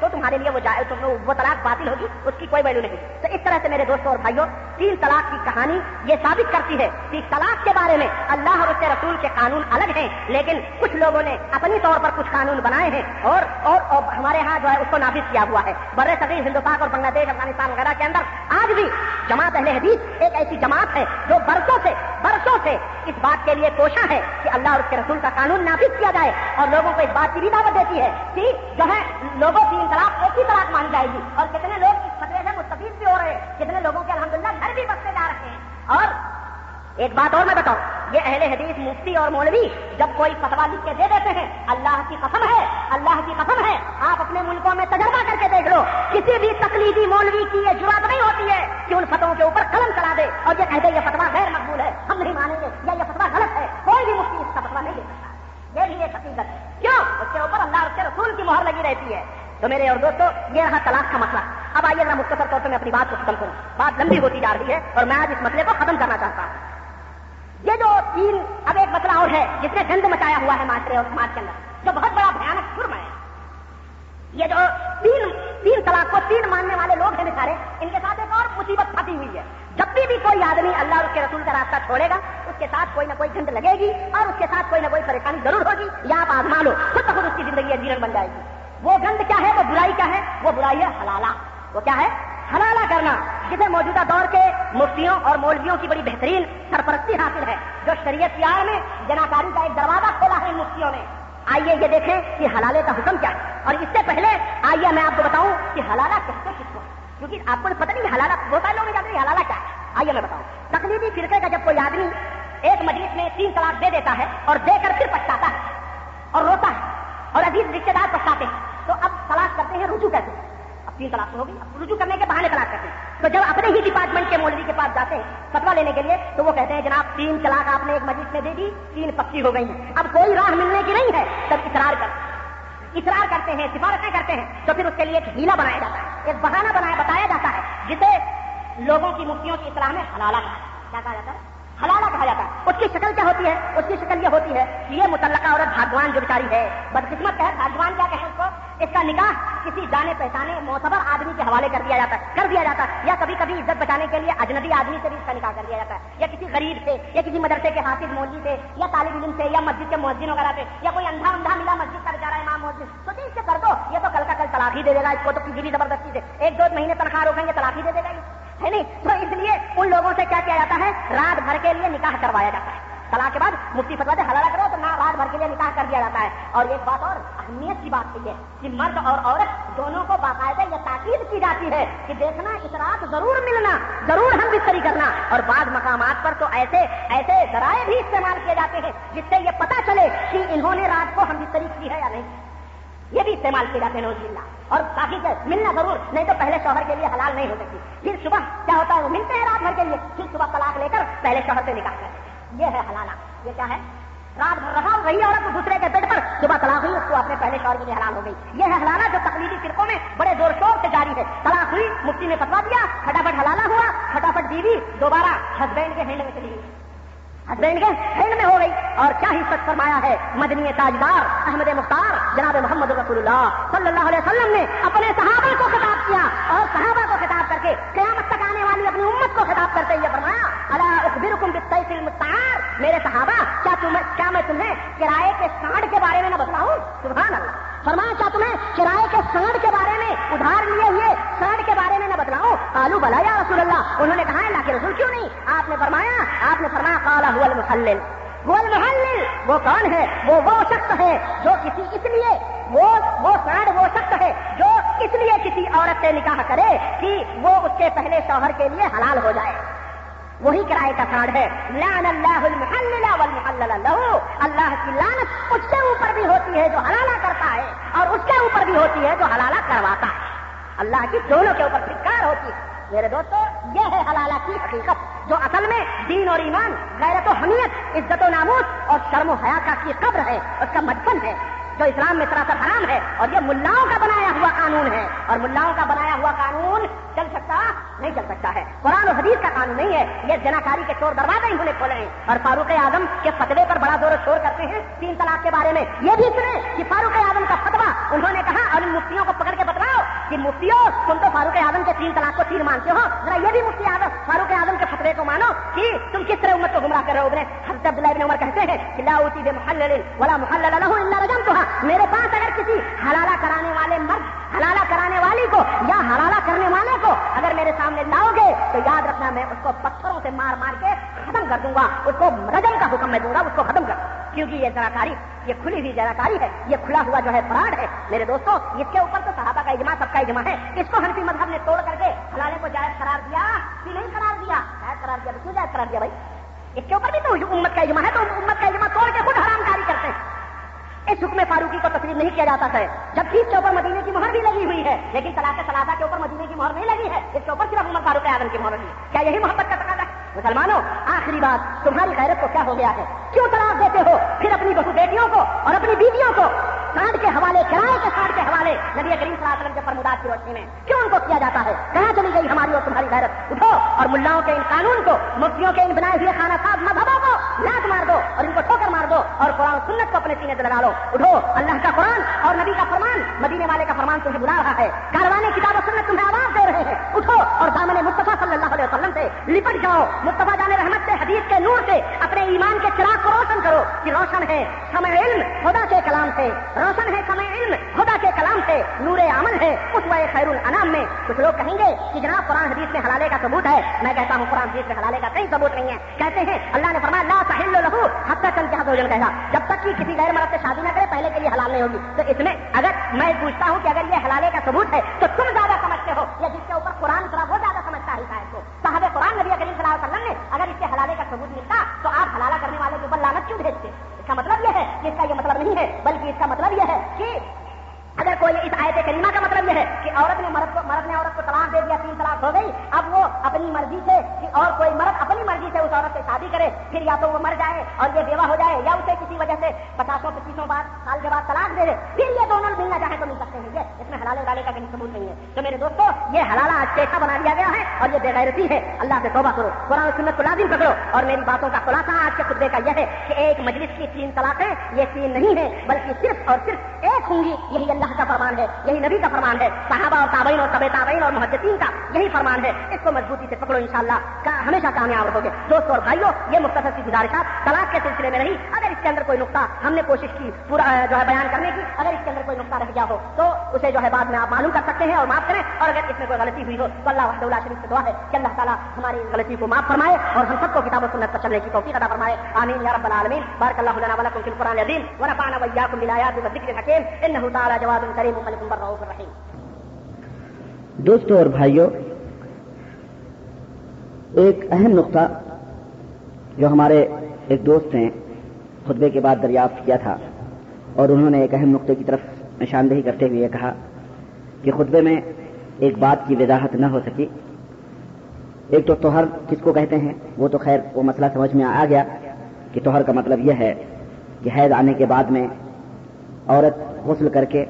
تو تمہارے لیے وہ جائے تو وہ طلاق باطل ہوگی اس کی کوئی ویلو نہیں۔ تو اس طرح سے میرے دوستوں اور بھائیوں تین طلاق کی کہانی یہ ثابت کرتی ہے کہ طلاق کے بارے میں اللہ اور اس کے رسول کے قانون الگ ہیں لیکن کچھ لوگوں نے اپنی طور پر کچھ قانون بنائے ہیں اور اور, اور ہمارے ہاں جو ہے اس کو نافذ کیا ہوا ہے۔ بر صغیر ہندوستان اور بنگلہ دیش افغانستان وغیرہ کے اندر آج بھی جماعت اہل حدیث ایک ایسی جماعت ہے جو برسوں سے برسوں سے اس بات کے لیے کوشاں ہے کہ اللہ اور اس کے رسول کا قانون نافذ کیا جائے اور لوگوں کو اس بات کی بھی دعوت دیتی ہے کہ جو ہے لوگوں تین طلاق ایک ہی طلاق مانی جائے گی اور کتنے لوگ اس خطرے سے مستفید بھی ہو رہے ہیں کتنے لوگوں کے الحمدللہ گھر بھی بستے جا رہے ہیں۔ اور ایک بات اور میں بتاؤں، یہ اہل حدیث مفتی اور مولوی جب کوئی فتوا لکھ کے دے دیتے ہیں، اللہ کی قسم ہے، اللہ کی قسم ہے، آپ اپنے ملکوں میں تجربہ کر کے دیکھ لو، کسی بھی تقلیدی مولوی کی یہ جرات نہیں ہوتی ہے کہ ان فتووں کے اوپر قلم چلا دے اور یہ کہتے یہ فتوا غیر مقبول ہے، ہم نہیں مانیں گے یا یہ فتوا غلط ہے، کوئی بھی مفتی اس کا فتوا نہیں دے سکتا۔ یہ بھی ایک حقیقت ہے۔ کیوں؟ اس کے اوپر اللہ اس کے رسول کی مہر لگی رہتی ہے۔ تو میرے اور دوستوں یہ رہا طلاق کا مسئلہ۔ اب آئیے ذرا مختصر طور پر میں اپنی بات کو ختم کروں۔ بات لمبی ہوتی جا رہی ہے اور میں آج اس مسئلے کو ختم کرنا چاہتا ہوں۔ یہ جو تین، اب ایک مسئلہ اور ہے جس نے گند مچایا ہوا ہے معاشرے اور سماج کے اندر، جو بہت بڑا بھیانک جرم ہے۔ یہ جو تین تین طلاق کو تین ماننے والے لوگ ہیں بےچارے، ان کے ساتھ ایک اور مصیبت پھٹی ہوئی ہے۔ جب بھی بھی کوئی آدمی اللہ اور اس کے رسول کا راستہ چھوڑے گا، اس کے ساتھ کوئی نہ کوئی گند لگے گی اور اس کے ساتھ کوئی نہ کوئی پریشانی ضرور ہوگی۔ یا آپ آزما لو، خود بخود اس کی زندگی ایک جیرن بن جائے گی۔ وہ گند کیا ہے، وہ برائی کیا ہے؟ وہ برائی ہے حلالہ۔ وہ کیا ہے؟ حلالہ کرنا۔ جسے موجودہ دور کے مفتیوں اور مولویوں کی بڑی بہترین سرپرستی حاصل ہے، جو شریعت پیار میں جناکاری کا ایک دروازہ کھولا ہے مفتیوں نے۔ آئیے یہ دیکھیں کہ حلالے کا حکم کیا ہے۔ اور اس سے پہلے آئیے میں آپ کو بتاؤں کہ حلالہ کہتے کس کو؟ کیونکہ آپ کو پتہ نہیں حلالہ بہت سارے لوگ جانتے ہیں حلالہ کیا ہے۔ آئیے میں بتاؤں۔ تقلیدی فرقے کا جب کوئی آدمی ایک مجلس میں تین طلاق دے دیتا ہے اور دے کر پھر پچھتاتا ہے اور روتا ہے اور عزیز رشتے دار پچھتاتے ہیں۔ تو اب تلاش کرتے ہیں رجوع کرتے ہیں۔ اب تین طلاق ہوگی اب رجوع کرنے کے بہانے تلاش کرتے ہیں۔ تو جب اپنے ہی ڈپارٹمنٹ کے مولوی کے پاس جاتے ہیں فتوا لینے کے لیے، تو وہ کہتے ہیں، جناب، تین طلاق آپ نے ایک مجلس میں دے دی، تین پکی ہو گئی ہیں۔ اب کوئی راہ ملنے کی نہیں ہے۔ تب اقرار کر۔ اقرار کرتے ہیں سفارتیں کرتے ہیں، تو پھر اس کے لیے ایک ہیلا بنایا جاتا ہے۔ ایک بہانہ بنایا، بتایا جاتا ہے، جسے لوگوں کی مفتیوں کی اصلاح میں حلالہ کہا کیا کہا جاتا ہے؟ حلالہ کہا جاتا ہے۔ اس کی شکل کیا ہوتی ہے؟ اس کی شکل یہ ہوتی ہے کہ یہ متعلقہ عورت بھاگوان جو بیچاری ہے۔ بدقسمت ہے بھاگوان کیا کہیں اس کو؟ اس کا نکاح کسی جانے پہچانے معتبر آدمی کے حوالے کر دیا جاتا ہے، کر دیا جاتا ہے، یا کبھی کبھی عزت بچانے کے لیے اجنبی آدمی سے بھی اس کا نکاح کر دیا جاتا ہے، یا کسی غریب سے، یا کسی مدرسے کے حاصل مولوی سے، یا طالب علم سے، یا مسجد کے مہذن وغیرہ سے، یا کوئی اندھا اندھا ملا مسجد کا بیچارا امام مہذن تو اس سے کر دو، یہ تو کل کا کل تلاقی دے دے گا، اس کو تو کسی بھی زبردستی سے۔ ایک دو مہینے تنخواہ روکیں گے تلاقی دے دے گا ہے نہیں؟ تو اس لیے ان لوگوں سے کیا کیا جاتا ہے؟ رات بھر کے لیے نکاح کروایا جاتا ہے۔ طلاق کے بعد مفتی فتوا سے حلالہ کرو تو نہ رات بھر کے لیے نکاح کر دیا جاتا ہے۔ اور ایک بات اور، اہمیت کی بات یہ ہے کہ مرد اور عورت دونوں کو باقاعدہ یہ تاکید کی جاتی ہے کہ دیکھنا اس رات ضرور ملنا، ضرور ہم بستری کرنا۔ اور بعض مقامات پر تو ایسے ایسے ذرائع بھی استعمال کیے جاتے ہیں جس سے یہ پتا چلے کہ انہوں نے رات کو ہم بستری کی ہے یا نہیں۔ یہ بھی استعمال کیے جاتے ہیں نوز اللہ اور کافی ملنا ضرور، نہیں تو پہلے شوہر کے لیے حلال نہیں ہو سکتی۔ پھر صبح کیا ہوتا ہے؟ وہ ملتے ہیں رات بھر کے لیے۔ پھر صبح طلاق لے کر پہلے شوہر سے نکاح کرتے ہیں۔ یہ ہے حلالہ۔ یہ کیا ہے؟ رات بھر رہا وہی عورت دوسرے کے پیٹ پر صبح طلاق ہوئی، اس کو اپنے پہلے شوہر کے لیے حلال ہو گئی۔ یہ ہے حلالہ جو تقلیدی فرقوں میں بڑے زور شور سے جاری ہے۔ طلاق ہوئی، مفتی نے فتوا دیا فٹافٹ حلالہ ہوا فٹافٹ بیوی دوبارہ ہسبینڈ کے ہینڈ میں چلی گئی۔ ہسبینڈ کے ہینڈ میں ہو گئی اور کیا ہی سچ فرمایا ہے؟ مدنی تاجدار احمد مختار، جناب محمد رسول اللہ صلی اللہ علیہ وسلم نے اپنے صحابہ کو خطاب کیا اور صحابہ کو خطاب کر کے قیامت تک آنے والی اپنی امت کو خطاب کرتے ہوئے فرمایا اللہ اخبرکم بالطیف المستعار میرے صحابہ، کیا تم کیا میں تمہیں کرائے کے سانڈ کے بارے میں نہ بتلاؤں؟ سبحان اللہ۔ فرمایا، کیا تمہیں کرائے کے سانڈ کے بارے میں ادھار لیے ہوئے سانڈ کے بارے میں نہ بتلاؤں آلو بلا یا رسول اللہ، انہوں نے کہا، اللہ کے رسول کیوں نہیں؟ آپ نے فرمایا، آپ نے فرمایا کالا ہوا المحلل۔ وہ المحلل، وہ کون ہے؟ وہ وہ شخص ہے جو کسی اس لیے وہ وہ سانڈ وہ شخص ہے جو اس لیے کسی عورت سے نکاح کرے کہ وہ اس کے پہلے شوہر کے لیے حلال ہو جائے۔ وہی کرائے کا کارڈ ہے۔ لان اللہ المحلل والمحلل له۔ اللہ کی لانت اس کے اوپر بھی ہوتی ہے جو حلالہ کرتا ہے اور اس کے اوپر بھی ہوتی ہے جو حلالہ کرواتا ہے۔ اللہ کی دونوں کے اوپر فکار ہوتی ہے۔ میرے دوستو، یہ ہے حلالہ کی حقیقت جو اصل میں دین اور ایمان، غیرت و حمیت، عزت و ناموس اور شرم و حیا کا کی قبر ہے، اس کا مدفن ہے۔ جو اسلام میں سراسر حرام ہے اور یہ ملاؤں کا بنایا ہوا قانون ہے اور ملاؤں کا بنایا ہوا قانون چل سکتا نہیں چل سکتا ہے۔ قرآن و حدیث کا قانون نہیں ہے۔ یہ جناکاری کے چور دروازے انہوں نے کھولے ہیں اور فاروق اعظم کے فتوے پر بڑا زور و شور کرتے ہیں تین طلاق کے بارے میں۔ یہ بھی سنیں کہ فاروق اعظم کا فتوا انہوں نے کہا اور ان مفتیوں کو پکڑ کے بتلاؤ کہ مفتیوں تم تو فاروق اعظم کے تین طلاق کو تین مانتے ہو۔ ذرا یہ بھی مفتی اعظم، فاروق اعظم کے فتوے کو مانو کہ تم کس طرح امت کو گمراہ کر رہے ہو؟ حضرت عبداللہ ابن عمر کہتے ہیں کہ لا اوتی بے محلل ولا محلل له الا رجمتها میرے پاس اگر کسی حلالہ کرانے والے مرد، حلالہ کرانے والی کو یا حلالہ کرنے والے کو اگر میرے سامنے لاؤ گے تو یاد رکھنا، میں اس کو پتھروں سے مار مار کے ختم کر دوں گا، اس کو رجم کا حکم میں دوں گا، اس کو ختم کر۔ کیونکہ یہ ذرا یہ کھلی ہوئی ذرا ہے، یہ کھلا ہوا جو ہے فراڈ ہے۔ میرے دوستوں اس کے اوپر تو صحابہ کا اجماع، سب کا اجماع ہے۔ اس کو ہنفی مذہب نے توڑ کر کے حلالے کو جائز قرار دیا کہ نہیں قرار دیا۔ جائز قرار دیا تو کیوں جائز قرار دیا بھائی؟ اس کے اوپر بھی تو امت کا اجماع ہے، تو امت کا اجماع توڑ کے خود حرام کاری کرتے ہیں۔ اس حکم فاروقی کو تسلیم نہیں کیا جاتا ہے جبکہ اس کے اوپر مدینے کی مہر بھی لگی ہوئی ہے، لیکن طلاق سلادہ کے اوپر مدینے کی مہر نہیں لگی ہے۔ اس کے اوپر صرف عمر فاروق اعظم کی مہر لگی ہے۔ کیا یہی محبت کا تقاضا ہے؟ مسلمانوں، آخری بات، تمہاری غیرت کو کیا ہو گیا ہے؟ کیوں طلاق دیتے ہو؟ پھر اپنی بہو بیٹیوں کو اور اپنی بیویوں کو؟ کانڈ کے حوالے، کرائے کے کانڈ کے حوالے، نبی کریم صلی اللہ علیہ وسلم کے فرمودات کی روشنی میں کیوں ان کو کیا جاتا ہے؟ کہاں چلی گئی ہماری اور تمہاری غیرت؟ اٹھو اور ملاؤں کے ان قانون کو، مفتیوں کے ان بنائے ہوئے خانہ صاحب مذہبوں کو لات مار دو اور ان کو ٹھوکر مار دو اور قرآن سنت کو اپنے سینے سے لگا لو۔ اٹھو، اللہ کا قرآن اور نبی کا فرمان، مدینے والے کا فرمان تمہیں بلا رہا ہے۔ کاروانے کتاب و سنت تمہیں آواز دے رہے ہیں۔ اٹھو اور دامن مصطفیٰ صلی اللہ علیہ وسلم سے لپٹ جاؤ۔ مصطفیٰ جان رحمت سے، حدیث کے نور سے، اپنے ایمان کے چراغ کو روشن کرو۔ کہ روشن ہے سمے علم، خدا کے کلام سے۔ روشن ہے سمے علم، خدا کے کلام سے۔ نور عمل ہے اس وائے خیر الانام میں۔ کچھ لوگ کہیں گے کہ جناب قرآن حدیث میں حلالے کا ثبوت ہے۔ میں کہتا ہوں قرآن حدیث میں حلالے کا کئی ثبوت نہیں ہے۔ کہتے ہیں، اللہ نے فرمایا، لا ساحل لہو حد تک چند کہا۔ کہا جب تک کہ کسی غیر مرد سے شادی نہ کرے، پہلے کے لیے حلال نہیں ہوگی۔ تو اس میں اگر میں پوچھتا ہوں کہ اگر یہ حلالے کا ثبوت ہے، تو تم زیادہ سمجھتے ہو یا جس کے اوپر قرآن اترا وہ زیادہ سمجھتا ہے شاید کو صاحب قرآن نبی کریم صلی اللہ علیہ وسلم نے اگر اس کے حلالے کا ثبوت ملتا تو آپ حلالہ کرنے والے کے اوپر لانت کیوں بھیجتے؟ اس کا مطلب یہ ہے کہ اس کا یہ مطلب نہیں ہے، بلکہ اس کا مطلب یہ ہے کہ اگر کوئی اس آیت کریمہ کا مطلب یہ ہے کہ عورت نے مرد کو مرد نے عورت کو طلاق دے دیا، تین طلاق ہو گئی، اب وہ اپنی مرضی سے اور کوئی مرد اپنی مرضی سے اس عورت سے شادی کرے، پھر یا تو وہ مر جائے اور یہ بیوہ ہو جائے یا اسے کسی وجہ سے پچاسوں، پچیسوں بعد سال کے بعد طلاق دے دے پھر یہ دونوں ملنا چاہے تو مل سکتے ہیں۔ یہ اس میں حلال ڈالے کا کہیں ثبوت نہیں ہے۔ تو میرے دوستوں یہ حلالہ آج پیشہ بنا دیا گیا ہے اور یہ بےغیرتی ہے۔ اللہ سے توبہ کرو، قرآن سنت کو لازم پکڑو۔ اور میری باتوں کا خلاصہ آج کے خطبے کا یہ ہے کہ ایک مجلس کی تین طلاقیں، یہ تین نہیں ہے بلکہ صرف اور صرف ایک ہوں گی۔ یہی اللہ کا فرمان ہے، یہی نبی کا فرمان ہے۔ صحابہ اور تابعین اور طب تابعین اور محدثین کا یہی فرمان ہے۔ اس کو مضبوطی سے پکڑو انشاءاللہ، کا ہمیشہ کامیاب رہو گے۔ دوستوں اور بھائیوں یہ مختصر سی گزارشات طلاق کے سلسلے میں نہیں۔ اگر اس کے اندر کوئی نقطہ ہم نے کوشش کی، پورا جو ہے بیان کرنے کی، اگر اس کے اندر کوئی نقطہ رہ گیا ہو، تو اسے جو ہے بعد میں آپ معلوم کر سکتے ہیں اور معاف کریں۔ اور اگر اس میں کوئی غلطی ہوئی ہو، تو اللہ وحد اللہ شریف سے دعا ہے کہ اللہ تعالیٰ ہماری غلطی کو معاف فرمائے اور ہم سب کو کتاب و سنت پر چلنے کی توفیق ادا فرمائے۔ آمین یا رب العالمین۔ بارک اللہ لنا ولکم فی القرآن العظیم۔ ونفعنا وإياكم بالآيات والذكر الحكيم إنه تعالى جواد كريم ملك بر رؤوف رحيم دوستوں اور بھائیوں ایک اہم نقطہ جو ہمارے ایک دوست نے خطبے کے بعد دریافت کیا تھا۔ اور انہوں نے ایک اہم نقطے کی طرف نشاندہی کرتے ہوئے کہا کہ خطبے میں ایک بات کی وضاحت نہ ہو سکی۔ ایک تو توہر کس کو کہتے ہیں؟ وہ تو خیر، وہ مسئلہ سمجھ میں آ گیا کہ توہر کا مطلب یہ ہے کہ حید آنے کے بعد میں عورت غسل کر کے،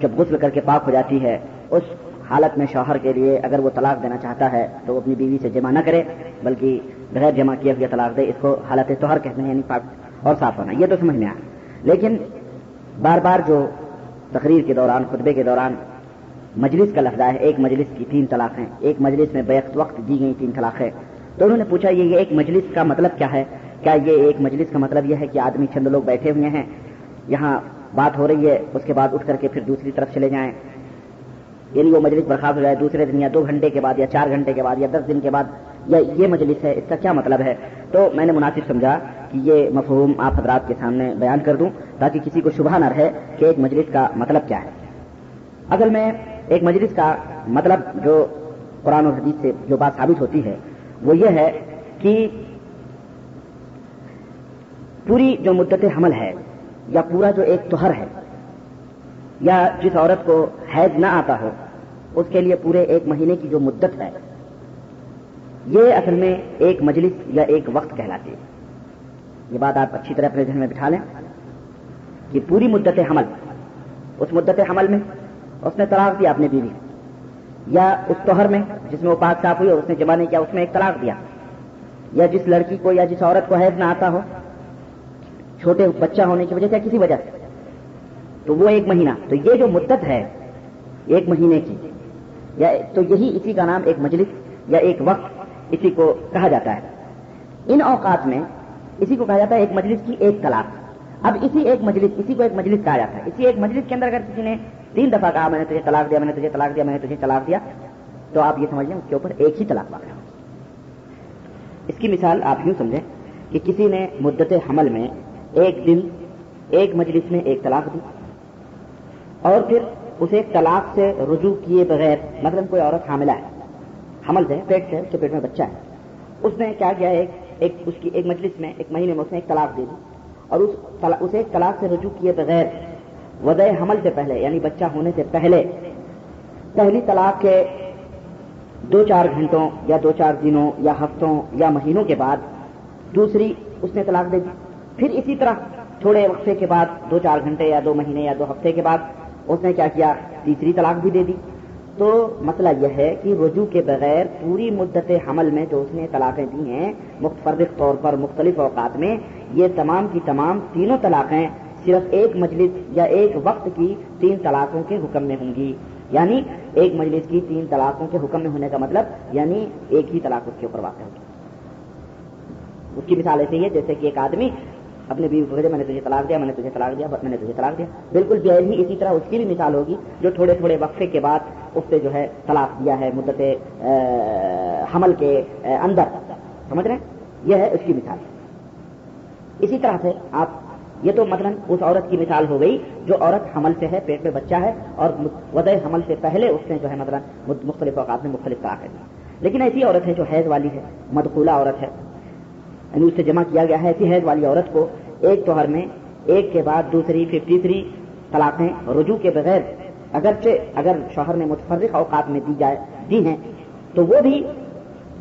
جب غسل کر کے پاک ہو جاتی ہے، اس حالت میں شوہر کے لیے اگر وہ طلاق دینا چاہتا ہے تو وہ اپنی بیوی سے جمع نہ کرے، بلکہ بغیر جمع کیے ہوئے طلاق دے، اس کو حالت توہر کہتے ہیں یعنی پاک اور صاف ہونا، یہ تو سمجھ میں آیا لیکن بار بار جو تقریر کے دوران، خطبے کے دوران مجلس کا لفظ ہے، ایک مجلس کی تین طلاقیں، ایک مجلس میں بیک وقت دی گئی تین طلاق ہے تو انہوں نے پوچھا، یہ ایک مجلس کا مطلب کیا ہے؟ کیا یہ ایک مجلس کا مطلب یہ ہے کہ آدمی چند لوگ بیٹھے ہوئے ہیں، یہاں بات ہو رہی ہے، اس کے بعد اٹھ کر کے پھر دوسری طرف چلے جائیں۔ یعنی وہ مجلس برخاست ہو جائے دوسرے دن یا دو گھنٹے کے بعد یا چار گھنٹے کے بعد یا دس دن کے بعد، یا یہ مجلس ہے، اس کا کیا مطلب ہے؟ تو میں نے مناسب سمجھا یہ مفہوم آپ حضرات کے سامنے بیان کر دوں تاکہ کسی کو شبہ نہ رہے کہ ایک مجلس کا مطلب کیا ہے۔ اصل میں ایک مجلس کا مطلب جو قرآن و حدیث سے جو بات ثابت ہوتی ہے وہ یہ ہے کہ پوری جو مدت حمل ہے یا پورا جو ایک توہر ہے یا جس عورت کو حید نہ آتا ہو، اس کے لیے پورے ایک مہینے کی جو مدت ہے، یہ اصل میں ایک مجلس یا ایک وقت کہلاتی ہے۔ یہ بات آپ اچھی طرح اپنے ذہن میں بٹھا لیں کہ پوری مدت حمل، اس مدت حمل میں اس نے طلاق دیا اپنے بیوی، یا اس توہر میں جس میں وہ پاک صاف ہوئی اور اس نے جمع نہیں کیا، اس میں ایک طلاق دیا، یا جس لڑکی کو یا جس عورت کو حیض نہ آتا ہو، چھوٹے بچہ ہونے کی وجہ سے کسی وجہ سے، تو وہ ایک مہینہ، تو یہ جو مدت ہے ایک مہینے کی، یا تو یہی اسی کا نام ایک مجلس یا ایک وقت، اسی کو کہا جاتا ہے۔ ان اوقات میں اسی کو کہا جاتا ہے ایک مجلس کی ایک طلاق اب اسی ایک مجلس، اسی کو ایک مجلس کہا جاتا ہے۔ اسی ایک مجلس کے اندر اگر کسی نے تین دفعہ کہا، میں نے تجھے طلاق دیا، میں نے تجھے طلاق دیا، میں نے تجھے طلاق دیا، تو آپ یہ سمجھ لیں اس کے اوپر ایک ہی طلاق واقع ہو۔ اس کی مثال آپ یوں سمجھیں کہ کسی نے مدت حمل میں ایک دن ایک مجلس میں ایک طلاق دی اور پھر اسے طلاق سے رجوع کیے بغیر، مثلا کوئی عورت حاملہ ہے، حمل سے پیٹ سے اس کے پیٹ میں بچہ ہے، اس نے کیا کیا؟ ایک ایک اس کی ایک مجلس میں ایک مہینے میں اس نے ایک طلاق دے دی اور اس اسے ایک طلاق سے رجوع کیے بغیر وضع حمل سے پہلے یعنی بچہ ہونے سے پہلے، پہلی طلاق کے دو چار گھنٹوں یا دو چار دنوں یا ہفتوں یا مہینوں کے بعد دوسری اس نے طلاق دے دی۔ پھر اسی طرح تھوڑے وقفے کے بعد دو چار گھنٹے یا دو مہینے یا دو ہفتے کے بعد اس نے کیا کیا؟ تیسری طلاق بھی دے دی۔ تو مسئلہ یہ ہے کہ رجوع کے بغیر پوری مدت حمل میں جو اس نے طلاقیں دی ہیں مختلف طور پر مختلف اوقات میں، یہ تمام کی تمام تینوں طلاقیں صرف ایک مجلس یا ایک وقت کی تین طلاقوں کے حکم میں ہوں گی۔ یعنی ایک مجلس کی تین طلاقوں کے حکم میں ہونے کا مطلب یعنی ایک ہی طلاق اس کے اوپر واقع ہوگی۔ اس کی مثال ایسی ہے جیسے کہ ایک آدمی اپنے بیوی کو میں نے تجھے طلاق دیا، میں نے تجھے طلاق دیا، میں نے تجھے طلاق دیا۔ بالکل بھی اسی طرح اس کی بھی مثال ہوگی جو تھوڑے تھوڑے وقفے کے بعد اس سے جو ہے طلاق دیا ہے، مدت حمل کے اندر۔ سمجھ رہے ہیں؟ یہ ہے اس کی مثال۔ اسی طرح سے آپ، یہ تو مثلاً اس عورت کی مثال ہو گئی جو عورت حمل سے ہے، پیٹ میں بچہ ہے اور وضع حمل سے پہلے اس نے جو ہے مثلاً مختلف اوقات میں مختلف طلاق ہے لیکن ایسی عورت ہے جو حیض والی ہے، مدخولہ عورت ہے۔ یعنی اس سے جمع کیا گیا ہے ایسی حیض والی عورت کو ایک توہر میں، ایک کے بعد دوسری پھر تیسری طلاقیں رجوع کے بغیر، اگرچہ اگر شوہر نے متفرق اوقات میں دی جائے، دی ہیں، تو وہ بھی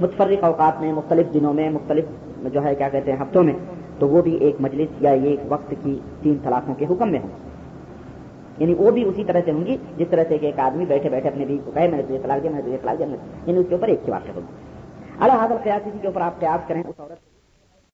متفرق اوقات میں، مختلف دنوں میں، مختلف جو ہے، کیا کہتے ہیں، ہفتوں میں، تو وہ بھی ایک مجلس یا ایک وقت کی تین طلاقوں کے حکم میں ہوں۔ یعنی وہ بھی اسی طرح سے ہوں گی، جس طرح سے کہ ایک آدمی بیٹھے بیٹھے اپنے بیوی کو کہے، میں نے تجھے طلاق دیا، میں نے تجھے طلاق دیا یعنی اس کے اوپر ایک کی بات کروں اللہ حاضر قیاس جی کے اوپر آپ قیاس کریں، اس عورت